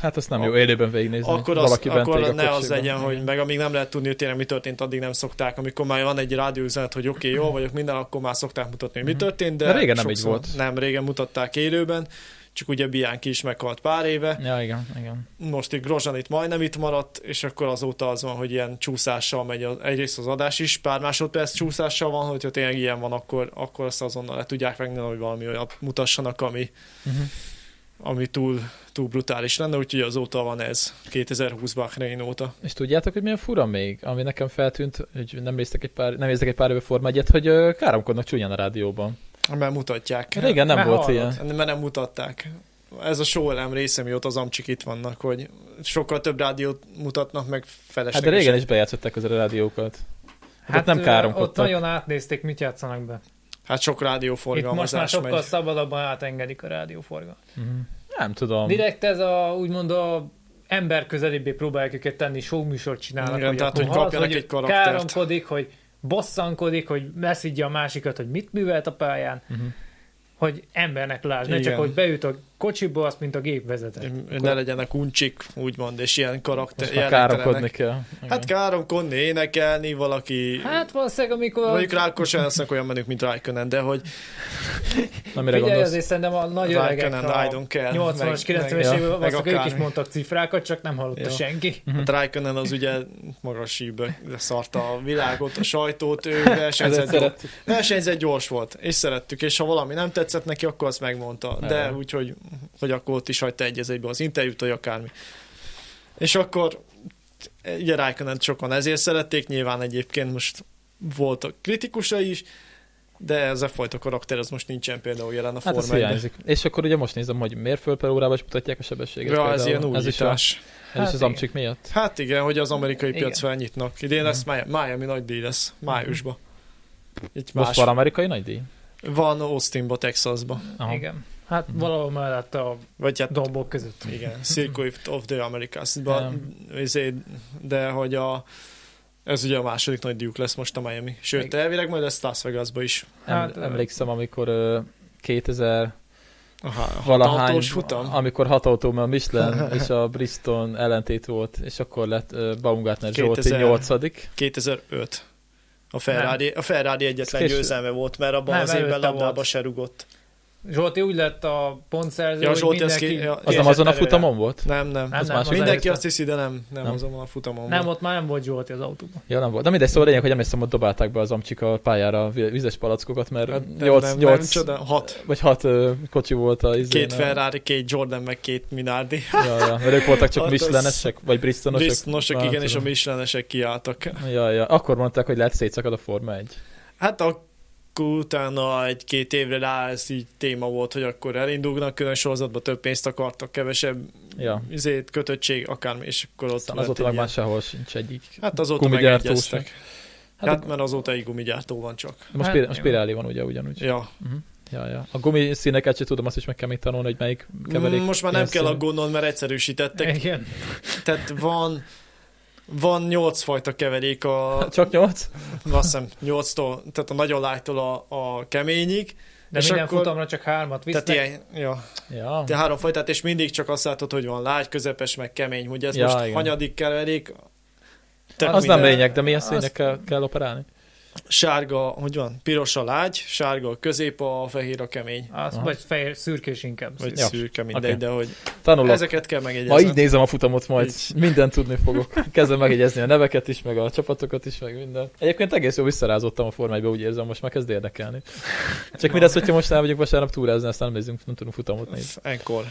Hát azt nem jó élőben végignézni. akkor, az, Valaki akkor a ne az legyen, hogy meg amíg nem lehet tudni, hogy tényleg mi történt, addig nem szokták. Amikor már van egy rádióüzenet, hogy oké, okay, jól vagyok minden, akkor már szokták mutatni, hogy mi történt, de, De régen nem így volt. Nem, régen mutatták élőben, csak ugye Bianchi is meghalt pár éve. Ja, igen, igen. Most itt Grozsan itt majdnem itt maradt, és akkor azóta az van, hogy ilyen csúszással megy az, egyrészt az adás is, pár másodperc csúszással van, hogyha tényleg ilyen van, akkor, akkor azt azonnal le tudják megni, hogy valami olyat mutassanak, ami, Uh-huh. ami túl, túl brutális lenne, úgyhogy azóta van ez, 2020 Bahrein óta. És tudjátok, hogy milyen fura még, ami nekem feltűnt, hogy nem néztek egy pár, nem néztek egy pár éve Forma 1 hogy káromkodnak csúnyán a rádióban. Mert mutatják. Régen nem Mert volt hallod. ilyen. Mert nem mutatták. Ez a show elem része, mióta az amcsik itt vannak, hogy sokkal több rádiót mutatnak, meg Hát felesleges. de régen is bejátszották az a rádiókat. Hát, hát nem ö, Ott káromkodtak. nagyon átnézték, mit játszanak be. Hát sok Itt most már rádióforgalmazás sokkal megy. szabadabban átengedik a rádióforgalmat. Uh-huh. Nem tudom. Direkt ez a, úgymond a ember közelébbé próbálják őket tenni, showműsort csinálnak. Igen, tehát, hogy kapjanak egy karaktert. Káromkodik, hogy bosszankodik, hogy leszidja a másikat, hogy mit művelt a pályán, Uh-huh. hogy embernek lásd, ne csak, hogy beüt a kocsiba, azt, mint a gép vezetett. Ne legyenek uncsik, úgymond, és ilyen karakter. Most már jelentelenek. káromkodni kell. Igen. Hát káromkodni, énekelni, valaki... Hát valószínűleg, amikor... Mondjuk Rákosan lesznek olyan menők, mint Raikkonen, de hogy Na, mire Figyelj, gondolsz? azért szerintem a nagy öregek, a don't care. 80-as, meg- 90-es meg- évek, meg valószínűleg ők is mondtak cifrákat, csak nem hallotta Ja. senki. Hát Raikkonen az ugye magas síkbe szarta a világot, a sajtót, ő versenyzett, versenyzett gyors volt, és szerettük, és ha valami nem tetszett neki, akkor azt megmondta. De úgyhogy, hogy akkor ott is hagyta egy egybe az interjút, vagy akármi. És akkor ugye Raikkonen sokan ezért szerették, nyilván egyébként most voltak kritikusai is, de ez a fajta karakter, az most nincsen például jelen a Hát ez Forma 1 hiányzik. És akkor ugye most nézem, hogy mérföld per órában is mutatják a sebességet. Ja, ez ilyen ez is, a, újítás. ez Hát is az igen. amcsik miatt. Hát igen, hogy az amerikai Igen. piac felnyitnak. Idén lesz Mi- Miami nagy díj lesz, májusban. Egy Most más, van amerikai nagy díj? van Austinba, Texasba. Aha. Igen. Hát Mhm. valahol mellett a Vagy hát dombok között. igen, Circuit of the Americas-ba, izé, de hogy a ez ugye a második nagy díjuk lesz most a Miami. Sőt, Igen. elvileg majd lesz Las Vegasba is. Hát, emlékszem, amikor ö, 2000 Aha, valahány, futam. amikor hat autó, a Michelin és a Bristol ellentét volt, és akkor lett uh, Baumgartner Zsolti 2000. 8 2005. A Ferrari, a Ferrari egyetlen késő. győzelme volt, mert abban Nem, az évben labdába se rugott. Zsolti úgy lett a pontszerző, Ja, hogy Zsolti, mindenki... ki- ja, Az nem azon a futamon volt? Nem, nem. Nem, Az nem, más. az Mindenki azt hiszi, de nem, nem, Nem. azon a futamon Nem, volt. ott már nem volt Zsolti az autóban. Ja, nem volt. De mindegy, szóval a lényeg, hogy emlékszem, hogy dobálták be az amcsik a pályára a vizes palackokat, mert Hát nem, 8, nem, 8 nem, csoda, hat. vagy 6 kocsi volt a izén, Két a- Ferrari, két Jordan, meg két Minardi. Ja, ja, mert ők voltak csak Hát Michelinesek, vagy Bristonosok. Bristonosok, igen, és a tudom. Michelinesek kiálltak. Ja, ja. Akkor mondták, hogy lehet szétszakad a Forma 1. Hát akkor utána egy-két évre rá ez így téma volt, hogy akkor elindulnak, külön sorozatba több pénzt akartak, kevesebb Ja. izét, kötöttség, akármi, és akkor ott Aztán azóta meg már sehol sincs egyik. Hát azóta megegyeztek. Hát, Hát, hát mert azóta egy gumigyártó van csak. most, Hát, Pir- jó. Spirelli van ugye ugyanúgy. Ja. Uh-huh. Ja, ja. A gumiszíneket sem tudom, azt is meg kell még tanulni, hogy melyik keverék. Most már nem kell aggódnod, mert egyszerűsítettek. Igen. Tehát van van nyolc fajta keverék a, Csak nyolc? azt hiszem, nyolctól, tehát a nagyon lágytól a, a keményig. De És minden akkor- futamra csak hármat visznek. Tehát ilyen, ja, Ja. de három fajtát, és mindig csak azt látod, hogy van lágy, közepes, meg kemény, hogy ez Ja, most igen. hanyadik keverék. Az nem minden- lényeg, de milyen azt- színekkel kell operálni? Sárga, hogy van? Piros a lágy, sárga a közép, a fehér a kemény. Az, Aha. vagy fehér, szürkés inkább. Vagy Ja. szürke, mindegy, Oké. de hogy Tanulok. ezeket kell megjegyezni. így nézem a futamot, majd Így. mindent tudni fogok. Kezdem megjegyezni a neveket is, meg a csapatokat is, meg minden. Egyébként egész jó visszarázottam a formájba, úgy érzem, most már kezd érdekelni. Csak mindez, hogyha most el vagyok vasárnap túrázni, aztán nem nézzünk, nem tudunk futamot nézni. Enkor.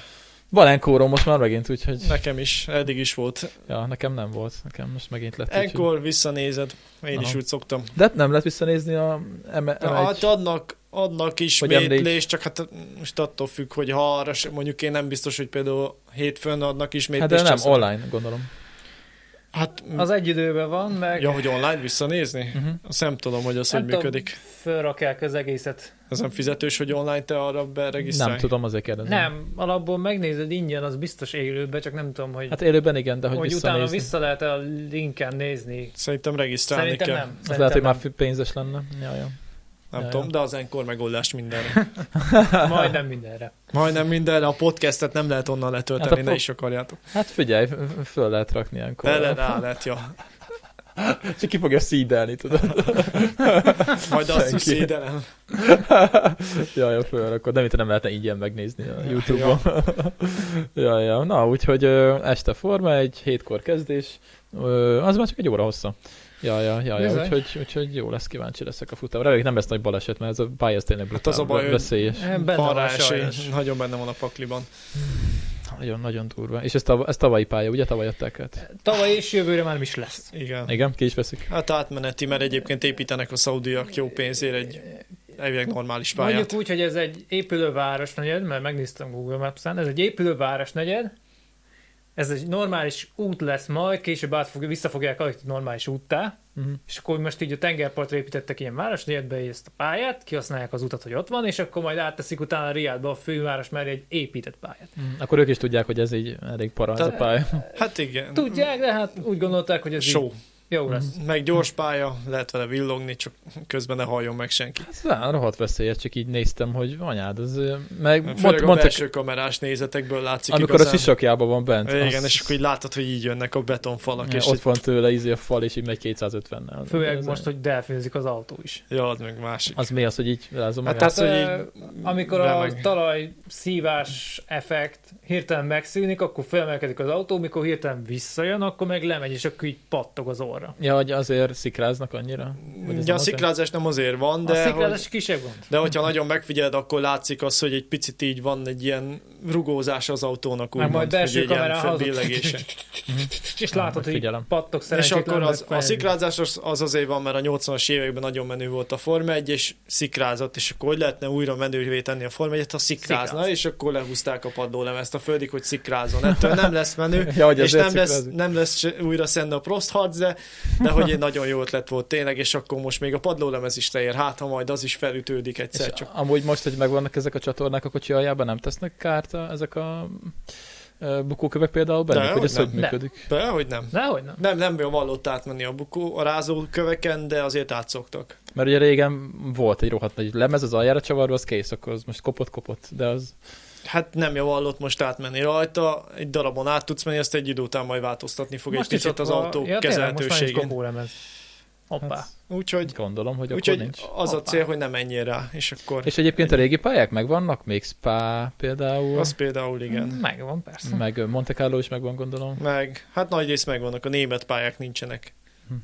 Van most már megint, úgyhogy Nekem is, eddig is volt. ja, nekem nem volt. Nekem most megint lett. úgyhogy- Ekkor visszanézed. Én is Aha. úgy szoktam. De hát nem lehet visszanézni a M- De M1. hát adnak, adnak ismétlést, csak hát most attól függ, hogy ha arra mondjuk én nem biztos, hogy például hétfőn adnak Hát ismétlést. de nem, online, gondolom. Hát, Az egy időben van, meg ja, hogy online visszanézni? Uh-huh. Azt nem tudom, hogy az Nem hogy tudom. működik. fölrakják az egészet. Ez nem fizetős, hogy online te arra beregisztrálj? Nem tudom, azért kérdezem. Nem, alapból megnézed ingyen, az biztos élőben, csak nem tudom, hogy, Hát élőben igen, de hogy, hogy utána vissza lehet a linken nézni. Szerintem regisztrálni Szerintem kell. nem. Az Szerintem lehet, hogy már nem. pénzes lenne. Ja, ja. Nem Ja, tudom, ja. de az enkor megoldás mindenre. Majdnem mindenre. Majdnem mindenre. A podcastet nem lehet onnan letölteni, Hát a ne po- is akarjátok. Hát figyelj, föl lehet rakni ilyenkor. Bele rá lehet, ja. Csak ki fogja szídelni, tudod. Majd azt is Senki. szédelem. ja, fölrakod. Nem, itt nem lehetne ingyen megnézni a Youtube-on. ja, ja. Na, úgyhogy este forma, egy hétkor kezdés. Az már csak egy óra hossza. Ja, ja, ja, ja. Úgyhogy, úgyhogy jó lesz, kíváncsi leszek a futamra. Reméljük nem lesz nagy baleset, mert ez a ez tényleg Hát az a baj, veszélyes. Benne Van. Nagyon benne van a pakliban. Nagyon, nagyon durva. És ez, tav- ez tavalyi pálya, ugye? Tavaly adták át. Tavaly és jövőre már nem is lesz. Igen. Igen, ki is veszik. Hát átmeneti, mert egyébként építenek a szaudiak jó pénzért egy elvileg normális pályát. Mondjuk úgy, hogy ez egy épülőváros negyed, mert megnéztem Google Maps-en, ez egy épülőváros negyed, ez egy normális út lesz majd, később át fog, vissza fogják alakítani normális úttá, Uh-huh. és akkor most így a tengerpartra építettek ilyen városnegyedbe ezt a pályát, kihasználják az utat, hogy ott van, és akkor majd átteszik utána Riadba a főváros mellé egy épített pályát. Akkor ők is tudják, hogy ez így elég para ez a pálya. Hát igen. Tudják, de hát úgy gondolták, hogy ez Show. így jó lesz. Meg gyors pálya, lehet vele villogni, csak közben ne halljon meg senki. Ez rá, rohadt veszélyes, csak így néztem, hogy anyád, az, meg Főleg mond, a belső kamerás nézetekből látszik amikor a igazán. sisakjában van bent. Igen, az- és akkor így látod, hogy így jönnek a betonfalak, és ott így, van tőle izé a fal, és így megy 250-nel. Főleg Ez- most, hogy delfinizik az autó is. ja, az meg másik. Az mi az, hogy így rázom Hát az, hogy így amikor a remeg. talaj szívás effekt hirtelen megszűnik, akkor felemelkedik az autó, mikor hirtelen visszajön, akkor meg lemegy, és akkor így pattog az orra. Ja, hogy azért szikráznak annyira? Ez Ja, a nem azért? szikrázás nem azért van, De a hogy, szikrázás kisebb gond. de hogyha nagyon megfigyeled, akkor látszik az, hogy egy picit így van egy ilyen rugózás az autónak, majd úgymond, hogy belső egy ilyen kamerán és látod, hogy Figyelem. így pattog És akkor az, a szikrázás az, az azért van, mert a 80-as években nagyon menő volt a Forma 1, és szikrázott, és akkor hogy lehetne újra menővé tenni a Forma 1 ha szikrázna, Szikráz. és akkor lehúzták a padlólemezt a földig, hogy szikrázzon. Ettől nem lesz menő, Ja, hogy és nem lesz, nem lesz újra Senna Prost harc, de, de hogy egy nagyon jó ötlet volt tényleg, és akkor most még a padlólemez is leér, hát ha majd az is felütődik És egyszer csak. amúgy most, hogy megvannak ezek a csatornák a kocsi aljában, nem tesznek kárt a- ezek a bukókövek például bennük, De, hogy ez hogy hogy nem. működik? De, hogy nem. Dehogy nem. Nem, nem vallott átmenni a bukó, a rázóköveken, de azért átszoktak. Mert ugye régen volt egy rohadt nagy lemez az aljára csavarva, az kész, akkor az most kopott-kopott, de az Hát nem javallott most átmenni rajta, egy darabon át tudsz menni, azt egy idő után majd változtatni fog Most egy picit az autó ja, kezelhetőségén. Hoppá. Hát, Úgyhogy, gondolom, hogy akkor úgyhogy nincs. az a Hoppá. cél, hogy nem menjél rá, és akkor És egyébként a régi pályák megvannak? Még Spa például? az például igen. Megvan, persze. Meg Monte Carlo is megvan, gondolom. Meg, hát nagy rész megvannak, a német pályák nincsenek.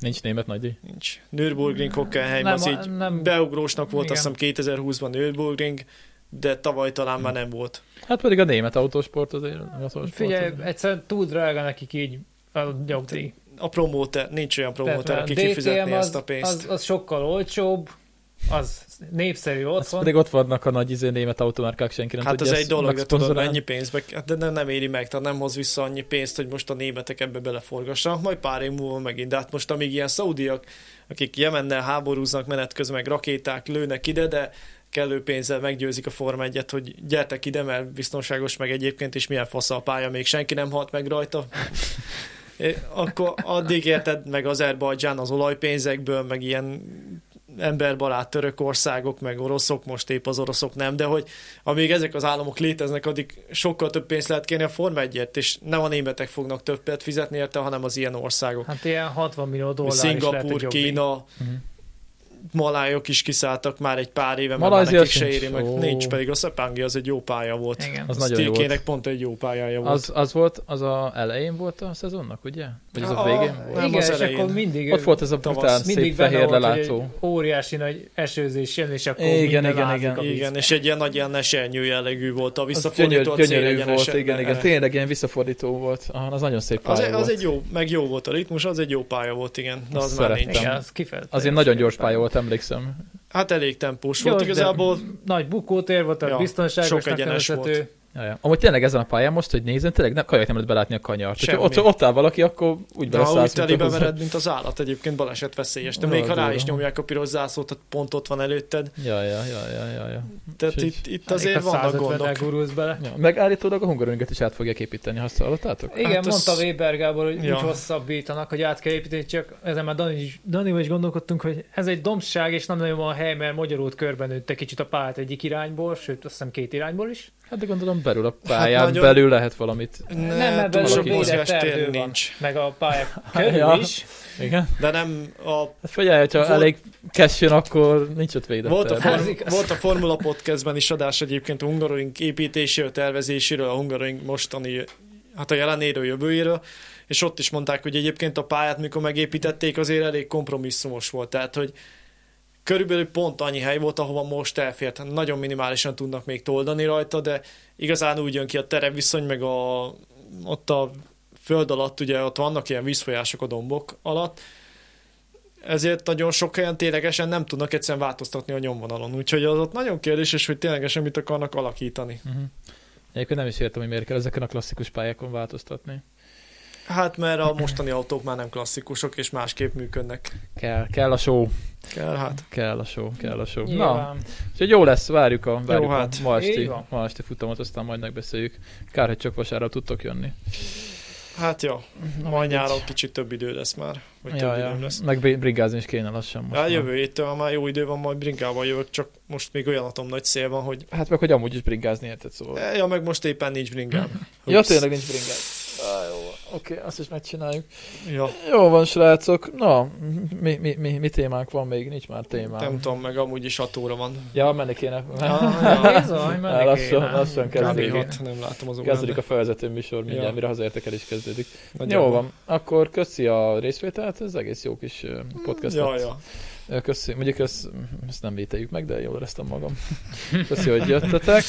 Nincs német nagydíj. Nincs. Nürburgring, Hockenheim, Nem, az a- így nem- beugrósnak volt, Igen. azt hiszem 2020-ban Nürburgring, de tavaly talán már nem volt. Hát pedig a német autósport azért. Az autósport Figyelj, azért. egyszer túl drága nekik így a jogdíj. A promóter, nincs olyan promóter, aki kifizetné az, ezt a pénzt. Az, az sokkal olcsóbb, az népszerű Az otthon. pedig ott vannak a nagy izé, német automárkák, senki nem Hát tudja ez egy ezt dolog, de tudod, mennyi pénzbe, hát de nem, nem éri meg, tehát nem hoz vissza annyi pénzt, hogy most a németek ebbe beleforgassanak, majd pár év múlva megint. De hát most amíg ilyen szaudiak, akik Jemennel háborúznak menet közben, meg rakéták lőnek ide, de kellő pénzzel meggyőzik a Forma 1 hogy gyertek ide, mert biztonságos meg egyébként, és milyen fasz a pálya, még senki nem halt meg rajta. Akkor addig érted meg Azerbajdzsán az olajpénzekből, meg ilyen emberbarát török országok, meg oroszok, most épp az oroszok nem, de hogy amíg ezek az államok léteznek, addig sokkal több pénzt lehet kérni a Forma 1 és nem a németek fognak többet fizetni érte, hanem az ilyen országok. Hát ilyen 60 millió dollár is lehet Szingapur, egy jogdíj. Kína, Mhm. Malájok is kiszálltak már egy pár éve, mert már nekik se éri meg. Ó. Nincs, pedig a Sepángi az egy jó pálya volt. Igen. Az Az nagyon jó volt. pont egy jó pályája volt. Az, az volt, az a elején volt a szezonnak, ugye? Vagy az a A- végén a- volt? Nem, Igen, az és elején. akkor mindig, Ott volt ez a brutál mindig szép fehér volt, lelátó. óriási nagy esőzés jön, és akkor Igen, igen, igen. a. Igen, és egy ilyen nagy ilyen esernyő jellegű volt, a Az visszafordító gyönyör, a gyönyörű volt, igen, igen. Tényleg ilyen visszafordító volt. Ah, az nagyon szép Az, pálya az volt. egy jó, meg jó volt a ritmus, az egy jó pálya volt, igen, de az már nincs. Az. Az egy nagyon gyors pálya volt, emlékszem. Hát elég tempós volt, de igazából Nagy bukótér volt, a Ja, biztonságosnak sok egyenes nevezhető. Ja, ja. Amúgy tényleg ezen a pályán most, hogy nézem, tényleg ne, kajak nem lehet belátni a kanyart. Semmi. ott, ott áll valaki, akkor úgy De ha úgy beleszállsz, telibe mint a vered, mint az állat egyébként baleset veszélyes. De még ha rá is nyomják a piros zászlót, ott pont ott van előtted. Ja, ja, ja, ja, ja, ja. Tehát És itt, itt azért ha vannak 150-nel gondok. bele. ja. Meg állítólag a hungaroringet is át fogják építeni, azt hallottátok? Igen, Hát az- mondta Weber Gábor, hogy Ja. úgy hosszabbítanak, hogy át kell építeni, csak ezen már Dani is, Danival is gondolkodtunk, hogy ez egy dombság, és nem nagyon van hely, mert magyarult körben nőtte kicsit a pályát egyik irányból, sőt azt hiszem két irányból is. Hát de gondolom belül a pályán nagyon- belül lehet valamit. nem, Ne, mert túl belül sok védett erdő van. nincs. Meg a pályák körül Ja. is. Igen. De nem a Hát figyelj, hogyha Volt- elég kesjön, akkor nincs ott védett. Volt a, form, volt a Formula Podcastben is adás egyébként a Hungaroring építéséről, tervezéséről, a Hungaroring mostani, hát a jelenéről, jövőjéről, és ott is mondták, hogy egyébként a pályát, mikor megépítették, azért elég kompromisszumos volt. Tehát, hogy körülbelül pont annyi hely volt, ahova most elfért. Nagyon minimálisan tudnak még toldani rajta, de igazán úgy jön ki a terepviszony, meg a, ott a föld alatt, ugye ott vannak ilyen vízfolyások a dombok alatt, ezért nagyon sok helyen ténylegesen nem tudnak egyszerűen változtatni a nyomvonalon. Úgyhogy az ott nagyon kérdéses, hogy ténylegesen mit akarnak alakítani. Uh-huh. Egyébként nem is értem, hogy miért kell ezeken a klasszikus pályákon változtatni. Hát mert a mostani autók már nem klasszikusok, és másképp működnek. Kell, kell a show, Kell, hát. kell a show, kell a show. Na, Nyilván. úgyhogy jó lesz, várjuk a, várjuk Jó, a hát. ma, Így esti, ma esti futamot, aztán majd megbeszéljük. Kár, hogy csak vasárnap tudtok jönni. Hát Na, majd nyáron kicsit több idő lesz már. Vagy Ja, több ja. idő lesz. Meg bri- brigázni is kéne lassan most. Ja, már. jövő héttől ha már jó idő van, majd bringával jövök, csak most még olyan atom nagy szél van, hogy Hát meg, hogy amúgy is bringázni érted, szóval. ja, meg most éppen nincs bringám. Ja, tényleg nincs bringáz. Ah, jó van. Oké, okay, azt is megcsináljuk. Ja, Jó van, srácok. Na, mi, mi, mi, mi témánk van még? Nincs már témám. nem tudom, meg amúgy is 6 óra van. Ja, menni kéne. Ah, ja. Bizony, Ja, menni lassan, kéne. lassan kezdődik. hat, nem látom az. Kezdődik a felvezető műsor, mindjárt, Ja. mire hazaértek el is kezdődik. Nagyjából. Jó van, akkor köszi a részvételt, ez egész jó kis podcast Ja, ja. Köszi, mondjuk ezt, ezt nem vételjük meg, de jól éreztem magam. Köszi, hogy jöttetek,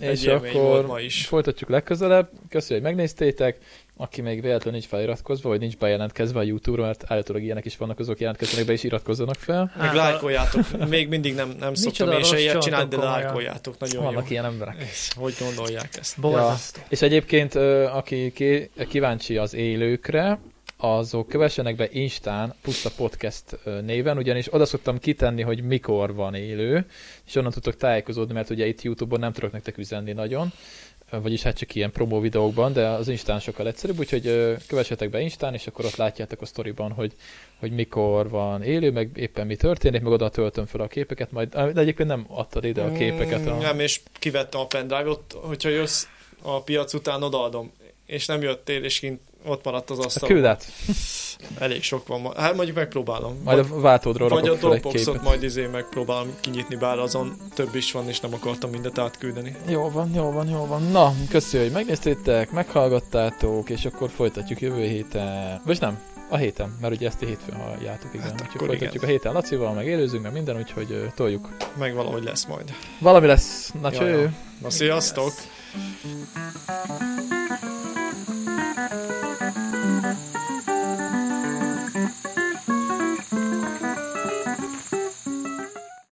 és Egy akkor ma is. folytatjuk legközelebb. Köszi, hogy megnéztétek. Aki még véletlenül nincs feliratkozva, vagy nincs bejelentkezve a YouTube-ra, mert állítólag ilyenek is vannak, azok jelentkezzenek be és iratkozzanak fel. Meg Hát, lájkoljátok. Még mindig nem, nem szoktam én se ilyet csinálni, de lájkoljátok. Nagyon Vannak jó. ilyen emberek. Hogy gondolják ezt? Borzasztó. És egyébként, aki ki- kíváncsi az élőkre, azok kövessenek be Instán Puszta Podcast néven, ugyanis oda szoktam kitenni, hogy mikor van élő, és onnan tudtok tájékozódni, mert ugye itt YouTube-on nem tudok nektek üzenni nagyon, vagyis hát csak ilyen promó videókban, de az Instán sokkal egyszerűbb, úgyhogy kövessetek be Instán, és akkor ott látjátok a sztoriban, hogy, hogy mikor van élő, meg éppen mi történik, meg oda töltöm fel a képeket, majd, de egyébként nem adtad ide a képeket. A... Mm, Nem, és kivettem a pendrive-ot, hogyha jössz a piac után, odaadom. És nem jöttél, és kint ott maradt az A asztal. küld át, Elég sok van. Hát mondjuk megpróbálom. majd a váltódról vagy a Dropboxot majd izé megpróbálom kinyitni, bár azon több is van, és nem akartam mindet átküldeni. Jó van, jó van, jó van. Na, köszi, hogy megnéztétek, meghallgattátok, és akkor folytatjuk jövő héten. Vagy nem, a héten, mert ugye ezt a hétfőn halljátok, igen. Hát Hát úgyhogy folytatjuk a héten Lacival, meg élőzünk, meg minden, úgyhogy ö, toljuk. Meg valahogy lesz majd. Valami lesz. Na cső! Na, sziasztok! Yes.